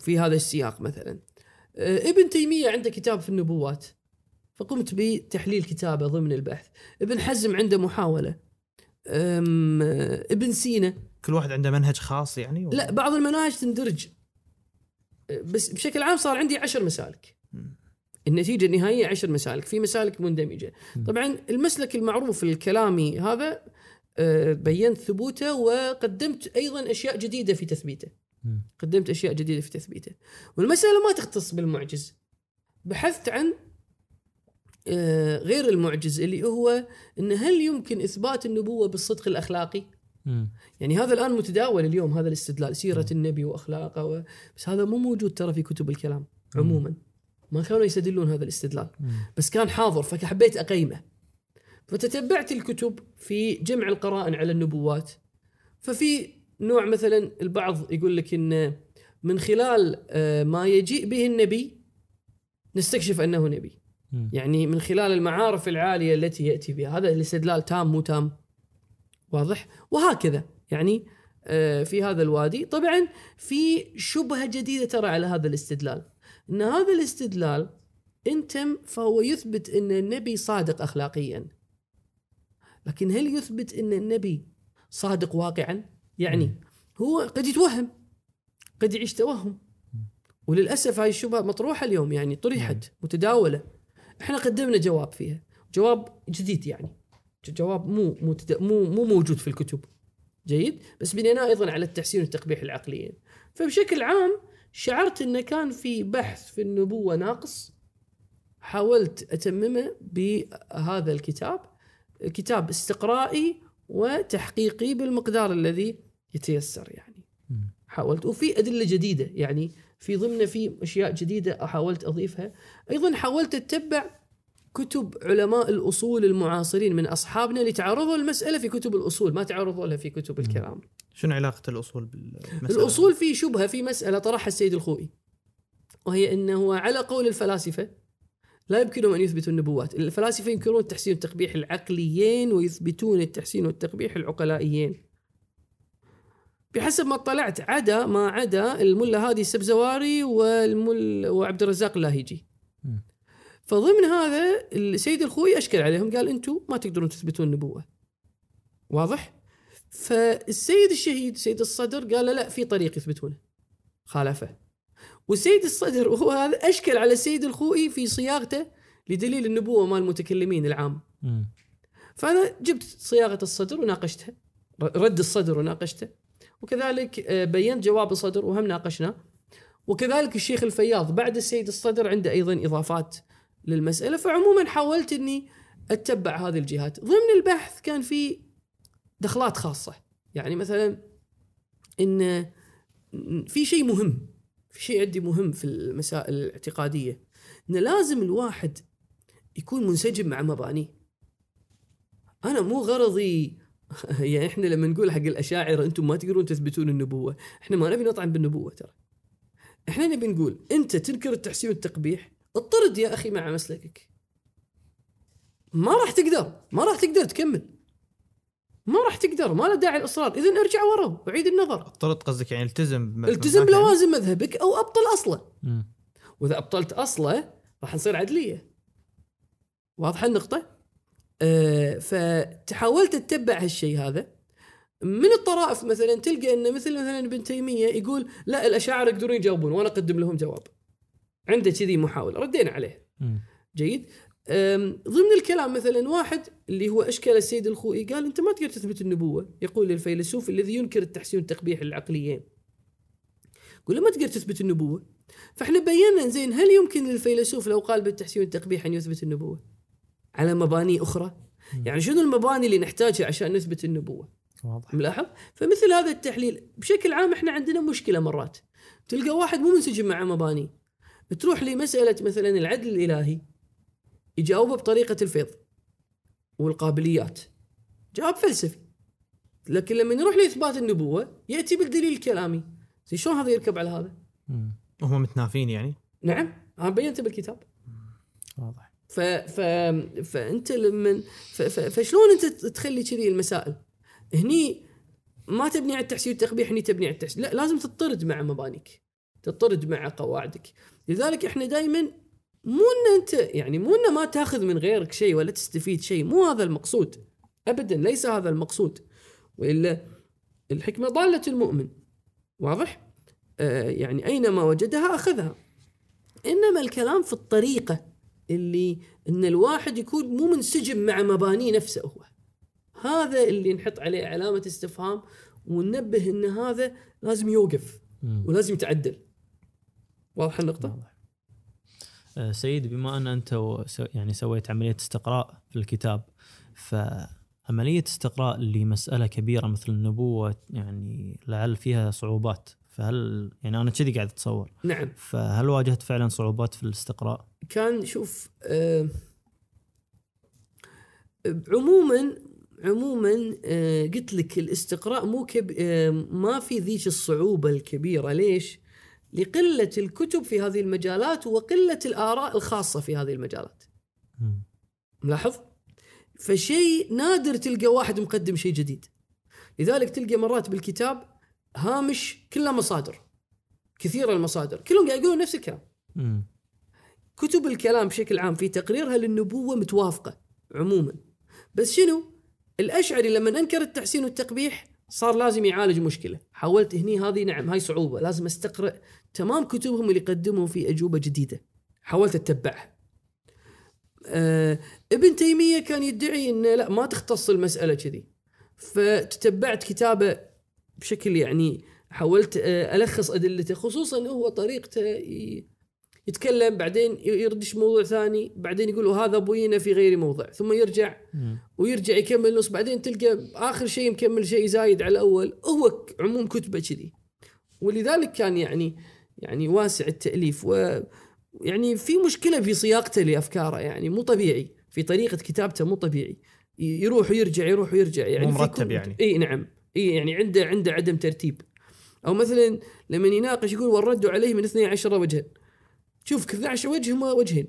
في هذا السياق مثلا. ابن تيمية عنده كتاب في النبوات فقمت بتحليل كتابه ضمن البحث ابن حزم عنده محاولة آه، ابن سينا كل واحد عنده منهج خاص يعني ولا؟ لا بعض المناهج تندرج آه، بس بشكل عام صار عندي عشر مسالك. النتيجة النهائية عشر مسالك في مسالك مندمجة. طبعا المسلك المعروف الكلامي هذا آه، بينت ثبوته وقدمت أيضا أشياء جديدة في تثبيته. قدمت أشياء جديدة في تثبيته. والمسألة ما تختص بالمعجز. بحثت عن آه، غير المعجز اللي هو إن هل يمكن إثبات النبوة بالصدق الأخلاقي. يعني هذا الآن متداول اليوم هذا الاستدلال سيرة النبي وأخلاقه و... بس هذا مو موجود ترى في كتب الكلام عموما. ما كانوا يستدلون هذا الاستدلال. بس كان حاضر فحبيت أقيمه. فتتبعت الكتب في جمع القرائن على النبوات. ففي نوع مثلا البعض يقول لك إن من خلال آه، ما يجيء به النبي نستكشف أنه نبي. يعني من خلال المعارف العالية التي يأتي بها. هذا الاستدلال تام مو تام؟ واضح؟ وهكذا. يعني آه، في هذا الوادي. طبعا في شبهة جديدة ترى على هذا الاستدلال. إن هذا الاستدلال إن تم فهو يثبت إن النبي صادق اخلاقيا. لكن هل يثبت إن النبي صادق واقعا؟ يعني هو قد يتوهم قد يعيش توهم. وللأسف هاي الشبهة مطروحة اليوم يعني طرحت متداولة. إحنا قدمنا جواب فيها. جواب جديد يعني. جواب مو مو مو مو موجود في الكتب. جيد؟ بس بنيناه أيضا على التحسين والتقبيح العقليين. فبشكل عام شعرت انه كان في بحث في النبوة ناقص. حاولت أتممه بهذا الكتاب. كتاب استقرائي وتحقيقي بالمقدار الذي يتيسر يعني. حاولت. وفي أدلة جديدة يعني في ضمنه في أشياء جديدة حاولت أضيفها. أيضا حاولت أتبع كتب علماء الأصول المعاصرين من أصحابنا اللي تعرضوا المسألة في كتب الأصول. ما تعرضوا لها في كتب الكلام. شنو علاقة الأصول بالمسألة؟ الأصول في شبهة في مسألة طرحها السيد الخوئي. وهي أنه على قول الفلاسفة لا يمكنهم أن يثبتوا النبوات، الفلاسفة ينكرون التحسين والتقبيح العقليين ويثبتون التحسين والتقبيح العقلائيين. بحسب ما اطلعت عدا ما عدا الملا هادي السبزواري والمل وعبد الرزاق اللاهيجي. فضمن هذا السيد الخوي أشكل عليهم قال أنتم ما تقدرون تثبتون النبوة. واضح؟ فالسيد الشهيد سيد الصدر قال لا, في طريق يثبتونه. خالفه. والسيد الصدر وهو هذا أشكل على السيد الخوئي في صياغته لدليل النبوة مال المتكلمين العام. مم. فأنا جبت صياغة الصدر وناقشتها رد الصدر وناقشته وكذلك آه، بينت جواب الصدر وهم ناقشناه وكذلك الشيخ الفياض بعد السيد الصدر عنده أيضا إضافات للمسألة. فعموما حاولت إني أتبع هذه الجهات. ضمن البحث كان في دخلات خاصة. يعني مثلا إن في شيء مهم في شيء عندي مهم في المسائل الاعتقادية. إن لازم الواحد يكون منسجم مع مبانيه. أنا مو غرضي يعني إحنا لما نقول حق الأشاعرة أنتم ما تقدرون تثبتون النبوة، إحنا ما نبي نطعن بالنبوة ترى. إحنا نبي نقول أنت تنكر التحسين والتقبيح، اطرد يا أخي مع مسلكك. ما راح تقدر، ما راح تقدر تكمل. ما راح تقدر، ما له داعي الإصرار، اذا ارجع ورا وعيد النظر. اضطرت قصدك يعني التزم بم- التزم. بلوازم مذهبك أو أبطل أصله. وإذا أبطلت أصله راح نصير عدلية. واضحة النقطة؟ أه فتحاولت اتبع هالشيء هذا من الطرائف مثلا تلقى ان مثل مثلا ابن تيمية يقول لا الاشاعره يقدرون يجاوبون وأنا أقدم لهم جواب. عنده كذي محاولة ردينا عليه. جيد؟ ضمن الكلام مثلا واحد اللي هو اشكال السيد الخوئي قال أنت ما تقدر تثبت النبوة، يقول الفيلسوف الذي ينكر التحسين والتقبيح العقليين. يقول له ما تقدر تثبت النبوة. فإحنا بينا زين هل يمكن للفيلسوف لو قال بالتحسين والتقبيح أن يثبت النبوة؟ على مباني أخرى؟ يعني شنو المباني اللي نحتاجها عشان نثبت النبوة؟ واضح. ملاحظ؟ فمثل هذا التحليل بشكل عام إحنا عندنا مشكلة مرات. تلقى واحد مو منسجم مع مباني. تروح لمسألة مثلا العدل الإلهي يجاوبه بطريقة الفيض والقابليات. جواب فلسفي. لكن لما نروح لإثبات النبوة يأتي بالدليل الكلامي. شلون هذا يركب على هذا؟ هم متنافين يعني؟ نعم. أنا بينته بالكتاب. واضح. ف ف فانت لما فشلون انت تخلي كذي المسائل؟ هني ما تبني على التحسين والتقبيح هني تبني على التحسين. لا لازم تطرد مع مبانيك تطرد مع قواعدك. لذلك إحنا دائما مو إن أنت يعني مو إن ما تاخذ من غيرك شيء ولا تستفيد شيء مو هذا المقصود. ابدا ليس هذا المقصود. وإلا الحكمة ضالة المؤمن. واضح؟ آه يعني أينما وجدها أخذها. إنما الكلام في الطريقة. اللي إن الواحد يكون مو منسجم مع مبانيه نفسه هو هذا اللي نحط عليه علامة استفهام وننبه إن هذا لازم يوقف. ولازم يتعدل واضحه النقطة؟ واضح. آه، سيد بما أن أنت يعني سويت عملية استقراء في الكتاب فعملية استقراء لمسألة كبيرة مثل النبوة يعني لعل فيها صعوبات فهل يعني أنا كذي قاعد أتصور نعم فهل واجهت فعلا صعوبات في الاستقراء؟ كان شوف آه عموما عموما آه قلت لك الاستقراء مو كب آه ما في ذيك الصعوبة الكبيرة ليش؟ لقلة الكتب في هذه المجالات وقلة الآراء الخاصة في هذه المجالات. ملاحظ؟ فشيء نادر تلقى واحد مقدم شيء جديد. لذلك تلقى مرات بالكتاب هامش كله مصادر. كثيره المصادر، كلهم قاعد يقولون نفس الكلام. كتب الكلام بشكل عام في تقريرها للنبوة متوافقة عموما. بس شنو؟ الأشعري لما أنكر التحسين والتقبيح صار لازم يعالج مشكلة. حاولت هني هذه نعم هاي صعوبة. لازم أستقرأ تمام كتبهم اللي يقدموا في أجوبة جديدة. حاولت أتبعها. آه ابن تيمية كان يدعي أنه لا ما تختص المسألة كذي. فتتبعت كتابة بشكل يعني حاولت آه ألخص أدلته خصوصا هو طريقته يتكلم بعدين يردش موضوع ثاني بعدين يقول هذا بوينا في غير موضع. ثم يرجع. ويرجع يكمل نص بعدين تلقى آخر شيء مكمل شيء زايد على الأول هو عموم كتبة كذي. ولذلك كان يعني يعني واسع التأليف و يعني في مشكلة في صياغته لأفكاره يعني مو طبيعي. في طريقة كتابته مو طبيعي. يروح ويرجع يروح ويرجع يعني مو مرتب يعني. إي نعم. إي يعني عنده عنده عدم ترتيب. أو مثلا لما يناقش يقول والرد عليه من 12 وجها. شوف 12 وجه وجهين.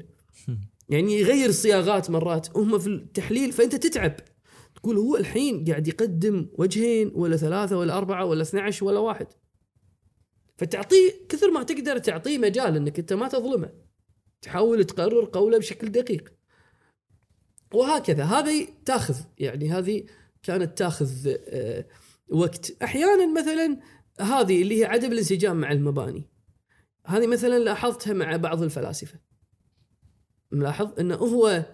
يعني يغير الصياغات مرات هم في التحليل فأنت تتعب. تقول هو الحين قاعد يقدم وجهين ولا ثلاثة ولا أربعة ولا 12 ولا واحد. فتعطيه كثر ما تقدر تعطيه مجال إنك أنت ما تظلمه. تحاول تقرر قوله بشكل دقيق. وهكذا. هذه تاخذ يعني هذه كانت تاخذ آه، وقت. أحيانا مثلا هذه اللي هي عدم الانسجام مع المباني. هذه مثلا لاحظتها مع بعض الفلاسفة. ملاحظ إنه هو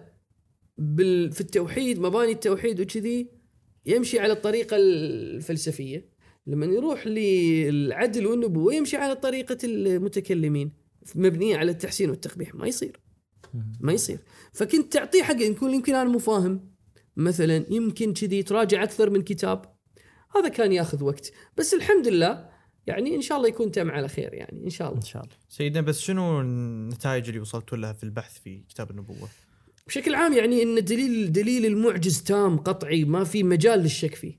بال في التوحيد مباني التوحيد وكذي يمشي على الطريقة الفلسفية. لما يروح للعدل والنبوة يمشي على طريقة المتكلمين مبنية على التحسين والتقبيح. ما يصير. ما يصير. فكنت تعطيه حق يكون يمكن أنا مو فاهم. مثلا يمكن كذي تراجع أكثر من كتاب. هذا كان ياخذ وقت. بس الحمد لله يعني إن شاء الله يكون تم على خير يعني إن شاء الله. إن شاء الله. سيدنا بس شنو النتائج اللي وصلتوا لها في البحث في كتاب النبوة؟ بشكل عام يعني إن دليل دليل المعجز تام قطعي ما في مجال للشك فيه.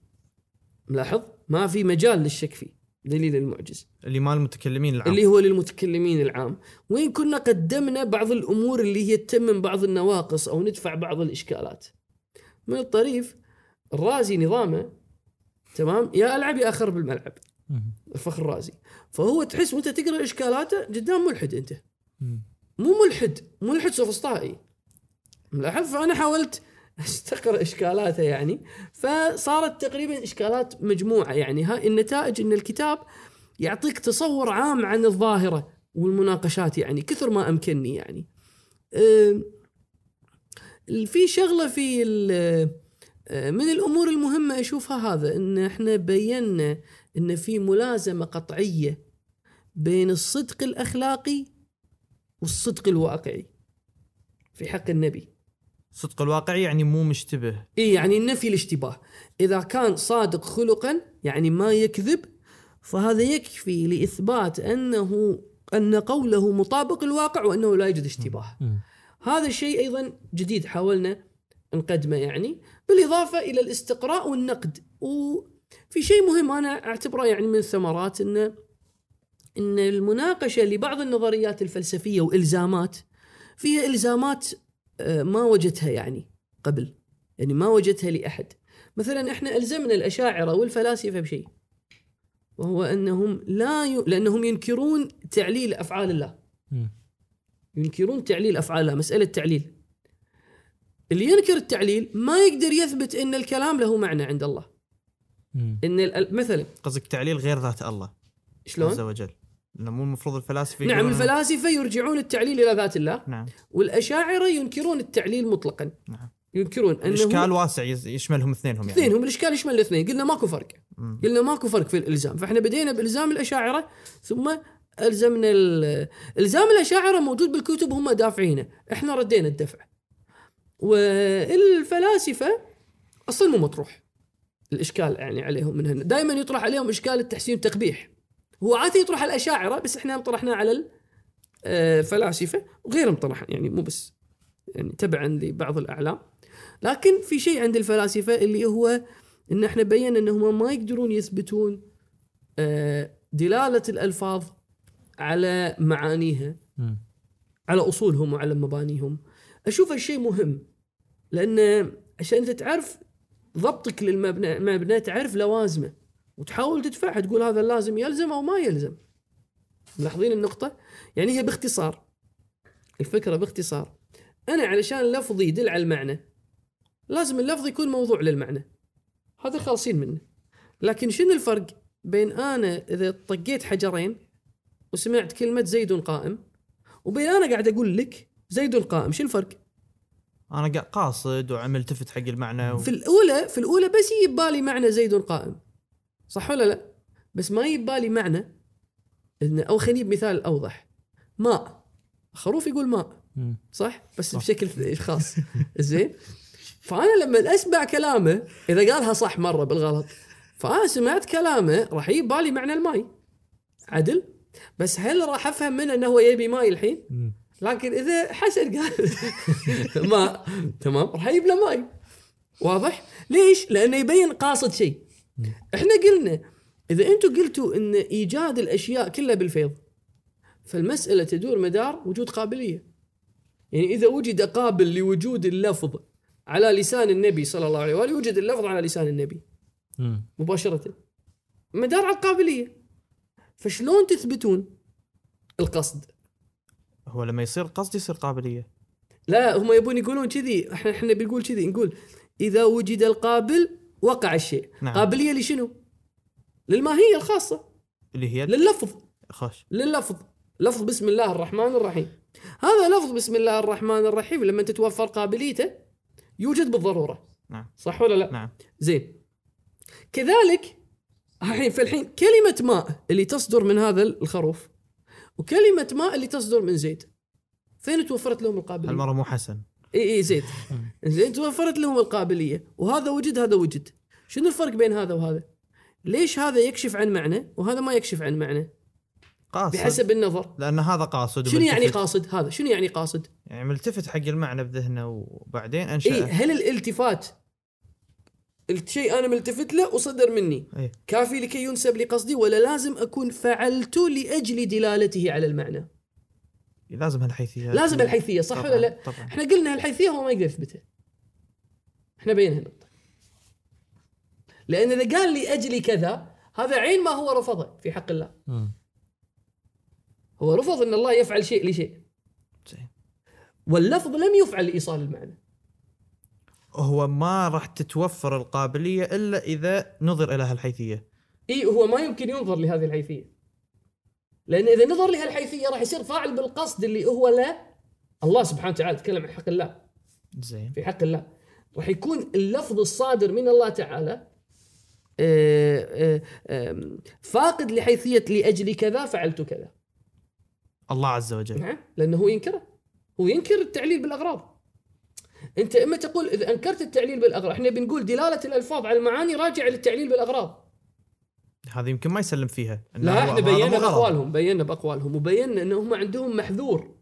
ملاحظ؟ ما في مجال للشك فيه دليل المعجز. اللي مال المتكلمين العام. اللي هو للمتكلمين العام. وين كنا قدمنا بعض الأمور اللي هي تتمم بعض النواقص أو ندفع بعض الإشكالات. من الطريف الرازي نظامه تمام؟ يا ألعب يا أخر بالملعب. الفخر الرازي فهو تحس وانت تقرأ إشكالاته قدام ملحد أنت. مو ملحد. ملحد سوفسطائي ملاحظ؟ فأنا حاولت أستقرأ إشكالاته يعني. فصارت تقريبا إشكالات مجموعة يعني. هاي النتائج إن الكتاب يعطيك تصور عام عن الظاهرة والمناقشات يعني كثر ما أمكنني يعني. في شغلة في من الأمور المهمة أشوفها هذا إن إحنا بينا إن في ملازمة قطعية بين الصدق الأخلاقي والصدق الواقعي. في حق النبي. صدق الواقعي يعني مو مشتبه. إي يعني نفي الاشتباه. إذا كان صادق خلقا يعني ما يكذب فهذا يكفي لإثبات أنه أن قوله مطابق الواقع وأنه لا يوجد اشتباه. مم. هذا الشيء أيضا جديد حاولنا نقدمه يعني. بالإضافة إلى الاستقراء والنقد. وفي شيء مهم أنا أعتبره يعني من الثمرات انه إن المناقشة لبعض النظريات الفلسفية وإلزامات فيها إلزامات آه، ما وجدتها يعني قبل يعني ما وجدتها لأحد. مثلا إحنا ألزمنا الأشاعرة والفلاسفة بشيء وهو أنهم لا ي... لأنهم ينكرون تعليل أفعال الله. ينكرون تعليل أفعال الله مسألة تعليل. اللي ينكر التعليل ما يقدر يثبت إن الكلام له معنى عند الله. مم. إن ال- مثلا قصدك تعليل غير ذات الله. عز شلون وجل. لأنه مو المفروض الفلاسفة نعم يقولون- الفلاسفة يرجعون التعليل إلى ذات الله. نعم. والأشاعرة ينكرون التعليل مطلقا. نعم. ينكرون أنه الإشكال واسع يز- يشملهم اثنينهم يعني. اثنينهم الإشكال يشمل الاثنين. قلنا ماكو فرق. مم. قلنا ماكو فرق في الإلزام. فإحنا بدينا بإلزام الأشاعرة ثم ألزمنا ال- إلزام الأشاعرة موجود بالكتب هم دافعينه. إحنا ردينا الدفع. والفلاسفة أصلا مو مطروح. الإشكال يعني عليهم من هنا. دائما يطرح عليهم إشكال التحسين والتقبيح هو عاده يطرح على الأشاعرة بس إحنا طرحناه على الفلاسفه وغيرهم طرح يعني مو بس يعني تبعا لبعض الأعلام. لكن في شيء عند الفلاسفة اللي هو إن إحنا بينا انهم ما يقدرون يثبتون آه، دلالة الألفاظ على معانيها. على أصولهم وعلى مبانيهم. أشوف الشيء مهم لأن عشان أنت تعرف ضبطك للمبنى مبنى تعرف لوازمه. وتحاول تدفعها تقول هذا اللازم يلزم أو ما يلزم. ملاحظين النقطة؟ يعني هي باختصار. الفكرة باختصار. أنا علشان لفظي يدل على المعنى لازم اللفظ يكون موضوع للمعنى. هذا خالصين منه. لكن شنو الفرق بين أنا إذا طقيت حجرين وسمعت كلمة زيد قائم وبين أنا قاعد أقول لك زيد قائم شو الفرق؟ أنا قا- قاصد وعم التفت حق المعنى و... في الأولى في الأولى بس يجي بالي معنى زيد قائم. صح ولا لا؟ بس ما يجي بالي معنى إن أو خليني بمثال أوضح. ماء. خروف يقول ماء. صح؟ بس بشكل خاص. زين؟ فأنا لما أسمع كلامه إذا قالها صح مرة بالغلط فأنا سمعت كلامه راح يجي بالي معنى الماي عدل؟ بس هل راح أفهم منه إنه هو يبي ماي الحين؟ مم. لكن إذا حسن قال ماء تمام؟ راح يجيب له ماي. واضح؟ ليش؟ لأنه يبين قاصد شيء. إحنا قلنا إذا أنتم قلتوا إن إيجاد الأشياء كلها بالفيض فالمسألة تدور مدار وجود قابلية. يعني إذا وجد قابل لوجود اللفظ على لسان النبي صلى الله عليه وآله يوجد اللفظ على لسان النبي. مباشرة. مدار على القابلية. فشلون تثبتون القصد؟ هو لما يصير قصد يصير قابلية. لا هم يبون يقولون كذي. إحنا إحنا بنقول كذي. نقول إذا وجد القابل وقع الشيء. نعم. قابلية لشنو؟ للماهية الخاصة. اللي هي لللفظ. خوش لللفظ. لفظ بسم الله الرحمن الرحيم. هذا لفظ بسم الله الرحمن الرحيم. لما تتوفر قابليته يوجد بالضرورة. نعم. صح ولا لا؟ نعم. زين. كذلك الحين في الحين كلمة ماء اللي تصدر من هذا الخروف وكلمة ماء اللي تصدر من زيد. فين توفرت لهم القابلية؟ هالمرة مو حسن. إي إي زيد. زين توفرت لهم القابلية. وهذا وجد هذا وجد. شنو الفرق بين هذا وهذا؟ ليش هذا يكشف عن معنى وهذا ما يكشف عن معنى؟ قاصد. بحسب النظر. لأن هذا قاصد شنو يعني. قاصد؟ هذا شنو يعني قاصد؟ يعني ملتفت حق المعنى بذهنه وبعدين أنشأ. اي هل الالتفات الشيء أنا ملتفت له وصدر مني. إيه. كافي لكي ينسب لقصدي ولا لازم أكون فعلته لأجل دلالته على المعنى. لازم هالحيثية. لازم الحيثيه صح طبعاً، ولا لا؟ طبعا. إحنا قلنا الحيثيه هو ما يقدر يثبتها. إحنا بينا النقطه لأن إذا قال لي اجلي كذا هذا عين ما هو رفضه في حق الله. مم. هو رفض إن الله يفعل شيء لشيء. واللفظ لم يفعل لإيصال المعنى. هو ما راح تتوفر القابلية إلا إذا نظر إلى هالحيثية. إي هو ما يمكن ينظر لهذه الحيثية. لأن إذا نظر لهالحيثية راح يصير فاعل بالقصد اللي هو لا. الله سبحانه وتعالى تكلم عن حق الله. زين. في حق الله. راح يكون اللفظ الصادر من الله تعالى آه، آه، فاقد لحيثية لأجل كذا فعلت كذا. الله عز وجل. نعم. لأنه هو ينكره. هو ينكر التعليل بالأغراض. انت اما تقول اذا انكرت التعليل بالاغراض إحنا بنقول دلالة الألفاظ على المعاني راجعة للتعليل بالاغراض. هذه يمكن ما يسلم فيها لا إحنا بينا. بأقوالهم بينا بأقوالهم وبينا إن هم عندهم محذور.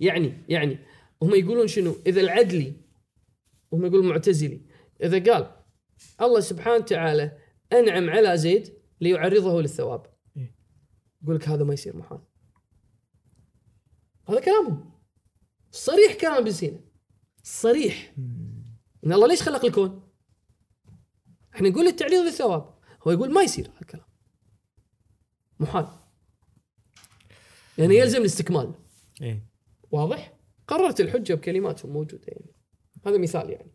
يعني يعني هم يقولون شنو؟ إذا العدلي هم يقولون معتزلي إذا قال الله سبحانه وتعالى أنعم على زيد ليعرضه للثواب. إيه. يقول لك هذا ما يصير محال. هذا كلامهم. صريح كلام ابن سينا. صريح. إن الله ليش خلق الكون؟ إحنا نقول التعليل للثواب هو يقول ما يصير هالكلام محال يعني يلزم الاستكمال. إيه. واضح؟ قررت الحجة بكلماتهم موجودة يعني. هذا مثال يعني.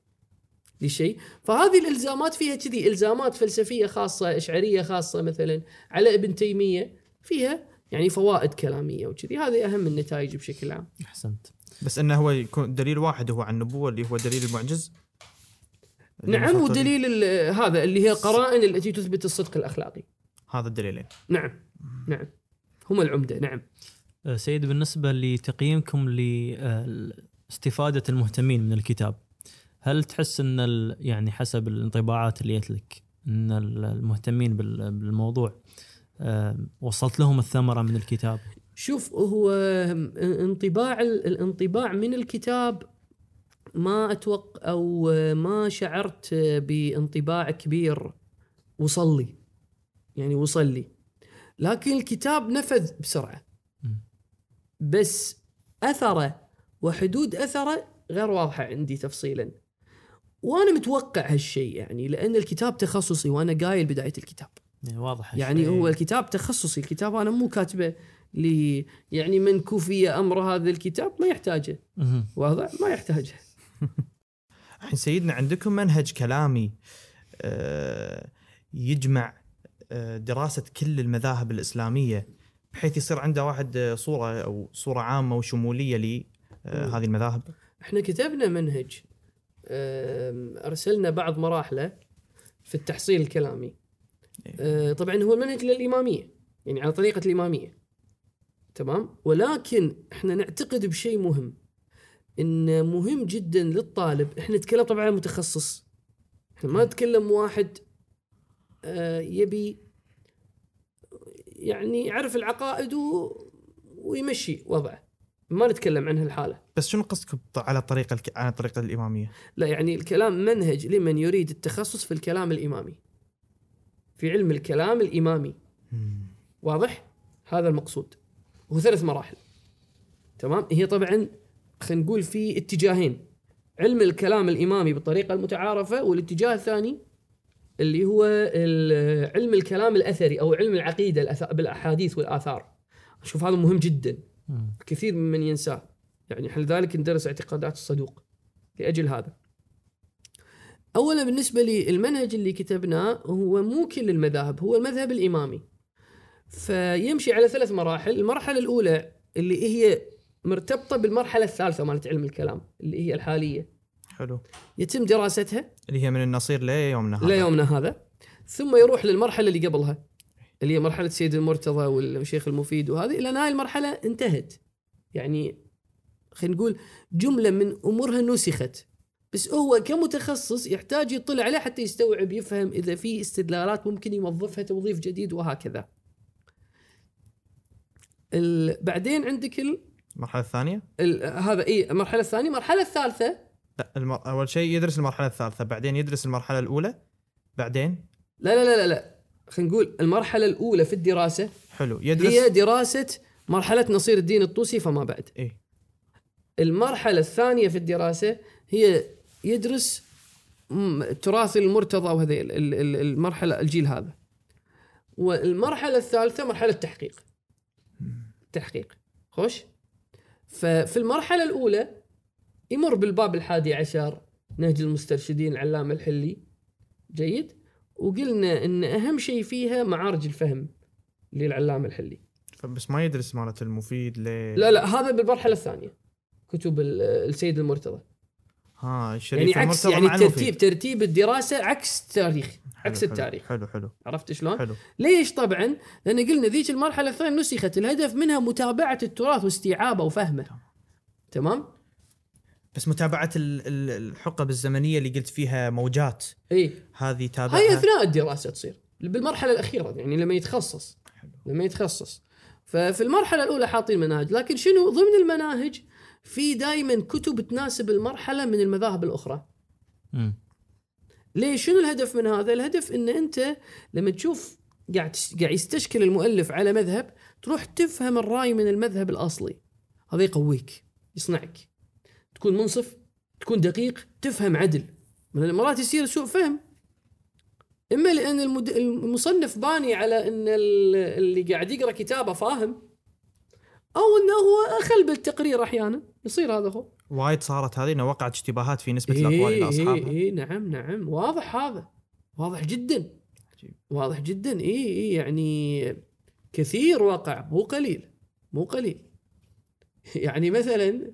لشيء فهذه الإلزامات فيها كذي. إلزامات فلسفية خاصة اشعريه خاصة مثلا على ابن تيمية. فيها يعني فوائد كلامية وكذي. هذه أهم النتائج بشكل عام. أحسنت. بس إنه هو يكون دليل واحد هو عن النبوة اللي هو دليل المعجز. نعم ودليل ال- هذا اللي هي القرائن التي تثبت الصدق الأخلاقي. هذا الدليلين. نعم نعم. هم العمدة نعم. آه، سيد بالنسبة لتقييمكم لاستفاده المهتمين من الكتاب هل تحس إن ال- يعني حسب الانطباعات اللي جت لك إن ال- المهتمين بال- بالموضوع آه، وصلت لهم الثمرة من الكتاب؟ شوف هو انطباع الانطباع من الكتاب ما أتوقع أو ما شعرت بانطباع كبير وصل لي يعني وصل لي لكن الكتاب نفذ بسرعة. بس أثره وحدود أثره غير واضحة عندي تفصيلا. وأنا متوقع هالشيء يعني لأن الكتاب تخصصي وأنا قايل بداية الكتاب. يعني واضح يعني. هو الكتاب تخصصي الكتاب أنا مو كاتبه. لي يعني من كفي أمر هذا الكتاب ما يحتاجه. واضح؟ ما يحتاجه. الحين سيدنا عندكم منهج كلامي آه، يجمع آه، دراسة كل المذاهب الإسلامية بحيث يصير عنده واحد آه، صورة أو صورة عامة وشمولية لهذه المذاهب. إحنا كتبنا منهج أرسلنا بعض مراحله في التحصيل الكلامي. أه، طبعا هو المنهج للإمامية يعني على طريقة الإمامية. تمام؟ ولكن إحنا نعتقد بشيء مهم إن مهم جدا للطالب. إحنا نتكلم طبعا عن متخصص. إحنا ما نتكلم واحد أه، يبي يعني يعرف العقائد و... ويمشي وضعه. ما نتكلم عن هالحاله بس شنو قصدك على طريقة الك... على طريقة الإمامية؟ لا يعني الكلام منهج لمن يريد التخصص في الكلام الإمامي. في علم الكلام الإمامي. واضح؟ هذا المقصود. هو ثلاث مراحل تمام؟ هي طبعا خلينا نقول في اتجاهين علم الكلام الإمامي بالطريقة المتعارفة والاتجاه الثاني اللي هو علم الكلام الأثري أو علم العقيدة الأث- بالأحاديث والآثار أشوف هذا مهم جدا. كثير ممن ينساه يعني إحنا لذلك ندرس اعتقادات الصدوق لأجل هذا. اولا بالنسبة لي المنهج اللي كتبناه هو مو كل المذاهب هو المذهب الإمامي. فيمشي على ثلاث مراحل، المرحلة الأولى اللي هي مرتبطة بالمرحلة الثالثة مالت علم الكلام اللي هي الحالية. حلو. يتم دراستها. اللي هي من النصير ليومنا هذا. ليومنا هذا. ثم يروح للمرحلة اللي قبلها اللي هي مرحلة سيد المرتضى والشيخ المفيد وهذه. إلى هاي المرحلة انتهت. يعني خلينا نقول جملة من أمورها نسخت. بس هو كمتخصص يحتاج يطلع عليه حتى يستوعب يفهم إذا في استدلالات ممكن يوظفها توظيف جديد وهكذا. بعدين عندك ال... المرحلة الثانية؟ ال... هذا إي المرحلة الثانية، المرحلة الثالثة. لا المر... أول شيء يدرس المرحلة الثالثة بعدين يدرس المرحلة الأولى بعدين؟ لا لا لا لا, لا. خلينا نقول المرحلة الأولى في الدراسة. حلو. يدرس هي دراسة مرحلة نصير الدين الطوسي فما بعد. إيه المرحلة الثانية في الدراسة هي يدرس تراث المرتضى وهذه ال- ال- ال- المرحلة الجيل هذا. والمرحلة الثالثة مرحلة تحقيق تحقيق خوش؟ ففي المرحلة الأولى يمر بالباب الحادي عشر نهج المسترشدين العلامة الحلي. جيد؟ وقلنا إن أهم شيء فيها معارج الفهم للعلامة الحلي. بس ما يدرس مالت المفيد ليه لا لا هذا بالمرحلة الثانية كتب ال- السيد المرتضى. ها الشريف يعني عكس يعني. ترتيب ترتيب الدراسة عكس التاريخ حلو، عكس حلو، التاريخ. حلو حلو عرفت شلون؟ حلو. ليش طبعا؟ لأن قلنا ذيك المرحلة الثانية نسخت الهدف منها متابعة التراث واستيعابه وفهمه. تمام؟ بس متابعة ال- ال- الحقب الزمنية اللي قلت فيها موجات. إي. هذه هاي تابعها أثناء الدراسة تصير. بالمرحلة الأخيرة يعني لما يتخصص. لما يتخصص. ففي المرحلة الأولى حاطين مناهج لكن شنو؟ ضمن المناهج في دائما كتب تناسب المرحلة من المذاهب الأخرى. ليش شنو الهدف من هذا؟ الهدف إن أنت لما تشوف قاعد قاعد يستشكل المؤلف على مذهب تروح تفهم الرأي من المذهب الأصلي. هذا يقويك يصنعك. تكون منصف تكون دقيق تفهم عدل. من مرات يصير سوء فهم. إما لأن المد... المصنف باني على إن ال- اللي قاعد يقرأ كتابه فاهم أو إنه هو أخل بالتقرير أحيانا. يصير هذا هو. وايد صارت هذه إنه وقعت اشتباهات في نسبة الأقوال إلى أصحابها. إيه إيه نعم نعم. واضح هذا. واضح جدا. عجيب. واضح جدا. إي إي يعني كثير وقع. مو قليل. مو قليل. يعني مثلا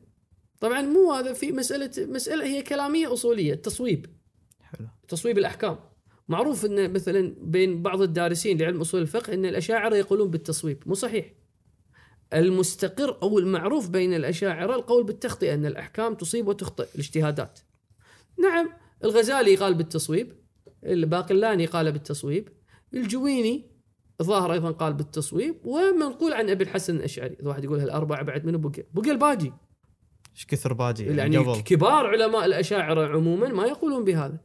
طبعا مو هذا في مسألة مسألة هي كلامية أصولية التصويب. حلو. تصويب الأحكام. معروف إن مثلا بين بعض الدارسين لعلم أصول الفقه إن الأشاعرة يقولون بالتصويب. مو صحيح. المستقر أو المعروف بين الأشاعرة القول بالتخطئة أن الأحكام تصيب وتخطئ الاجتهادات. نعم الغزالي قال بالتصويب الباقلاني قال بالتصويب الجويني الظاهر أيضا قال بالتصويب ومنقول عن أبي الحسن الأشعري. الواحد يقول هالأربعة بعد منو بقى بقى الباقي. إيش كثر باجي يعني, يعني كبار علماء الأشاعرة عموما ما يقولون بهذا.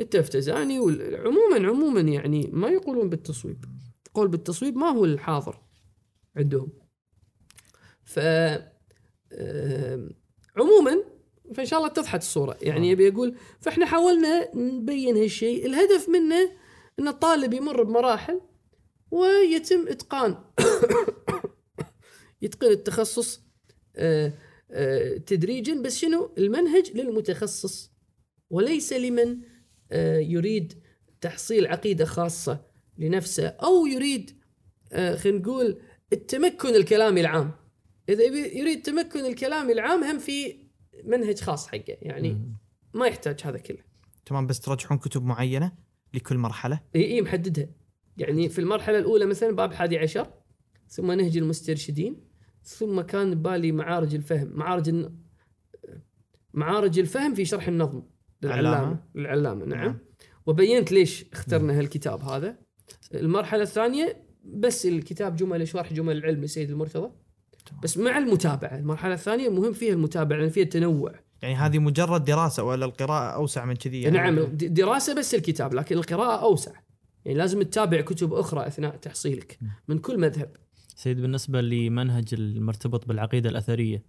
التفتزاني وال- عموما عموما يعني ما يقولون بالتصويب. القول بالتصويب ما هو الحاضر عندهم. ف عموما فإن شاء الله اتضحت الصورة. يعني آه. يبي يقول فإحنا حاولنا نبين هالشيء. الهدف منه إن الطالب يمر بمراحل ويتم إتقان يتقن التخصص آه، آه، تدريجا. بس شنو؟ المنهج للمتخصص وليس لمن آه، يريد تحصيل عقيدة خاصة لنفسه أو يريد آه، خلينا نقول التمكن الكلامي العام. إذا يبي- يريد تمكن الكلام العام هم في منهج خاص حقه. يعني. ما يحتاج هذا كله. تمام بس ترجحون كتب معينة لكل مرحلة؟ إي إي محددها. يعني في المرحلة الأولى مثلا باب حادي عشر ثم نهج المسترشدين ثم كان ببالي معارج الفهم. معارج الن... معارج الفهم في شرح النظم للعلامة. للعلامة نعم. نعم. وبينت ليش اخترنا هالكتاب هذا. المرحلة الثانية بس الكتاب جمل شرح جمل العلم لسيد المرتضى. بس مع المتابعة المرحلة الثانية مهم فيها المتابعة لأن فيها التنوع. يعني هذه مجرد دراسة ولا القراءة أوسع من كذي؟ يعني نعم د- دراسة بس الكتاب لكن القراءة أوسع. يعني لازم تتابع كتب أخرى أثناء تحصيلك من كل مذهب. سيد بالنسبة لمنهج المرتبط بالعقيدة الأثرية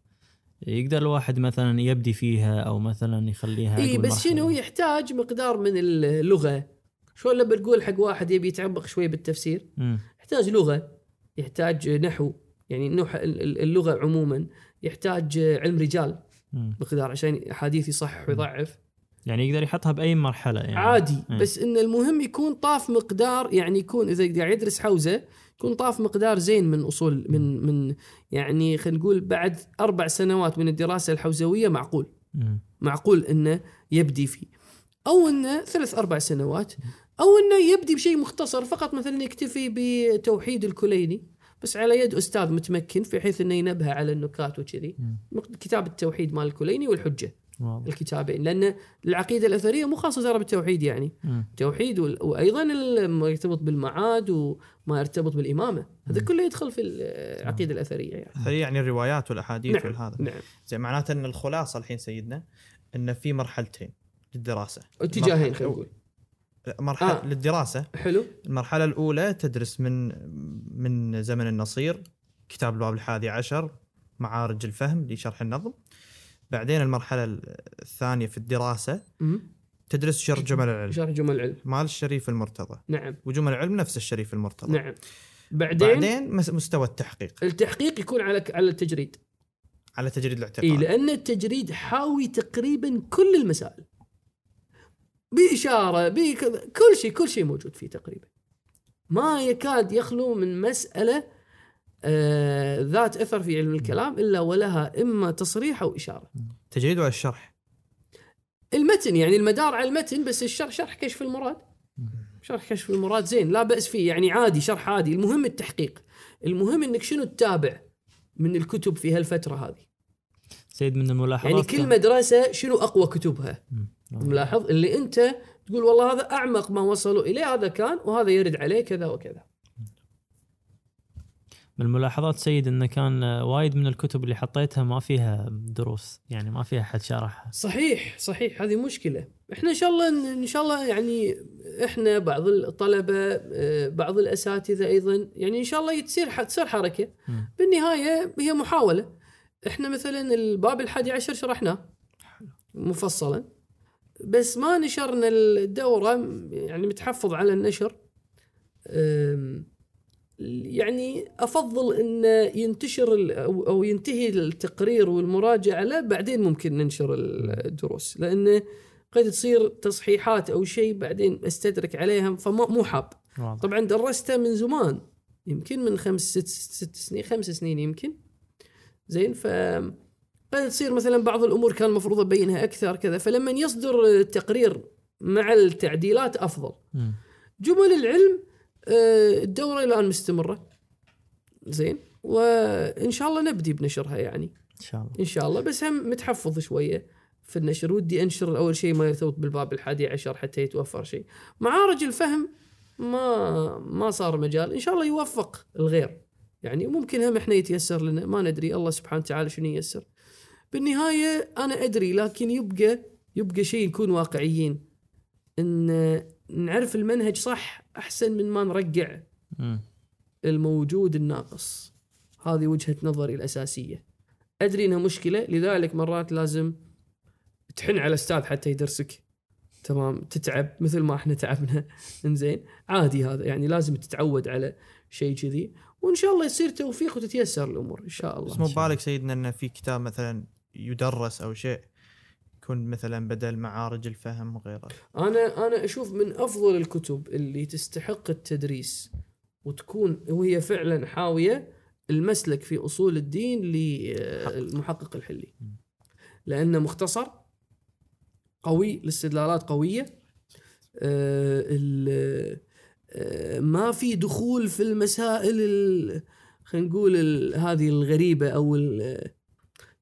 يقدر الواحد مثلا يبدي فيها أو مثلا يخليها إي بس. شنو يحتاج مقدار من اللغة. شلون لما تقول حق واحد يبي يتعمق شوي بالتفسير؟ مم. يحتاج لغة يحتاج نحو. يعني ال- اللغة عموما يحتاج علم رجال. مقدار عشان أحاديث يصحح ويضعف. يعني يقدر يحطها بأي مرحلة يعني. عادي إيه. بس إن المهم يكون طاف مقدار يعني يكون إذا قاعد يدرس حوزة يكون طاف مقدار زين من أصول من من يعني خلينا نقول بعد أربع سنوات من الدراسة الحوزوية معقول. مم. معقول إنه يبدي فيه. أو إنه ثلاث أربع سنوات أو إنه يبدي بشيء مختصر فقط مثلا يكتفي بتوحيد الكليني. بس على يد أستاذ متمكن في حيث إنه ينبه على النكات وكذي. كتاب التوحيد مال الكليني والحجة واضح. الكتابين لأن العقيدة الأثرية مو خاصة ترى بالتوحيد يعني. مم. توحيد وال- وأيضا ما يرتبط بالمعاد وما يرتبط بالإمامة. هذا كله يدخل في العقيدة الأثرية يعني. هذه يعني الروايات والأحاديث نعم والهذا. نعم. زين معناته إن الخلاصة الحين سيدنا إن في مرحلتين للدراسة. اتجاهين خلينا نقول. مرحله آه. للدراسة. حلو. المرحلة الأولى تدرس من من زمن النصير كتاب الباب الحادي عشر معارج الفهم لشرح النظم. بعدين المرحلة الثانية في الدراسة مم. تدرس شرح جمل العلم. شرح جمل العلم. مال الشريف المرتضى. نعم. وجمل العلم نفس الشريف المرتضى. نعم. بعدين, بعدين مس- مستوى التحقيق. التحقيق يكون على على التجريد. على تجريد الاعتقاد اي لأن التجريد حاوي تقريبا كل المسائل. بإشارة بكذا كل شيء كل شيء موجود فيه تقريبا. ما يكاد يخلو من مسألة آه ذات أثر في علم الكلام إلا ولها إما تصريح أو إشارة. تجريد ولا الشرح. المتن يعني المدار على المتن بس الشرح شرح كشف المراد. شرح كشف المراد زين لا بأس فيه يعني عادي شرح عادي. المهم التحقيق. المهم إنك شنو تتابع من الكتب في هالفترة هذه؟ سيد من الملاحظات يعني كل مدرسة شنو أقوى كتبها. ملاحظ؟ اللي انت تقول والله هذا أعمق ما وصلوا إليه هذا كان وهذا يرد عليه كذا وكذا. من الملاحظات سيد إنه كان وايد من الكتب اللي حطيتها ما فيها دروس يعني ما فيها حد شرحها. صحيح صحيح هذه مشكلة. إحنا إن شاء الله إن شاء الله يعني إحنا بعض الطلبة آه، بعض الأساتذة أيضا يعني إن شاء الله تصير تصير حركة. بالنهاية هي محاولة. إحنا مثلا الباب الحادي عشر شرحناه مفصلا. بس ما نشرنا الدورة يعني متحفظ على النشر. يعني أفضل إن ينتشر أو أو ينتهي التقرير والمراجعة له بعدين ممكن ننشر الدروس. لأنه قد تصير تصحيحات أو شيء بعدين أستدرك عليها فما مو حاب. طبعا درسته من زمان يمكن من خمس ست, ست سنين خمس سنين يمكن. زين ف تصير مثلا بعض الأمور كان المفروض أبينها أكثر كذا فلما يصدر التقرير مع التعديلات أفضل. جمل العلم آه، الدورة الان مستمرة. زين؟ وإن شاء الله نبدي بنشرها يعني. إن شاء الله. إن شاء الله. بس هم متحفظ شوية في النشر. ودي أنشر اول شيء ما يرتبط بالباب الحادي عشر حتى يتوفر شيء. معارج الفهم ما ما صار مجال. إن شاء الله يوفق الغير. يعني ممكن هم إحنا يتيسر لنا. ما ندري. الله سبحانه وتعالى شنو ييسر. بالنهاية أنا أدري لكن يبقى يبقى شيء نكون واقعيين. إن نعرف المنهج صح أحسن من ما نرجع مم. الموجود الناقص. هذه وجهة نظري الأساسية. أدري أنها مشكلة لذلك مرات لازم تحن على أستاذ حتى يدرسك. تمام؟ تتعب مثل ما إحنا تعبنا. إنزين؟ عادي هذا يعني لازم تتعود على شيء كذي. وإن شاء الله يصير توفيق وتتيسر الأمور إن شاء بس الله مو ببالك سيدنا انه في كتاب مثلا يدرس أو شيء يكون مثلا بدل معارج الفهم وغيره. أنا أنا أشوف من أفضل الكتب اللي تستحق التدريس وتكون وهي فعلا حاوية المسلك في أصول الدين للمحقق الحلي. لأنه مختصر قوي الاستدلالات قوية. آه، آه، ما في دخول في المسائل ال- خلينا نقول هذه الغريبة أو ال-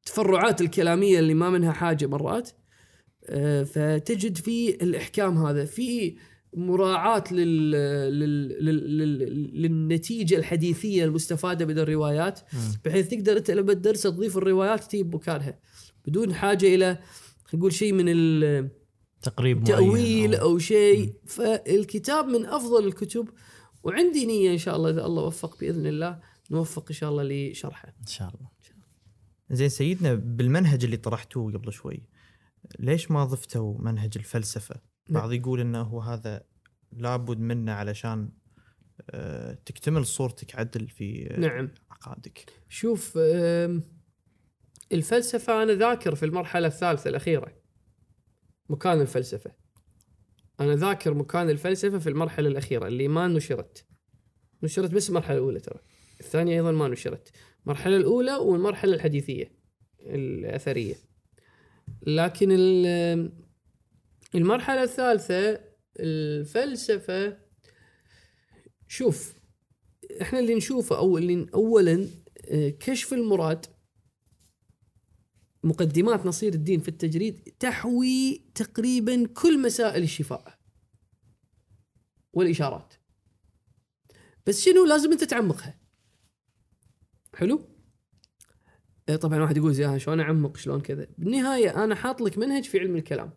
التفرعات الكلامية اللي ما منها حاجة مرات آه، فتجد في الإحكام هذا في مراعاة لل... لل... لل... لل... للنتيجة الحديثية المستفادة من الروايات. بحيث تقدر أنت لما تدرس تضيف الروايات تجيب مكانها. بدون حاجة إلى نقول شيء من التأويل تقريب معين أو- أو شيء. فالكتاب من أفضل الكتب وعندي نية إن شاء الله إذا الله وفق بإذن الله نوفق إن شاء الله لشرحه. إن شاء الله. زين سيدنا بالمنهج اللي طرحتوه قبل شوي ليش ما ضفتوا منهج الفلسفة؟ بعض يقول إنه هو هذا لابد منه علشان آه، تكتمل صورتك عدل في آه، نعم. عقائدك شوف أم، الفلسفة أنا ذاكر في المرحلة الثالثة الأخيرة مكان الفلسفة. أنا ذاكر مكان الفلسفة في المرحلة الأخيرة اللي ما نشرت. نشرت بس المرحلة الأولى ترى الثانية أيضا ما نشرت. المرحلة الأولى والمرحلة الحديثية الأثرية. لكن ال- المرحلة الثالثة الفلسفة. شوف إحنا اللي نشوفه أو اللي اولا آه، كشف المراد مقدمات نصير الدين في التجريد تحوي تقريبا كل مسائل الشفاء والإشارات. بس شنو لازم أنت تعمقها؟ حلو؟ آه، طبعا واحد يقول زي شلون أعمق؟ شلون كذا؟ بالنهاية أنا حاط لك منهج في علم الكلام.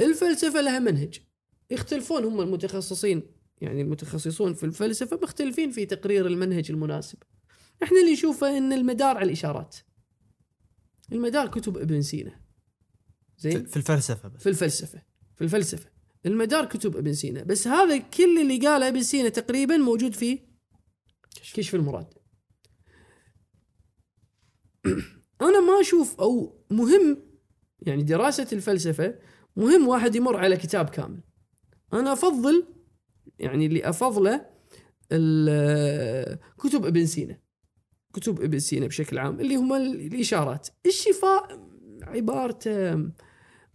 الفلسفة لها منهج. يختلفون هم المتخصصين يعني المتخصصون في الفلسفة مختلفين في تقرير المنهج المناسب. إحنا اللي نشوفه إن المدار على الإشارات. المدار كتب ابن سينا. زين؟ في الفلسفة بس. في الفلسفة. في الفلسفة. المدار كتب ابن سينا. بس هذا كل اللي قاله ابن سينا تقريبا موجود في كشف المراد. أنا ما أشوف أو مهم يعني دراسة الفلسفة مهم واحد يمر على كتاب كامل. أنا أفضل يعني اللي أفضله كتب ابن سينا. كتب ابن سينا بشكل عام اللي هم ال- الإشارات. الشفاء عبارته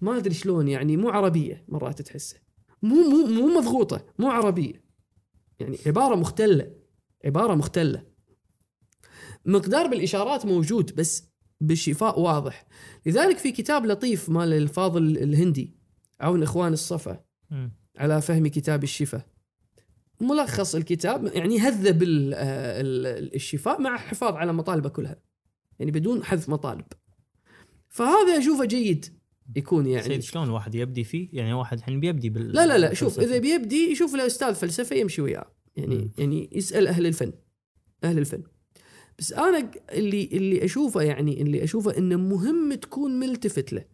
ما أدري شلون يعني مو عربية مرات تحسه. مو مو مو مضغوطة مو عربية. يعني عبارة مختلة عبارة مختلة. مقدار بالإشارات موجود بس بالشفاء واضح. لذلك في كتاب لطيف مال الفاضل الهندي عون إخوان الصفا. على فهم كتاب الشفاء. ملخص الكتاب يعني هذب آه، ال- الشفاء مع الحفاظ على مطالبه كلها. يعني بدون حذف مطالب. فهذا أشوفه جيد يكون يعني. سيد شلون الواحد يبدي فيه؟ يعني واحد الحين بيبدي بال لا لا لا شوف. إذا بيبدي يشوف له أستاذ فلسفة يمشي وياه. يعني مم. يعني يسأل أهل الفن. أهل الفن. بس أنا اللي اللي أشوفه يعني اللي أشوفه إنه مهم تكون ملتفت له.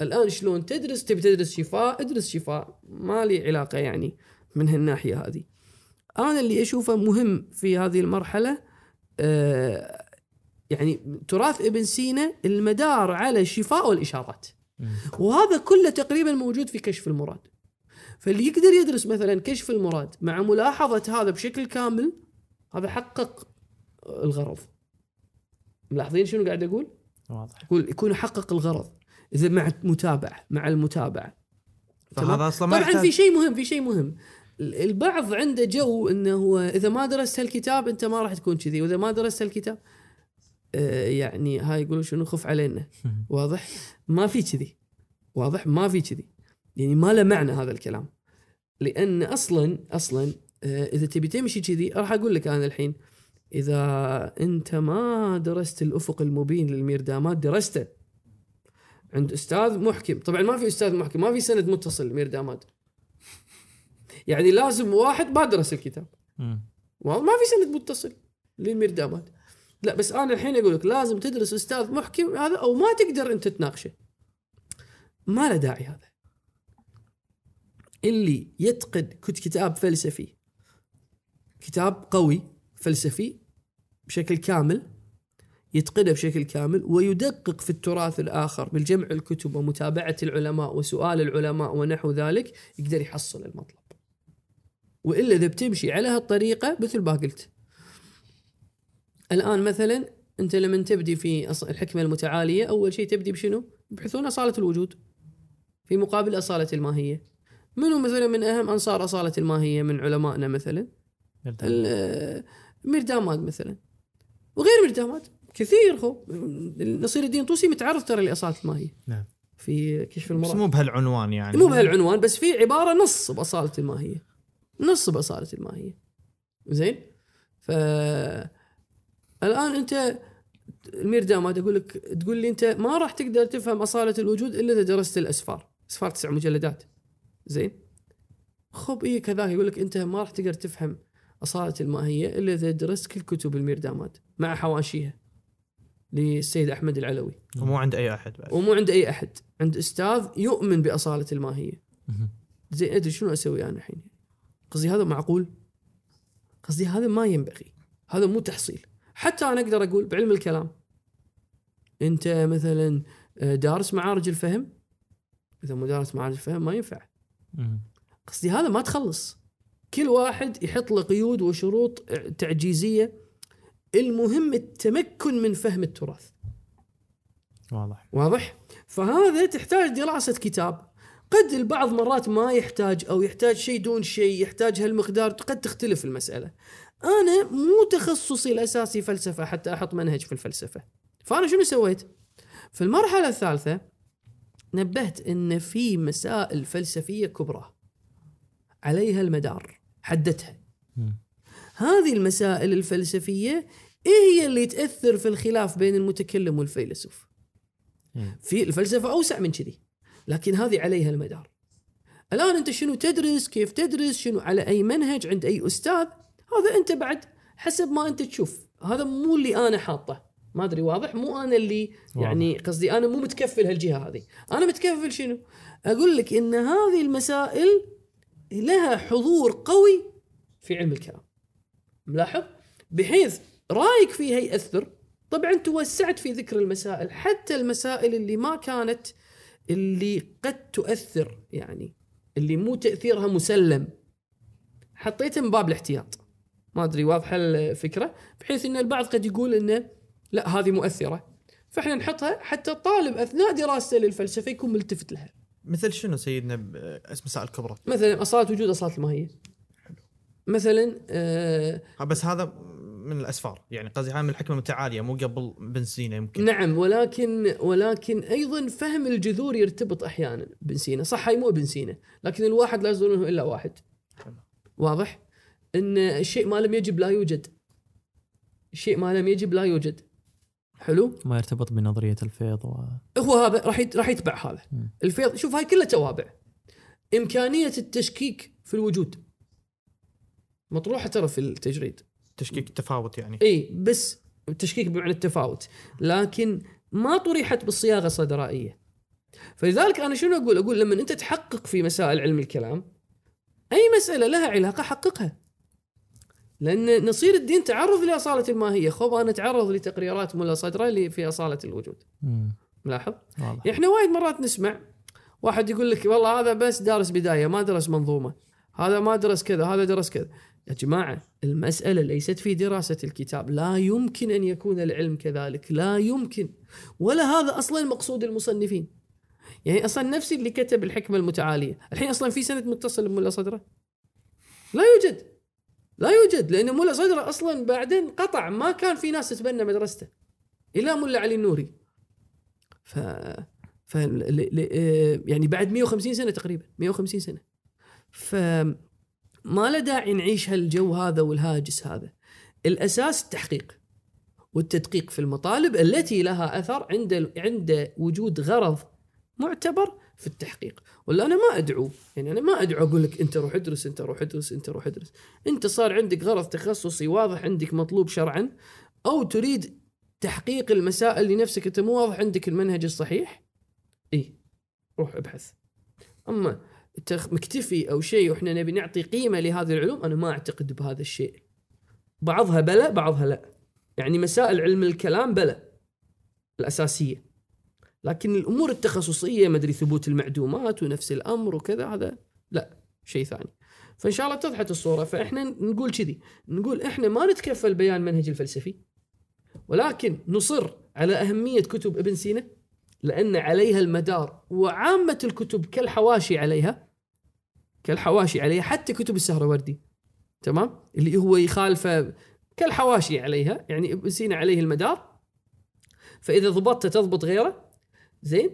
الآن شلون تدرس؟ تبي تدرس شفاء؟ ادرس شفاء. ما لي علاقة يعني من هالناحية هذه. أنا اللي أشوفه مهم في هذه المرحلة آه يعني تراث ابن سينا المدار على الشفاء والإشارات. وهذا كله تقريبا موجود في كشف المراد. فاللي يقدر يدرس مثلا كشف المراد مع ملاحظة هذا بشكل كامل هذا حقق الغرض. ملاحظين شنو قاعد أقول؟ واضح. يقول يكون حقق الغرض. إذا مع متابعة مع المتابعة تمام؟ فهذا أصلا ما طبعا يحتاج في شيء مهم في شيء مهم. ال- البعض عنده جو إنه هو إذا ما درست هالكتاب أنت ما راح تكون كذي وإذا ما درست هالكتاب آه يعني هاي يقولون شنو؟ خف علينا. واضح؟ ما في كذي. واضح؟ ما في كذي. يعني ما له معنى هذا الكلام. لأن أصلا أصلا آه إذا تبي تمشي كذي راح أقول لك أنا الحين. إذا أنت ما درست الأفق المبين للمير داماد درسته. عند أستاذ محكم. طبعا ما في أستاذ محكم ما في سند متصل لمير داماد يعني لازم واحد ما درس الكتاب. ما في سند متصل للمير داماد لا بس أنا الحين أقول لك لازم تدرس أستاذ محكم هذا أو ما تقدر أنت تناقشه. ما له داعي هذا. اللي يتقن كت كتاب فلسفي كتاب قوي فلسفي بشكل كامل يتقنه بشكل كامل ويدقق في التراث الآخر بالجمع الكتب ومتابعة العلماء وسؤال العلماء ونحو ذلك يقدر يحصل المطلب. وإلا إذا بتمشي على هالطريقة مثل ما قلت. الآن مثلا أنت لما تبدي في الحكمة المتعالية أول شيء تبدي بشنو؟ يبحثون أصالة الوجود. في مقابل أصالة الماهية. منو مثلا من أهم أنصار أصالة الماهية من علمائنا مثلا؟ ال- مير داماد مثلا. وغير مير داماد كثير هو. نصير الدين طوسي متعرض ترى لأصالة الماهية. نعم. في كشف بس المراد مو بهالعنوان يعني. مو بهالعنوان بس في عبارة نص بأصالة الماهية. نص بأصالة الماهية. زين؟ ف الآن أنت المير داماد أقول لك تقول لي أنت ما راح تقدر تفهم أصالة الوجود إلا إذا درست الأسفار. أسفار تسع مجلدات. زين؟ خب إيه كذا يقول لك أنت ما راح تقدر تفهم أصالة الماهيه الا اذا درست كل كتب المير داماد مع حواشيها للسيد أحمد العلوي. ومو عند أي أحد بعد ومو عند أي أحد. عند أستاذ يؤمن بأصالة الماهيه مهم. زين أدري شنو أسوي أنا الحين؟ قصدي هذا معقول؟ قصدي هذا ما ينبغي. هذا مو تحصيل. حتى أنا أقدر أقول بعلم الكلام. أنت مثلا آه، دارس معارج الفهم؟ إذا مو دارس معارج الفهم ما ينفع. قصدي هذا ما تخلص. كل واحد يحط له قيود وشروط تعجيزية المهم التمكن من فهم التراث. واضح. واضح؟ فهذا تحتاج دراسة كتاب. قد البعض مرات ما يحتاج أو يحتاج شيء دون شيء يحتاج هالمقدار قد تختلف المسألة. أنا مو تخصصي الأساسي فلسفة حتى أحط منهج في الفلسفة. فأنا شنو سويت؟ في المرحلة الثالثة نبهت أن في مسائل فلسفية كبرى. عليها المدار حددتها مم. هذه المسائل الفلسفية إيه هي اللي تأثر في الخلاف بين المتكلم والفيلسوف. في الفلسفة أوسع من كذي لكن هذه عليها المدار. الآن أنت شنو تدرس كيف تدرس شنو على أي منهج عند أي أستاذ هذا أنت بعد حسب ما أنت تشوف. هذا مو اللي أنا حاطه. ما أدري واضح؟ مو أنا اللي يعني قصدي أنا مو متكفل هالجهة هذه. أنا متكفل شنو؟ أقول لك إن هذه المسائل لها حضور قوي في علم الكلام. ملاحظ؟ بحيث رايك فيها يأثر. طبعا توسعت في ذكر المسائل حتى المسائل اللي ما كانت اللي قد تؤثر يعني اللي مو تأثيرها مسلم. حطيتها من باب الاحتياط. ما أدري واضحة الفكرة؟ بحيث إن البعض قد يقول إنه لا هذه مؤثرة. فإحنا نحطها حتى الطالب أثناء دراسته للفلسفة يكون ملتفت لها. مثل شنو سيدنا ب- مسائل كبرى مثلا أصالة وجود أصالة الماهيه مثلا آه بس هذا من الأسفار. يعني قصدي هاي من الحكمة المتعالية مو قبل بن سينا يمكن. نعم ولكن ولكن أيضا فهم الجذور يرتبط أحيانا بن سينا. صح هاي مو ابن سينا لكن الواحد لا يظنه إلا واحد. واضح؟ إن الشيء ما لم يجب لا يوجد. الشيء ما لم يجب لا يوجد. حلو؟ ما يرتبط بنظرية الفيض و... هو هذا راح يت- راح يتبع هذا. الفيض شوف هاي كلها توابع. إمكانية التشكيك في الوجود. مطروحة ترى في التجريد. تشكيك تفاوت يعني. إي بس التشكيك بمعنى التفاوت. لكن ما طرحت بالصياغة الصدرائية. فلذلك أنا شنو أقول؟ أقول لما أنت تحقق في مسائل علم الكلام أي مسألة لها علاقة حققها. لأن نصير الدين تعرض لأصالة الماهية. خب أنا اتعرض لتقريرات ملا صدره اللي في أصالة الوجود. مم. ملاحظ؟ واضح. إحنا وايد مرات نسمع واحد يقول لك والله هذا بس دارس بداية ما درس منظومة. هذا ما درس كذا هذا درس كذا. يا جماعة المسألة ليست في دراسة الكتاب. لا يمكن أن يكون العلم كذلك. لا يمكن. ولا هذا أصلا مقصود المصنفين. يعني أصلا نفسي اللي كتب الحكمة المتعالية. الحين أصلا في سند متصل بملا صدره لا يوجد. لا يوجد لأن ملا صدره أصلا بعدين قطع ما كان في ناس تتبنى مدرسته إلى ملا علي النوري. ف ف آه، يعني بعد 150 سنة تقريبا 150 سنة. ف ما له داعي نعيش هالجو هذا والهاجس هذا. الأساس التحقيق والتدقيق في المطالب التي لها أثر عند عند وجود غرض معتبر في التحقيق. ولا أنا ما أدعو. يعني أنا ما أدعو أقول لك أنت روح ادرس أنت روح ادرس أنت روح ادرس. أنت صار عندك غرض تخصصي واضح عندك مطلوب شرعا أو تريد تحقيق المسائل لنفسك أنت مو واضح عندك المنهج الصحيح إي روح ابحث. أما مكتفي أو شيء وإحنا نبي نعطي قيمة لهذه العلوم أنا ما أعتقد بهذا الشيء. بعضها بلا بعضها لا. يعني مسائل علم الكلام بلا الأساسية. لكن الأمور التخصصية ما أدري ثبوت المعدومات ونفس الأمر وكذا هذا لا شيء ثاني. فإن شاء الله اتضحت الصورة. فإحنا نقول كذي نقول إحنا ما نتكفل بيان منهج الفلسفي ولكن نصر على أهمية كتب ابن سينا لأن عليها المدار وعامة الكتب كالحواشي عليها كالحواشي عليها حتى كتب السهروردي تمام؟ اللي هو يخالفه كالحواشي عليها يعني ابن سينا عليه المدار فإذا ضبطت تضبط غيره زين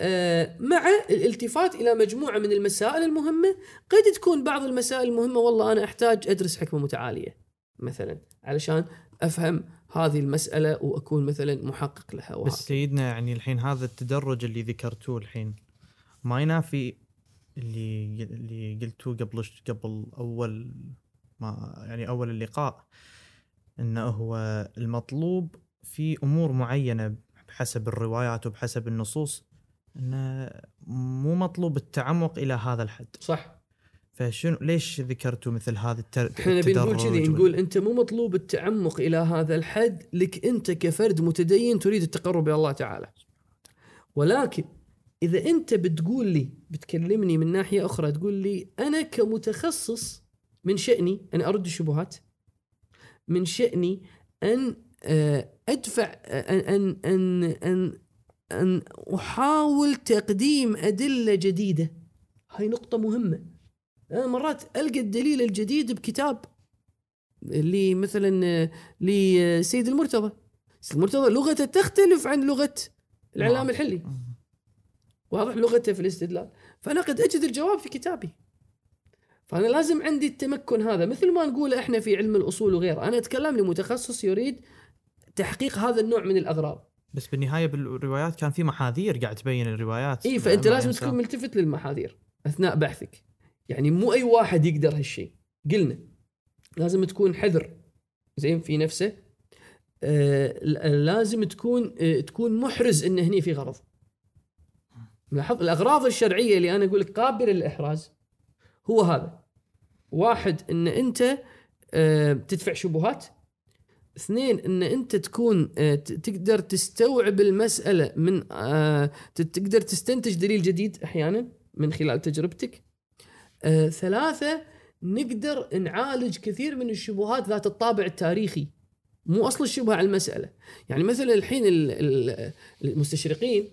آه مع الالتفات إلى مجموعة من المسائل المهمة قد تكون بعض المسائل المهمة والله أنا أحتاج أدرس حكمة متعالية مثلا علشان أفهم هذه المسألة وأكون مثلا محقق لها وهذا. بس سيدنا يعني الحين هذا التدرج اللي ذكرتوه الحين ما ينافي اللي اللي قلتوه قبل قبل أول ما يعني أول اللقاء إنه هو المطلوب في أمور معينة بحسب الروايات وبحسب النصوص إنه مو مطلوب التعمق إلى هذا الحد صح فشنو ليش ذكرتوا مثل هذا التر... إحنا نبي نقول التدرج كذي نقول أنت مو مطلوب التعمق إلى هذا الحد لك أنت كفرد متدين تريد التقرب إلى الله تعالى. ولكن إذا أنت بتقول لي بتكلمني من ناحية أخرى تقول لي أنا كمتخصص من شأني ان أرد الشبهات من شأني أن أدفع آه، أن أن أن أن أحاول تقديم أدلة جديدة. هاي نقطة مهمة. أنا مرات ألقى الدليل الجديد بكتاب اللي مثلا آه، لسيد المرتضى. سيد المرتضى لغته تختلف عن لغة العلامة نعم. الحلي. واضح لغته في الاستدلال. فأنا قد أجد الجواب في كتابي. فأنا لازم عندي التمكن هذا. مثل ما نقول إحنا في علم الأصول وغيره. أنا أتكلم لمتخصص يريد تحقيق هذا النوع من الأغراض. بس بالنهاية بالروايات كان في محاذير قاعد تبين الروايات. اي فأنت لازم. تكون ملتفت للمحاذير أثناء بحثك. يعني مو أي واحد يقدر هالشيء. قلنا لازم تكون حذر. زين في نفسه. آه لازم تكون آه تكون محرز إن هني في غرض. لاحظ الأغراض الشرعية اللي أنا أقول لك قابلة للإحراز هو هذا. واحد إن أنت آه تدفع شبهات اثنين إن أنت تكون آه، تقدر تستوعب المسألة من آه، تقدر تستنتج دليل جديد أحيانا من خلال تجربتك. آه، ثلاثة نقدر نعالج كثير من الشبهات ذات الطابع التاريخي. مو أصل الشبهة على المسألة. يعني مثلا الحين ال- ال- المستشرقين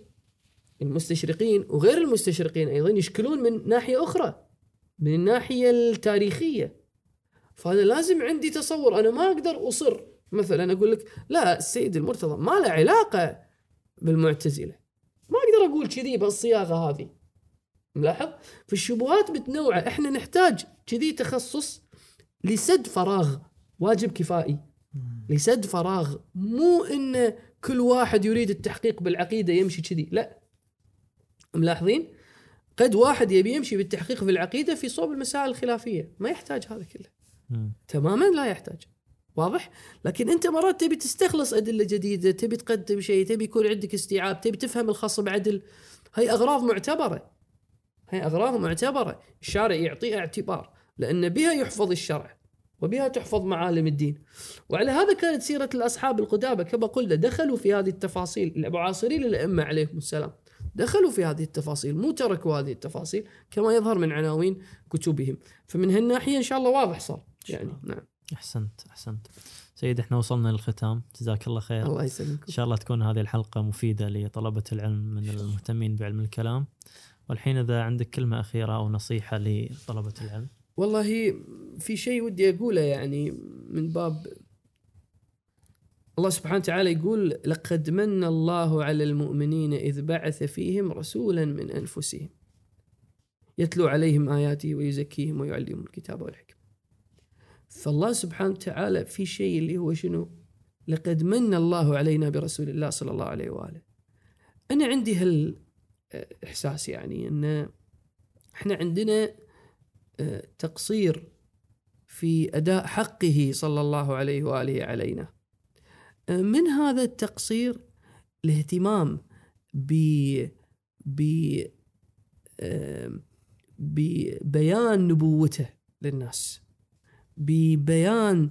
المستشرقين وغير المستشرقين أيضا يشكلون من ناحية أخرى من الناحية التاريخية. فأنا لازم عندي تصور أنا ما أقدر أصر مثلا أقول لك لا السيد المرتضى ما له علاقة بالمعتزلة. ما أقدر أقول كذي بالصياغة هذه. ملاحظ؟ فالشبهات متنوعه إحنا نحتاج كذي تخصص لسد فراغ واجب كفائي. لسد فراغ. مو انه كل واحد يريد التحقيق بالعقيدة يمشي كذي لا. ملاحظين؟ قد واحد يبي يمشي بالتحقيق في العقيدة في صوب المسائل الخلافية. ما يحتاج هذا كله. تماما لا يحتاج. واضح؟ لكن أنت مرات تبي تستخلص أدلة جديدة تبي تقدم شيء تبي يكون عندك استيعاب تبي تفهم الخصم عدل هي أغراض معتبرة. هي أغراض معتبرة. الشارع يعطيها اعتبار لأن بها يحفظ الشرع وبها تحفظ معالم الدين. وعلى هذا كانت سيرة الأصحاب القدامى كما قلنا دخلوا في هذه التفاصيل. المعاصرين للأئمة عليهم السلام. دخلوا في هذه التفاصيل مو تركوا هذه التفاصيل كما يظهر من عناوين كتبهم. فمن هالناحية إن شاء الله واضح صار. يعني نعم. أحسنت أحسنت. سيد إحنا وصلنا للختام. جزاك الله خير. الله يسلمكم. إن شاء الله تكون هذه الحلقة مفيدة لطلبة العلم من المهتمين بعلم الكلام. والحين إذا عندك كلمة أخيرة أو نصيحة لطلبة العلم. والله في شيء ودي أقوله يعني من باب الله سبحانه وتعالى يقول لقد من الله على المؤمنين إذ بعث فيهم رسولا من أنفسهم. يتلو عليهم آياته ويزكيهم ويعلمهم الكتاب والحكمة. فالله سبحانه وتعالى في شيء اللي هو شنو؟ لقد من الله علينا برسول الله صلى الله عليه وآله. أنا عندي هالإحساس يعني إن إحنا عندنا آه، تقصير في أداء حقه صلى الله عليه وآله علينا. آه، من هذا التقصير الاهتمام ب ب آم، ببيان نبوته للناس ببيان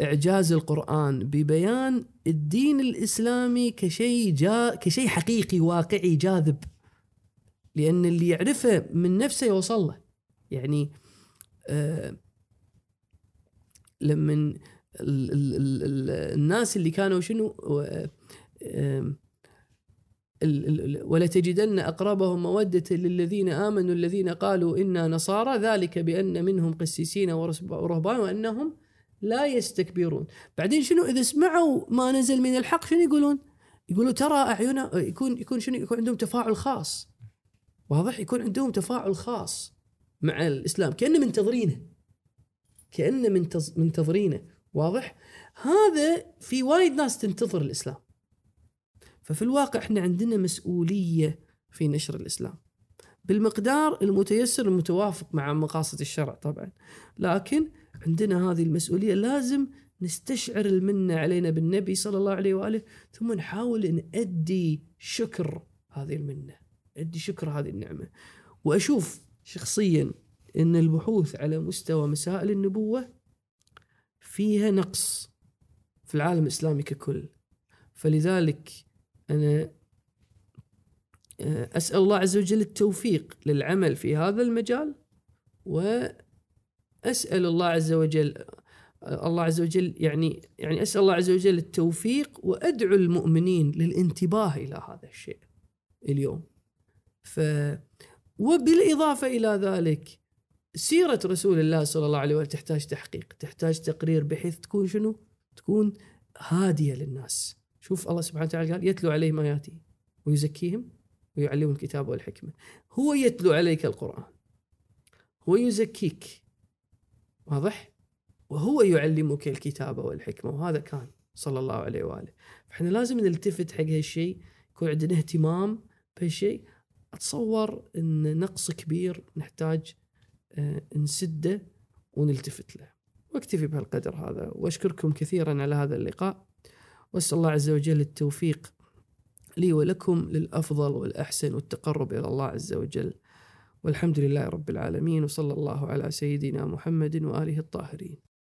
إعجاز القرآن ببيان الدين الإسلامي كشيء جا كشيء حقيقي واقعي جاذب. لأن اللي يعرفه من نفسه يوصل له. يعني آه، لما ال- ال- ال- ال- الناس اللي كانوا شنو آه، ولتجدن أقربهم مودة للذين آمنوا الذين قالوا إنا نصارى. ذلك بأن منهم قسيسين ورهبان وأنهم لا يستكبرون. بعدين شنو إذا سمعوا ما نزل من الحق شنو يقولون؟ يقولوا ترى اعيننا يكون يكون شنو؟ يكون عندهم تفاعل خاص. واضح؟ يكون عندهم تفاعل خاص مع الإسلام. كأنه منتظرينه منتظ- منتظرينه واضح؟ هذا في وايد ناس تنتظر الإسلام. ففي الواقع إحنا عندنا مسؤولية في نشر الإسلام. بالمقدار المتيسر المتوافق مع مقاصد الشرع طبعا. لكن عندنا هذه المسؤولية لازم نستشعر المنة علينا بالنبي صلى الله عليه وآله ثم نحاول نأدي شكر هذه المنة أدي شكر هذه النعمة. وأشوف شخصيا إن البحوث على مستوى مسائل النبوة فيها نقص في العالم الإسلامي ككل. فلذلك أنا آه، أسأل الله عز وجل التوفيق للعمل في هذا المجال وأسأل الله عز وجل الله عز وجل يعني يعني أسأل الله عز وجل التوفيق وأدعو المؤمنين للانتباه إلى هذا الشيء اليوم. ف وبالإضافة إلى ذلك سيرة رسول الله صلى الله عليه وسلم تحتاج تحقيق تحتاج تقرير بحيث تكون شنو؟ تكون هادية للناس. شوف الله سبحانه وتعالى قال يتلو عليهم اياته ويزكيهم ويعلمهم الكتاب والحكمة. هو يتلو عليك القرآن. هو يزكيك. واضح؟ وهو يعلمك الكتاب والحكمة. وهذا كان صلى الله عليه وآله. فإحنا لازم نلتفت حق هالشيء يكون عندنا اهتمام بهالشيء. أتصور إن نقص كبير نحتاج آه، نسده ونلتفت له. واكتفي بهالقدر هذا. وأشكركم كثيرا على هذا اللقاء. وأسأل الله عز وجل التوفيق لي ولكم للأفضل والأحسن والتقرب إلى الله عز وجل. والحمد لله رب العالمين وصلى الله على سيدنا محمد وآله الطاهرين.